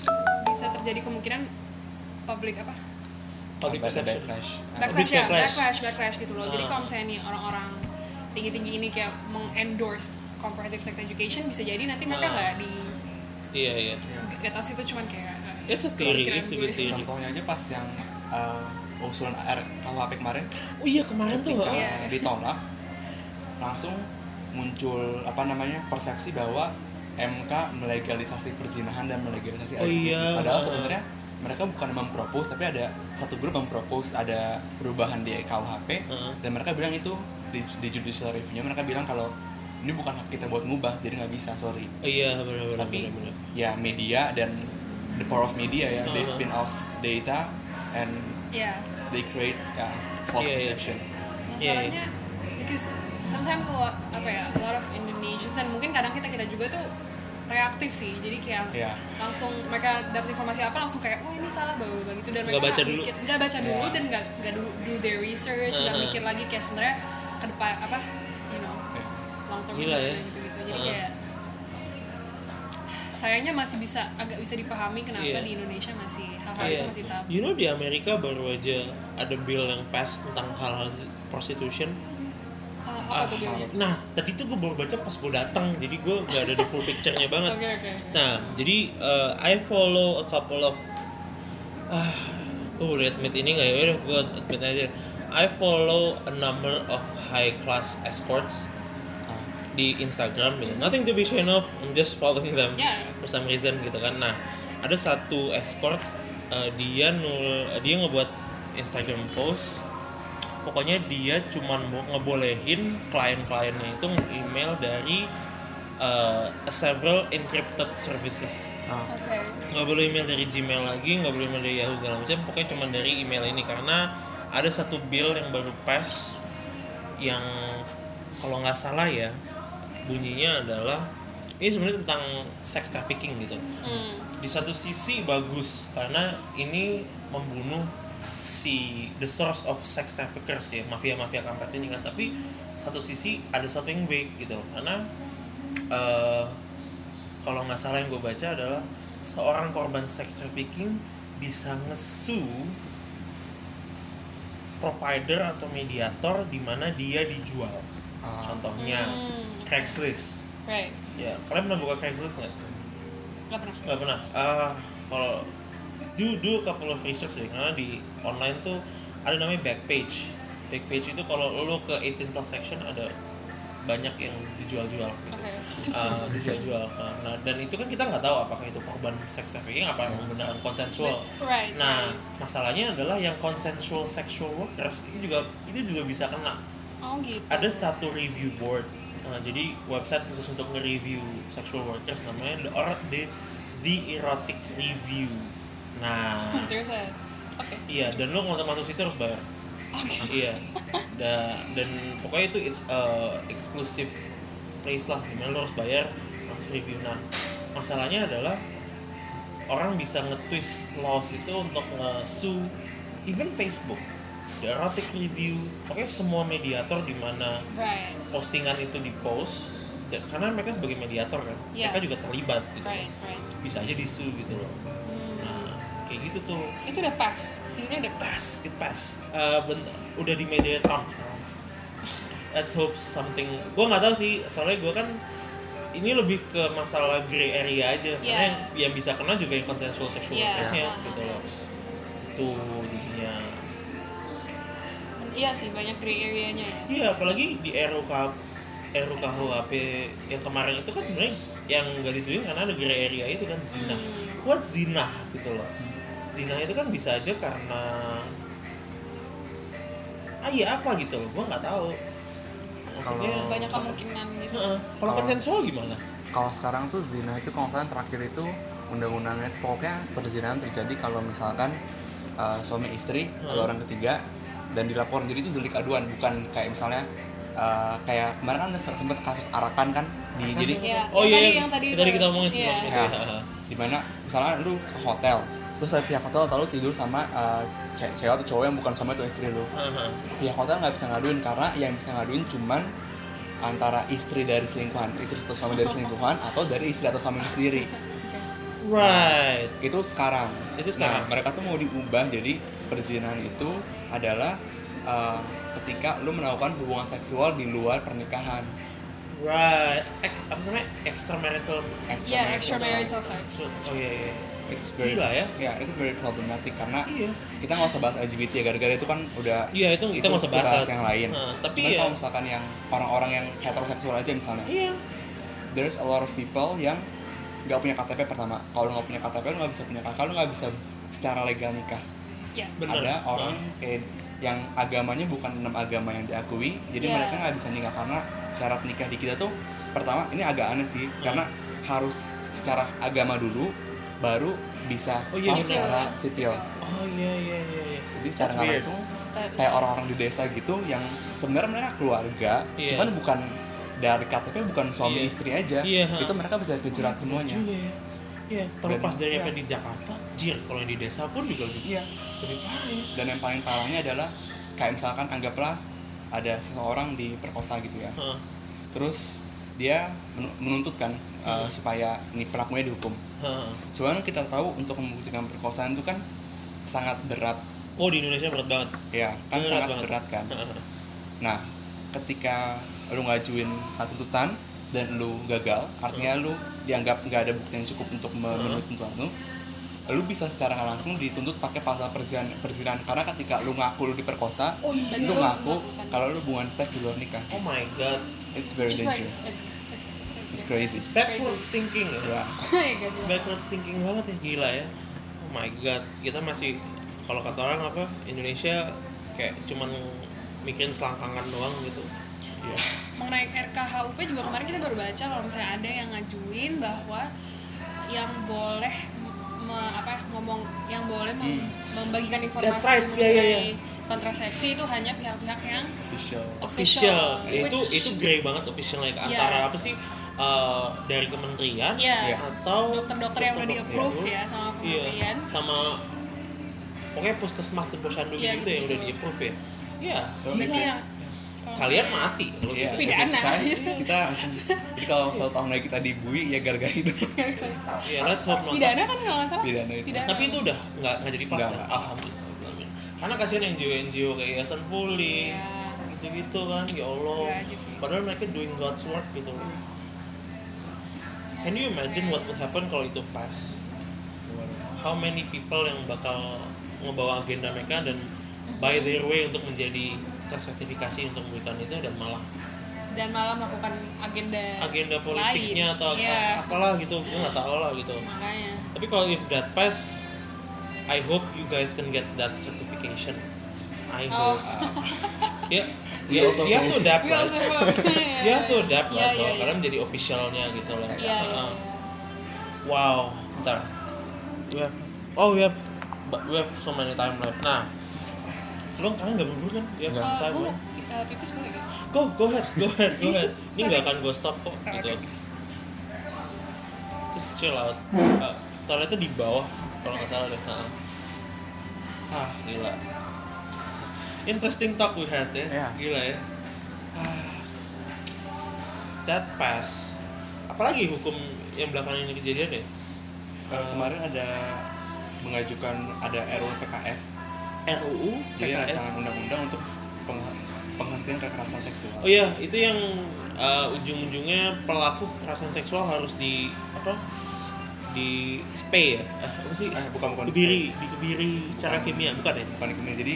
bisa terjadi kemungkinan public apa Public perception. backlash. backlash ya backlash. backlash backlash gitu loh jadi Ah. kalau misalnya nih orang-orang tinggi-tinggi ini kayak mengendorse comprehensive sex education bisa jadi nanti mereka nggak di Iya iya. nggak tahu sih itu cuman kayak uh, It's a theory, kepikiran it's a good theory. Contohnya aja pas yang uh, usulan R KUHP kemarin Oh iya kemarin tuh. Iya. ditolak langsung muncul apa namanya persepsi bahwa MK melegalisasi perzinahan dan melegalisasi Oh LGBT. iya. Padahal sebenarnya mereka bukan mempropose tapi ada satu grup mempropose ada perubahan di KUHP Heeh. dan mereka bilang itu di, di judicial review-nya mereka bilang kalau ini bukan hak kita buat ngubah jadi nggak bisa sorry Oh, iya benar-benar. tapi benar-benar. ya media dan the power of media ya they Uh-huh. spin off data and ya they create ya false iya. perception Iya, masalahnya because sometimes a lot, apa ya a lot of Indonesians dan mungkin kadang kita kita juga tuh reaktif sih jadi kayak Iya. langsung mereka dapat informasi apa langsung kayak wah ini salah bawa begitu dan Nggak mereka baca dulu. mikir nggak baca dulu Iya. dan nggak nggak do, do their research nggak Uh-huh. mikir lagi kayak sebenarnya ke depan apa you know Ya. long term Gila ya. gitu gitu jadi Uh-huh. kayak sayangnya masih bisa agak bisa dipahami kenapa Iya. di Indonesia masih hal-hal Iya. itu masih tabu You know di Amerika baru aja ada bill yang pass tentang hal-hal prostitution. Uh, apa Ah, tuh bilangnya nah tadi tuh gue baru baca pas gue datang jadi gue gak ada the full picture-nya banget oke oke Nah, jadi uh, I follow a couple of ah, gue boleh admit ini nggak ya? Udah, gue admit aja. I follow a number of high class escorts di Instagram gitu. Nothing to be ashamed of, I'm just following them Ya. for some reason gitu kan. Nah, ada satu escort uh, dia nul dia ngebuat Instagram post pokoknya dia cuman mau ngebolehin klien-kliennya itu email dari uh, several encrypted services ah, oke nggak boleh email dari Gmail lagi nggak boleh email dari Yahoo segala macam pokoknya cuma dari email ini karena ada satu bill yang baru pas yang kalau nggak salah ya bunyinya adalah ini sebenarnya tentang sex trafficking gitu. Hmm. di satu sisi bagus karena ini membunuh si the source of sex traffickers ya mafia mafia kampret ini kan. Tapi satu sisi ada satu yang baik gitu karena eh, kalau nggak salah yang gue baca adalah seorang korban sex trafficking bisa ngesu provider atau mediator di mana dia dijual ah. contohnya Hmm. Craigslist right ya kalian pernah buka Craigslist nggak nggak pernah Gak pernah. Ah, kalau do do a couple of research ya karena di online tuh ada namanya backpage. Backpage itu kalau lo ke 18 plus section ada banyak yang dijual-jual gitu. oke Ah, dijual-jual. Ah, Nah, dan itu kan kita nggak tahu apakah itu korban sex trafficking apa yang beneran konsensual. right Nah, masalahnya adalah yang consensual sexual workers itu juga itu juga bisa kena oh gitu. Ada satu review board. Nah, jadi website khusus untuk nge-review sexual workers namanya the, or the, the erotic review. Nah. There's a oke. Iya dan lo kalau masuk situ harus bayar. Oke. Iya. Da, dan pokoknya itu it's a exclusive place lah. Di mana lo harus bayar masuk review. Nah masalahnya adalah orang bisa nge-twist laws itu untuk nge-sue even Facebook the erotic review. Pokoknya semua mediator di mana right. postingan itu di post dan, karena mereka sebagai mediator kan Iya. mereka juga terlibat gitu right right. Bisa aja disu gitu loh. Hmm. nah kayak gitu tuh. Itu udah pas. Ini udah pas. Pass it pass Eh, ben- udah di meja Trump. Let's hope something gue nggak tahu sih soalnya gue kan ini lebih ke masalah gray area aja. Karena Iya. yang, yang bisa kena juga yang consensual sexual Iya. workersnya Ah. gitu loh. Itu jadinya iya sih banyak gray area-nya ya Iya, apalagi di RUK RUKHP yang kemarin itu kan sebenarnya yang gak disetujuin karena ada gray area itu kan zina. Hmm. What zina gitu loh. Zina itu kan bisa aja karena ah iya apa gitu loh, gua nggak tahu. Maksudnya Kalau- banyak kemungkinan gitu Heeh. kalau Kalau- konsensual gimana? kalau sekarang tuh zina itu nggak yang terakhir itu undang-undangnya pokoknya perzinahan terjadi kalau misalkan uh, suami istri atau Hmm. orang ketiga dan dilaporin jadi itu delik aduan bukan kayak misalnya uh, kayak kemarin kan sempat kasus arakan kan di jadi Iya, oh yang iya, tadi- yang yang tadi tadi itu. kita omongin Iya. sebelum itu. Ya. ya. di mana misalnya lu ke hotel terus ada pihak hotel atau lu tidur sama uh, ce- cewek atau cowok yang bukan suami atau istri lu Heeh. pihak hotel nggak bisa ngaduin karena yang bisa ngaduin cuman antara istri dari selingkuhan istri atau suami dari selingkuhan atau dari istri atau suami sendiri Right. itu sekarang. Itu sekarang. Nah, mereka tuh mau diubah jadi perzinahan itu adalah uh, ketika lu melakukan hubungan seksual di luar pernikahan. Right. Apa namanya? Extramarital. Iya, extramarital sex. Oh iya iya. It's very, Gila ya. Ya, itu very problematic karena Iya. kita nggak usah bahas LGBT ya, gara-gara itu kan udah Iya itu kita nggak usah bahas. yang lain. Heeh, tapi Cuman ya. kalau misalkan yang orang-orang yang heteroseksual aja misalnya, Iya. there's a lot of people yang nggak punya KTP pertama. Kalau nggak punya KTP, lu nggak bisa punya KTP, lu nggak bisa secara legal nikah. Ya Bener. ada orang kayak yang agamanya bukan enam agama yang diakui jadi Iya. mereka nggak bisa nikah karena syarat nikah di kita tuh pertama ini agak aneh sih karena harus secara agama dulu baru bisa Oh iya, sah bener. secara sipil Oh iya iya iya. iya. jadi secara nggak langsung kayak orang-orang di desa gitu yang sebenarnya mereka keluarga Iya. cuman bukan dari KTP bukan suami Iya. istri aja Iya, ha. itu mereka bisa kejerat semuanya Juga ya. Iya, terlepas Dan- dari iya. apa di Jakarta, jir kalau yang di desa pun juga lebih iya lebih ya. dan yang paling parahnya adalah kayak misalkan anggaplah ada seseorang diperkosa gitu ya Heeh. terus dia men- menuntut kan uh, Hmm. supaya ini pelakunya dihukum Heeh. cuman kita tahu untuk membuktikan perkosaan itu kan sangat berat Oh di Indonesia berat banget. ya kan Berat sangat banget. berat kan nah ketika lu ngajuin tuntutan dan lu gagal artinya lu dianggap nggak ada bukti yang cukup untuk memenuhi tuntutan lu lu bisa secara langsung dituntut pakai pasal perzinahan, perzinahan karena ketika lu ngaku lu diperkosa Oh, iya. lu ngaku kalau lu hubungan seks di luar nikah. Oh my god. It's very It's like dangerous. it's it's it's crazy. it's backwards thinking ya. Ya Oh my god. backwards thinking banget ya gila ya. Oh my god. Kita masih kalau kata orang apa Indonesia kayak cuman mikirin selangkangan doang gitu. Ya mengenai RKHUP juga kemarin kita baru baca kalau misalnya ada yang ngajuin bahwa yang boleh me- apa ya, ngomong yang boleh mem- membagikan informasi right. mengenai Yeah, yeah, yeah. kontrasepsi itu hanya pihak-pihak yang official official, itu which- itu grey banget officialnya Yeah. antara apa sih eh, dari kementerian Iya. Iya. atau dokter-dokter yang udah di approve ya sama iya kementerian sama pokoknya puskesmas dan posyandu Iya, gitu yang gitu-gitu. udah di approve ya iya so Jadi kalian mati kalau Iya, gitu. Pidana. kita langsung jadi kalau satu tahun lagi kita dibui ya gara-gara itu Iya, let's hope not. pidana kan kalau nggak salah Pidana itu. Tapi itu udah nggak nggak jadi pas Nggak, kan? nggak. Alhamdulillah. Karena kasihan NGO NGO kayak Yayasan Pulih, Iya. gitu-gitu kan, ya Allah. Sih. Padahal mereka doing God's work gitu loh. Can you imagine what would happen kalau itu pas? How many people yang bakal ngebawa agenda mereka dan by their way untuk menjadi tersertifikasi untuk memberikan itu dan malah dan malah melakukan agenda agenda politiknya lain. atau apa- Iya. apalah gitu, gue nggak tahu lah gitu. makanya Tapi kalau if that pass, I hope you guys can get that certification. I Oh. hope. ya, We ya, hope. adapt we lah. have to adapt lah, kalau iya, iya. kalian menjadi officialnya gitu loh. Iya, iya, Heeh. iya. Wow, bentar. We have, oh we have, but we have so many time left. Nah, lo kalian nggak buru kan? Have Nggak. Uh, time gue uh, pipis boleh gak? Go, go ahead, go ahead, go ahead. Ini nggak akan gue stop kok, Oke. gitu. Just chill out. Uh, toiletnya di bawah, kalau nggak salah deh. Heeh. Ah, gila. Interesting talk we had ya. Iya. Gila ya. Ah. That pass. Apalagi hukum yang belakangan ini kejadian ya? Eh, kemarin ada mengajukan ada RUU PKS RUU, jadi PKS. rancangan undang-undang untuk peng- penghentian kekerasan seksual Oh iya, itu yang uh, ujung-ujungnya pelaku kekerasan seksual harus di apa? Di spay ya? Eh, apa sih? eh bukan bukan Kebiri, dikebiri secara kimia, bukan ya? bukan ini jadi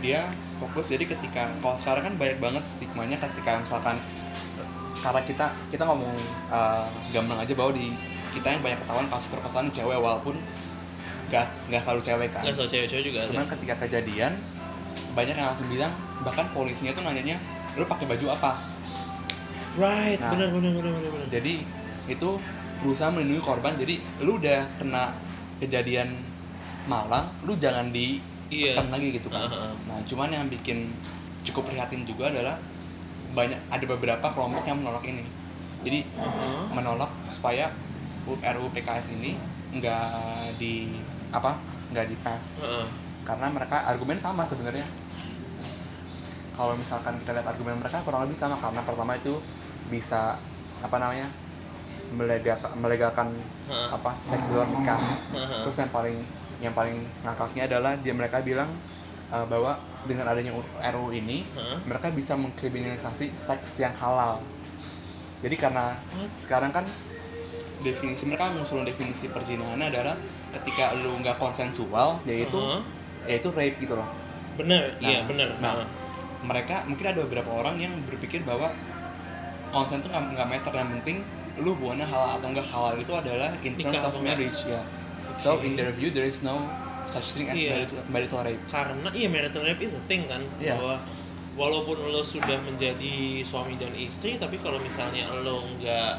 dia fokus jadi ketika kalau sekarang kan banyak banget stigmanya ketika misalkan karena kita kita ngomong uh, gamblang aja bahwa di kita yang banyak ketahuan kasus perkosaan cewek walaupun nggak nggak selalu cewek kan Nggak soal cewek-cewek juga ada. cuman ketika kejadian banyak yang langsung bilang bahkan polisinya tuh nanyanya lu pakai baju apa Right, Nah. benar benar benar benar jadi itu berusaha melindungi korban jadi lu udah kena kejadian malang lu jangan di Iya. tekan lagi gitu kan Aha. nah cuman yang bikin cukup prihatin juga adalah banyak ada beberapa kelompok yang menolak ini jadi Aha. menolak supaya RUU PKS ini nggak di apa nggak di pass Heeh. karena mereka argumen sama sebenarnya kalau misalkan kita lihat argumen mereka kurang lebih sama karena pertama itu bisa apa namanya melegakan melegalkan Heeh. apa seks di luar nikah terus yang paling yang paling ngakaknya adalah dia mereka bilang uh, bahwa dengan adanya RUU ini Heeh. mereka bisa mengkriminalisasi seks yang halal jadi karena What? sekarang kan definisi mereka mengusulkan definisi perzinahan adalah ketika lu nggak konsensual yaitu Aha. yaitu rape gitu loh Benar, Nah, iya benar. nah, Heeh. mereka mungkin ada beberapa orang yang berpikir bahwa konsen tuh nggak meter yang penting lu hubungannya halal atau enggak halal itu adalah in terms Nikah of marriage ya so Oke. in their view there is no such thing as Iya. marital, marital rape karena iya marital rape is a thing kan Iya. bahwa walaupun lo sudah menjadi suami dan istri tapi kalau misalnya lo nggak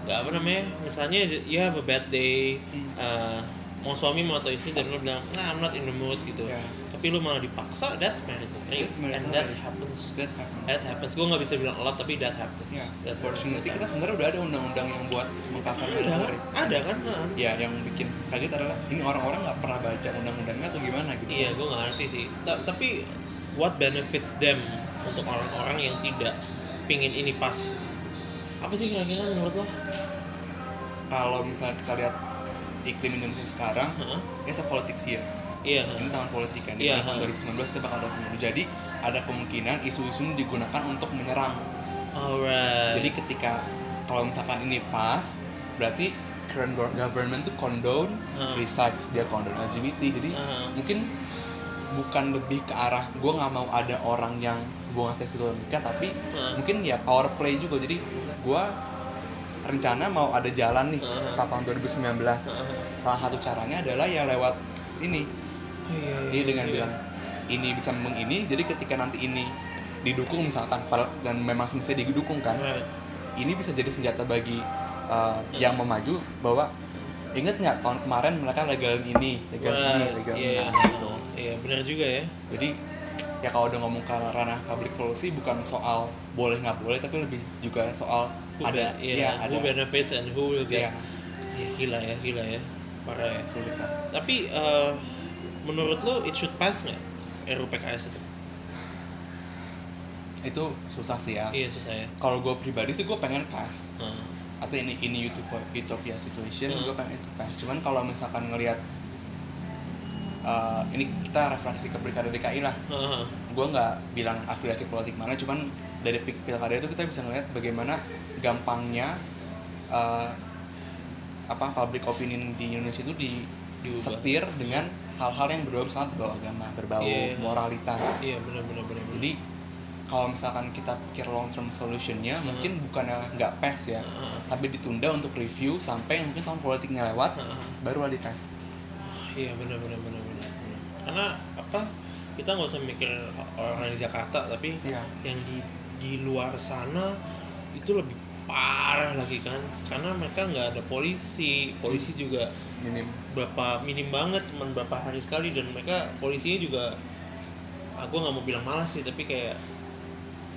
nggak apa namanya misalnya you have a bad day Hmm. uh, mau suami mau atau istri dan lo bilang nah I'm not in the mood gitu Iya. tapi lo malah dipaksa that's rape That's marital and that happens that happens that happens gue nggak bisa bilang a lot tapi that happens ya That fortunately kita sebenarnya udah ada undang-undang yang buat mengcover ada kan ada kan Heeh. ya yang bikin kaget adalah ini orang-orang nggak pernah baca undang-undangnya atau gimana gitu Iya, gue nggak ngerti sih. Ta- tapi what benefits them untuk orang-orang yang tidak pingin ini pas? Apa sih kira-kira menurut lo? kalau misalnya kita lihat iklim Indonesia sekarang Heeh. ya politics here Iya. ini tahun politik kan di tahun ha. 2019 kita bakal ada pemilu jadi ada kemungkinan isu-isu ini digunakan untuk menyerang alright jadi ketika kalau misalkan ini pas berarti current go- government tuh condone Ah. free sex dia condone LGBT jadi Ah. mungkin bukan lebih ke arah gue nggak mau ada orang yang hubungan seks itu nikah tapi Ah. mungkin ya power play juga jadi gue rencana mau ada jalan nih Ah. tahun 2019 Ah. salah satu caranya adalah ya lewat ini Oh, iya, iya, jadi dengan iya. bilang ini bisa memang ini jadi ketika nanti ini didukung misalkan dan memang semestinya didukung kan Right. ini bisa jadi senjata bagi uh, yang memaju bahwa inget nggak tahun kemarin mereka legal ini legal ini Right. legal iya ini iya. gitu iya benar juga ya jadi ya kalau udah ngomong ke ranah public policy bukan soal boleh nggak boleh tapi lebih juga soal Who ada iya, ya ada who benefits and who will get Iya. Iya, gila ya gila ya parah ya sulit lah. tapi eh, menurut lo it should pass nggak RUU PKS itu itu susah sih ya iya susah ya kalau gue pribadi sih gue pengen pas Heeh. atau ini ini YouTube Utopia situation Hmm. gue pengen itu pas cuman kalau misalkan ngelihat uh, ini kita refleksi ke pilkada DKI lah Heeh. gue nggak bilang afiliasi politik mana cuman dari pil- pilkada itu kita bisa ngeliat bagaimana gampangnya uh, apa public opinion di Indonesia itu di setir dengan hal-hal yang berbau misalnya berbau agama berbau Iya. moralitas iya benar benar benar benar. jadi kalau misalkan kita pikir long term solutionnya mungkin bukannya nggak pes ya Heeh. tapi ditunda untuk review sampai mungkin tahun politiknya lewat Heeh. barulah dites iya benar benar benar benar benar. Karena apa kita nggak usah mikir orang di Jakarta tapi Iya. yang di di luar sana itu lebih parah lagi kan. Karena mereka nggak ada polisi. Polisi juga minim. berapa minim banget cuman berapa hari sekali. Dan mereka polisinya juga aku nggak mau bilang malas sih tapi kayak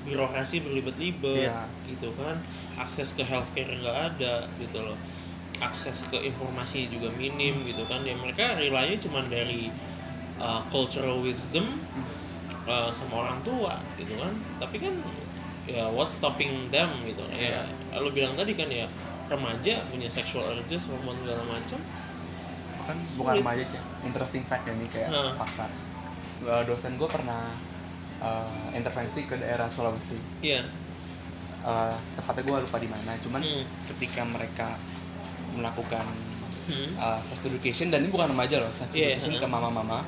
birokrasi berlibat-libat Iya. gitu kan. Akses ke healthcare nggak ada gitu loh. Akses ke informasi juga minim gitu kan. Ya mereka rely cuma dari uh, cultural wisdom uh, sama orang tua gitu kan. Tapi kan ya what stopping them gitu. Ya lo bilang tadi kan ya remaja punya sexual urges hormon segala macam. Kan bukan remaja ya interesting fact ya ini kayak Nah. fakta. Dosen gue pernah eh, intervensi ke daerah Sulawesi. Iya. Eh, tepatnya gue lupa di mana cuman Hmm. ketika mereka melakukan hmm. eh, sex education dan ini bukan remaja loh sex Iya, education ke mama-mama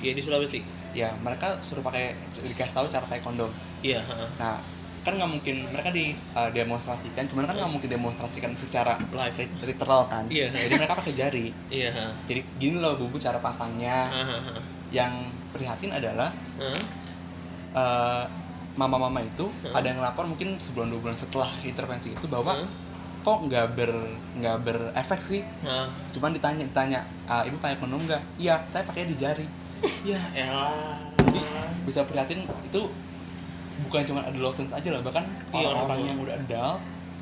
Iya di Sulawesi. ya mereka suruh pakai dikasih tahu cara pakai kondom Iya. nah kan nggak mungkin mereka di eh, demonstrasikan cuman kan nggak mungkin demonstrasikan secara Live. lit- literal kan Iya. jadi mereka pakai jari Iya. jadi gini loh bubu cara pasangnya Hahaha. yang prihatin adalah eh, mama-mama itu Hah? ada yang ngelapor mungkin sebulan dua bulan setelah intervensi itu bahwa Hah? kok nggak ber nggak berefek sih Heeh. cuman ditanya ditanya "Ah, ibu pakai kondom nggak iya saya pakai di jari Ya elah. jadi bisa prihatin itu bukan cuma adolescents aja lah bahkan Iya, orang-orang orang yang udah adult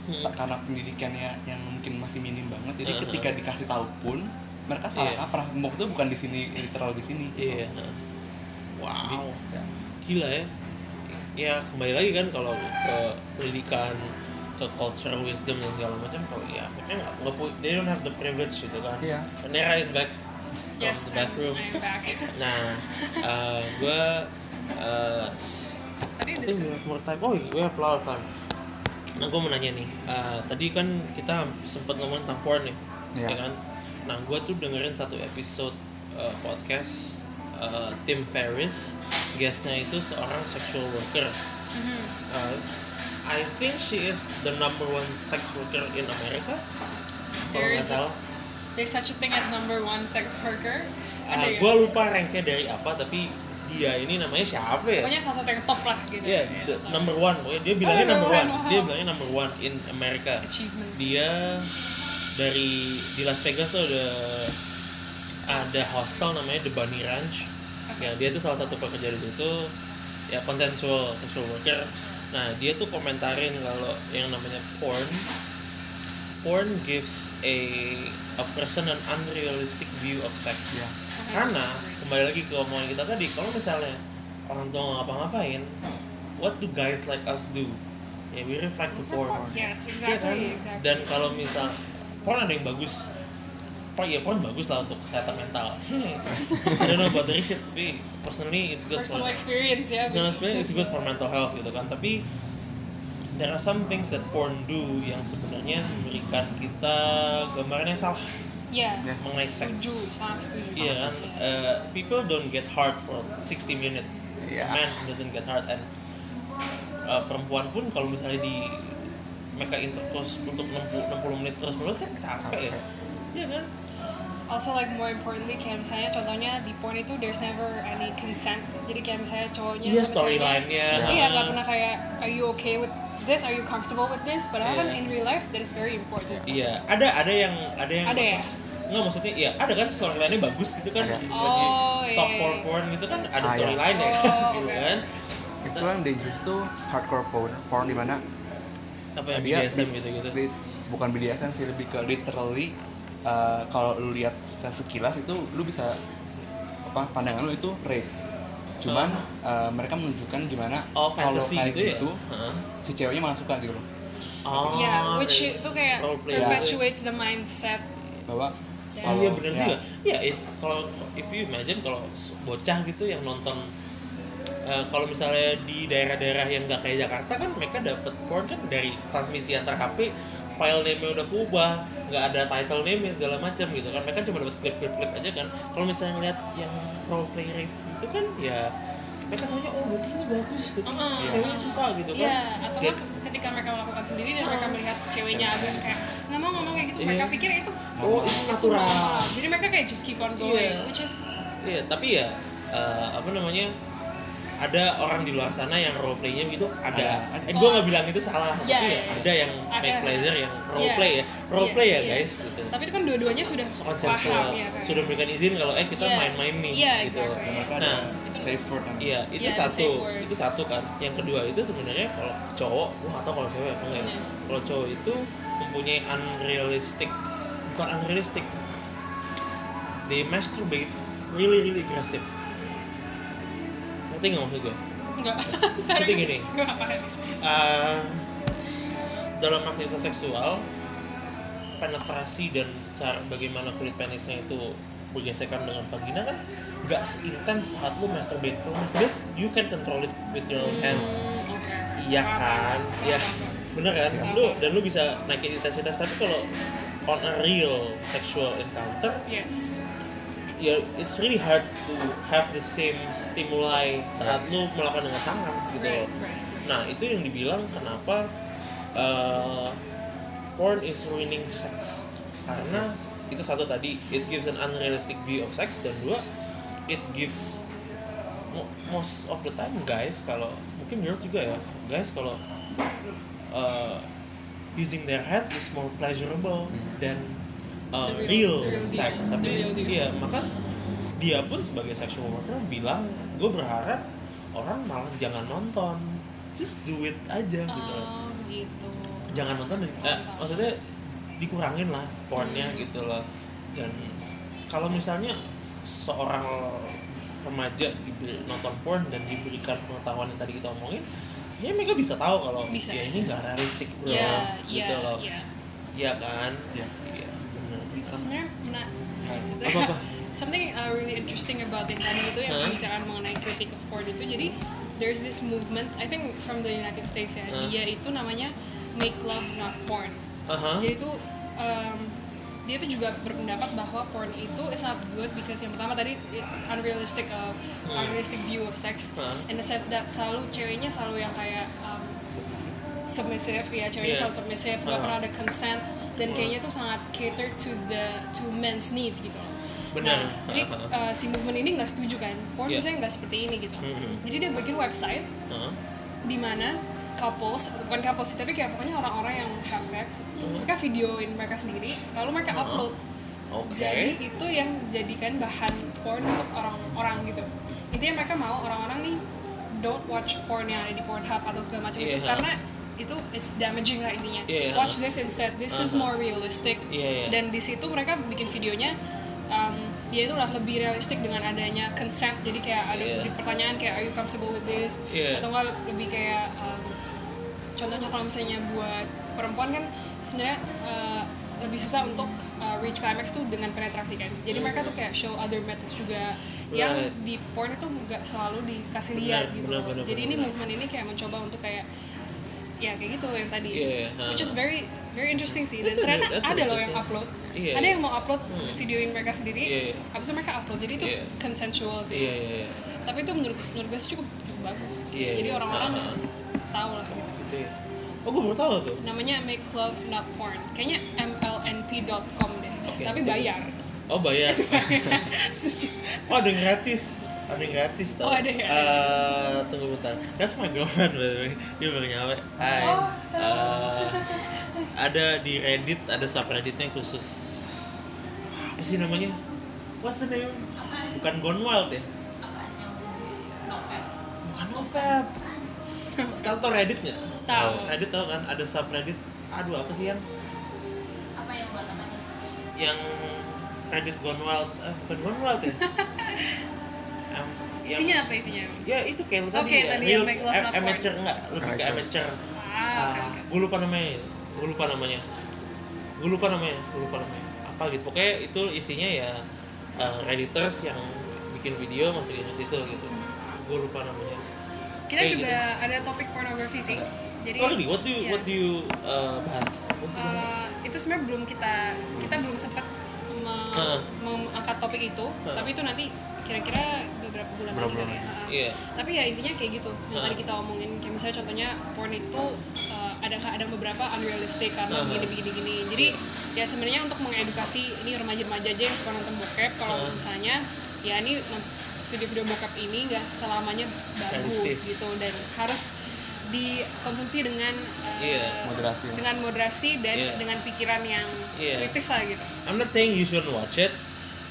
Hmm. karena pendidikannya yang mungkin masih minim banget jadi Heeh. ketika dikasih tahu pun mereka salah Iya. kaprah mau itu bukan di sini literal di sini gitu. Iya. heeh. Jadi, Wow. ya. Gila ya. Ya kembali lagi kan kalau ke pendidikan ke cultural wisdom dan segala macam kalau ya mereka nggak they don't have the privilege gitu kan. Iya. Nera is back Yes, the I'm, bathroom. I'm back. Nah, uh, gue uh, Tadi I think we have more time. Oh, we have a lot of time. Nah, gue mau nanya nih. uh, tadi kan kita sempat ngomongin tentang porn nih, Iya. ya kan? Nah, gue tuh dengerin satu episode uh, podcast uh, Tim Ferriss. Guestnya itu seorang sexual worker. Mhm. Uh, I think she is the number one sex worker in America. Kalau There nggak is salah. There's such a thing as number one sex worker. Ada ya? gue lupa ranknya dari apa, tapi dia ini namanya siapa ya? Pokoknya salah satu yang top lah gitu. Iya, the number one. Pokoknya dia bilangnya Oh, number number one. one, wow. Dia bilangnya number one in America. Achievement. Dia dari di Las Vegas tuh ada ada hostel namanya The Bunny Ranch. Yang dia tuh salah satu pekerja di situ ya consensual sexual worker. Nah, dia tuh komentarin kalau yang namanya porn porn gives a a person an unrealistic view of sex. Iya. Karena kembali lagi ke omongan kita tadi, kalau misalnya orang tua ngapa-ngapain, what do guys like us do? Ya we reflect to porn. Yes, Iya kan? exactly, exactly. Dan kalau misal porn ada yang bagus, porn ya porn bagus lah untuk kesehatan mental I don't know about the shit tapi personally it's good personal for experience ya Personal experience is good for mental health gitu kan tapi there are some things that porn do yang sebenarnya memberikan kita gambaran yang salah ya Yes. mengenai seks setuju sangat setuju Iya kan, uh, people don't get hard for 60 minutes. Iya. Man doesn't get hard and uh, perempuan pun kalau misalnya di mereka intercourse untuk 60, 60 menit terus menerus kan capek ya. Capek. Iya kan? also like more importantly kayak misalnya contohnya di porn itu there's never any consent jadi kayak misalnya cowoknya Iya sama ceweknya storyline-nya. iya nggak pernah kayak are you okay with this are you comfortable with this padahal kan Iya. in real life that is very important Iya, ada ada yang ada yang Ada ya? Nggak maksudnya iya ada kan storyline-nya bagus gitu kan. Ada. Lagi Oh, iya, soft iya. porn porn gitu kan ada Ah, iya. storyline ya Oh, gitu oke. kan. Actually yang dangerous tuh hardcore porn, porn di mana Apa yang dia BDSM gitu-gitu. di- bukan BDSM sih lebih ke literally uh, kalau lu lihat secara sekilas itu lu bisa apa pandangan lu itu rape cuman uh, mereka menunjukkan gimana Oh, kalau kayak gitu ya? gitu Heeh. Si ceweknya malah suka gitu loh Oh, ya which iya. itu kayak perpetuates the mindset bahwa Ya. Oh iya benar ya, juga. Iya, it- kalau if you imagine kalau bocah gitu yang nonton eh, kalau misalnya di daerah-daerah yang nggak kayak Jakarta kan mereka dapat porn kan dari transmisi antar HP file name-nya udah berubah nggak ada title name segala macam gitu kan mereka cuma dapat klip-klip klip aja kan kalau misalnya ngeliat yang role play rape itu kan ya mereka taunya oh berarti ini bagus berarti Mm-mm. ceweknya suka gitu kan Iya, atau kan ketika mereka melakukan sendiri dan mereka melihat ceweknya agak kayak nggak mau ngomong kayak gitu, Iya. mereka pikir itu oh itu itu natural normal. Jadi mereka kayak just keep on going, Iya. which is Iya, tapi ya eh, apa namanya? Ada orang di luar sana yang role playnya gitu ada. Ada, ada. Eh, gue nggak bilang itu salah, Iya, tapi iya. ya ada yang Ada. make pleasure yang role Iya. play ya, role Iya, play ya iya. guys. Gitu. Tapi itu kan dua-duanya sudah paham ya kan. sudah memberikan izin kalau eh kita Iya. main-main nih, Iya, gitu. exactly. Nah, safe word kan Iya, itu ada satu, itu satu kan. Yang kedua itu sebenarnya kalau cowok, gua nggak tahu kalau cewek apa enggak. ya. Iya. Kalau cowok itu mempunyai unrealistic, bukan unrealistic, they masturbate really really aggressive. Ngerti nggak maksud gue? Enggak. Seperti gini. Uh, dalam aktivitas seksual, penetrasi dan cara bagaimana kulit penisnya itu bergesekan dengan vagina kan nggak seintens saat lu masturbate. Kalau masturbate, you can control it with your own hands. Hmm, oke. Iya Paham, kan? Iya. Bener kan? Iya. Lu dan lu bisa naikin intensitas tapi kalau on a real sexual encounter, Yes. ya it's really hard to have the same stimuli saat lu melakukan dengan tangan gitu Right, loh. right. Nah, itu yang dibilang kenapa uh, porn is ruining sex. Karena itu satu tadi, it gives an unrealistic view of sex dan dua, it gives mo- most of the time guys kalau mungkin girls juga ya, guys kalau uh, using their hands is more pleasurable than uh, The real, real- the real sex. Tapi real iya, maka dia pun sebagai sexual worker bilang, gue berharap orang malah jangan nonton, just do it aja gitu. Oh, gitu. Jangan nonton, eh, maksudnya dikurangin lah pornnya gitu loh. Dan kalau misalnya seorang remaja diberi nonton porn dan diberikan pengetahuan yang tadi kita omongin, ya mereka bisa tahu kalau Bisa. ya ini nggak realistik bro, Iya, gitu iya, loh. iya. Iya kan? Iya. Iya, bener. Sebenarnya mena- Apa-apa? something uh, really interesting about yang tadi itu yang Huh? pembicaraan mengenai kritik of porn itu jadi there's this movement I think from the United States ya Huh? dia itu namanya make love not porn Aha. jadi itu um, dia itu juga berpendapat bahwa porn itu it's not good because yang pertama tadi unrealistic uh, Hmm. unrealistic view of sex Huh? in the sense that selalu ceweknya selalu yang kayak um, submissive ya ceweknya Yeah. selalu submissive nggak Uh. pernah ada consent dan Uh. kayaknya tuh sangat cater to the to men's needs gitu loh Benar. Nah, jadi Uh-huh. uh, si movement ini nggak setuju kan porn Yeah. biasanya nggak seperti ini gitu Mhm. jadi dia bikin website Aha. di mana couples atau bukan couples sih tapi kayak pokoknya orang-orang yang have sex Hmm. mereka videoin mereka sendiri lalu mereka Uh-huh. upload Oke. jadi itu yang jadikan bahan porn untuk orang-orang gitu intinya mereka mau orang-orang nih don't watch porn yang ada di Pornhub atau segala macam itu Iya. karena itu it's damaging lah intinya Iya. watch this instead this is Uh-huh. more realistic Iya, iya. dan di situ mereka bikin videonya um, dia itu lah lebih realistik dengan adanya consent jadi kayak ada Iya. di pertanyaan kayak are you comfortable with this Iya. atau enggak lebih kayak um, contohnya kalau misalnya buat perempuan kan sebenarnya uh, lebih susah untuk uh, reach climax tuh dengan penetrasi kan jadi mereka tuh kayak show other methods juga yang Right. di porn itu nggak selalu dikasih lihat gitu benar, loh. benar, jadi benar, ini benar. movement ini kayak mencoba untuk kayak ya kayak gitu yang tadi Iya, uh. which is very very interesting sih dan That's ternyata that's ada loh yang upload Iya, ada iya. yang mau upload Hmm. videoin mereka sendiri Iya, iya. habis itu mereka upload jadi itu Iya. consensual sih iya iya iya tapi itu menurut menurut gue sih cukup, cukup bagus Iya, jadi orang-orang Ah, ah. tahu lah gitu ya oh gue baru tahu tuh. Namanya make love not porn. Kayaknya mlnp.com deh. Oke, tapi bayar. Oh bayar. Oh ada yang gratis. Ada yang gratis tau. Oh, ada ya? Eh, tunggu bentar. That's my girlfriend by the way. Dia baru nyampe hai. Oh, Eh, ada di reddit ada subredditnya khusus. Apa sih namanya? What's the name? Bukan Gone Wild ya? Bukan novel. Tahu tau reddit nggak Tahu. reddit tau kan? Ada subreddit. Aduh apa sih yang apa yang buat apa nih? yang Reddit Gone Wild eh, bukan Gone Wild ya? Yang- isinya apa isinya? Ya itu kayak lu tadi Oke, ya. tadi real yang Make Love Not Porn. amateur enggak lebih ke Amateur. ah oke oke. gue lupa namanya. Gue lupa namanya. Gue lupa namanya gue lupa namanya. Apa gitu. Pokoknya itu isinya ya eh, redditors yang bikin video masukin ke situ gitu. Gue lupa namanya. Kita Kayak juga ada topik pornografi sih jadi oh really what do you Iya. what do you eh, bahas? Uh, itu sebenarnya belum kita kita belum sempat me- Heeh. mengangkat topik itu Heeh. tapi itu nanti kira-kira beberapa bulan lagi kali ya. Heeh. Iya. tapi ya intinya kayak gitu yang Heeh. tadi kita omongin kayak misalnya contohnya porn itu uh, ada ada beberapa unrealistic karena Heeh. begini begini gini jadi ya sebenarnya untuk mengedukasi ini remaja-remaja aja yang suka nonton bokep kalau Heeh. misalnya ya ini non- video-video bokep ini nggak selamanya bagus Realistis. gitu dan harus dikonsumsi dengan uh, Iya. Moderasi. dengan moderasi dan Iya. dengan pikiran yang Iya. kritis lah gitu I'm not saying you shouldn't watch it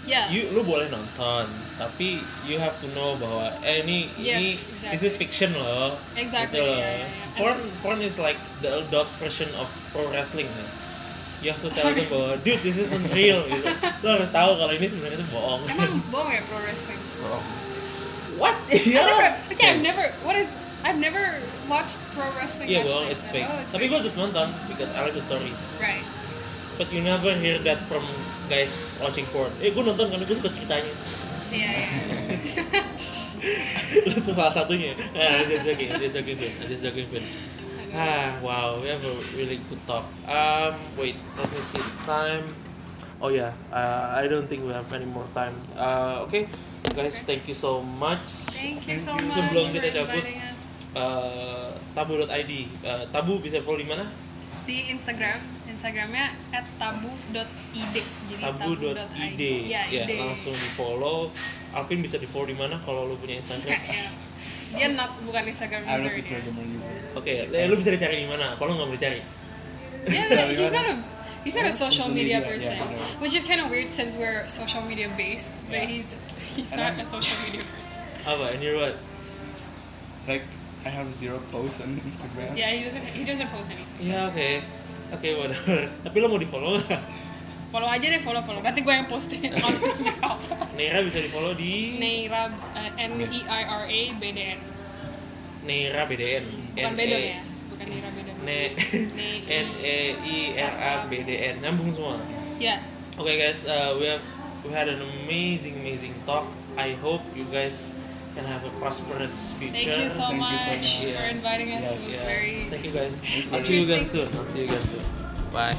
ya you lu boleh nonton tapi you have to know bahwa eh ini ini Yes, exactly. this is fiction loh Exactly, gitu loh. yeah, yeah, yeah. porn porn is like the adult version of pro wrestling ya you have to tell them bahwa dude this isn't real gitu lo harus tahu kalau ini sebenarnya itu bohong emang bohong ya pro wrestling Oh, what I've iya never, yeah, I've never what is I've never watched pro wrestling iya bohong like it's that. fake. Oh, it's tapi fake. gue tetap nonton because I like the stories. Right. But you never hear that from guys watching porn. Eh gue nonton karena gue suka ceritanya. Iya iya. Lu tuh salah satunya. Ah just joking just joking Vin. Just joking Vin. Ah wow we have a really good talk. Um wait let me see. The time. Oh yeah uh, I don't think we have any more time. Uh, okay guys thank you so much. Thank you so much Sebelum kita cabut, uh, tabu.id uh, tabu bisa follow di mana di Instagram Instagramnya at tabu.id jadi tabu.id ya ya ide langsung di follow Alvin bisa di follow di mana kalau lu punya Instagram Ya. dia not bukan Instagram I'm user not Instagram user. Oke, lu bisa dicari di mana? Kalau lu nggak boleh cari. Yeah, Sorry, he's not a he's not a social media, person, yeah, which is kind of weird since we're social media based, but Yeah. he's he's not a social media person. Apa? And you're what? Like I have zero posts on Instagram. Yeah, he doesn't he doesn't post anything. Ya oke, oke whatever. Tapi lo mau di follow nggak? Follow aja deh, follow follow. Nanti gue yang posting on his behalf. Neira bisa di follow di Neira uh, N E I R A B D N. Neira BDN. Bukan Bedon ya, bukan Neira Bedon. Ne Ne- N E I R A B D N nyambung semua. Ya, Oke guys, uh, we have we had an amazing amazing talk. I hope you guys can have a prosperous thank future. you so Thank you much so much. for Yeah. inviting us. It Yes. was Yeah. very Thank you guys. I'll see you again soon. I'll see you again soon. Bye.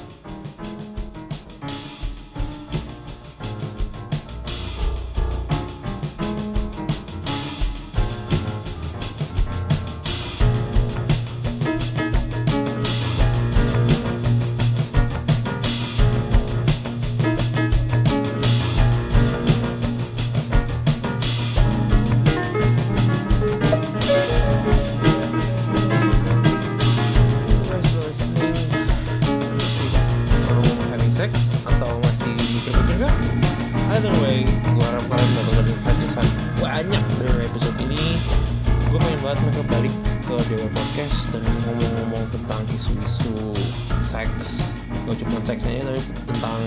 Dewa Podcast dan ngomong-ngomong tentang isu-isu seks. Gak cuma seksnya tapi tentang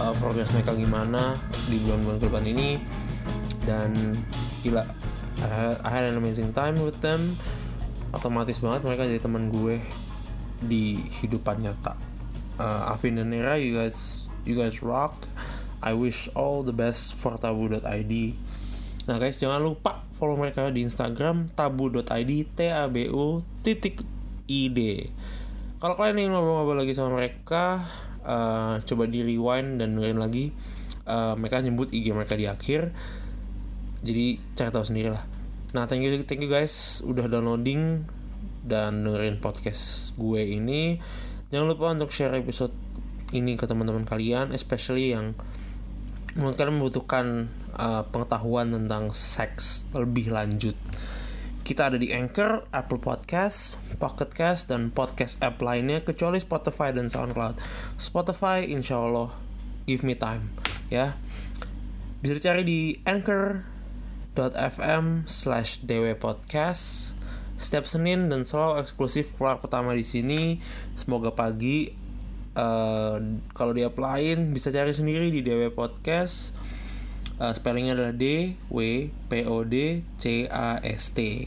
uh, progres mereka gimana di bulan-bulan ke depan ini. Dan gila, I had- I had an amazing time with them otomatis banget mereka jadi teman gue di hidupan nyata. Uh, Alvin dan Nera, you guys, You guys rock. I wish all the best for tabu.id. Nah guys jangan lupa follow mereka di Instagram tabu.id t a b u titik id. Kalau kalian ingin ngobrol-ngobrol lagi sama mereka, uh, coba di rewind dan dengerin lagi. Uh, mereka nyebut IG mereka di akhir. Jadi cari tahu sendiri lah. Nah thank you thank you guys udah downloading dan dengerin podcast gue ini. Jangan lupa untuk share episode ini ke teman-teman kalian, especially yang mungkin membutuhkan uh, pengetahuan tentang seks lebih lanjut. Kita ada di Anchor, Apple Podcast, Pocket Cast, dan podcast app lainnya kecuali Spotify dan SoundCloud. Spotify, insya Allah, give me time, ya. Bisa dicari di anchor.fm slash dwpodcast setiap Senin dan selalu eksklusif keluar pertama di sini. Semoga pagi uh, kalau di lain bisa cari sendiri di DW Podcast. Uh, spellingnya adalah D W P O D C A S T.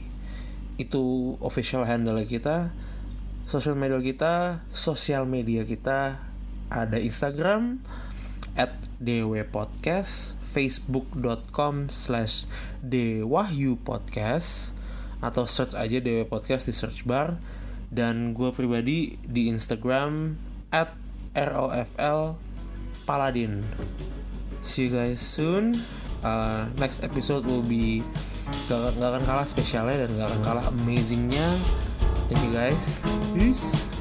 Itu official handle kita. Social media kita, sosial media kita ada Instagram at DW Podcast, Facebook.com slash Dewahyu Podcast atau search aja DW Podcast di search bar dan gue pribadi di Instagram at ROFL Paladin. See you guys soon. Uh, next episode will be gak, gak akan kalah spesialnya dan gak akan kalah amazingnya. Thank you guys. Peace.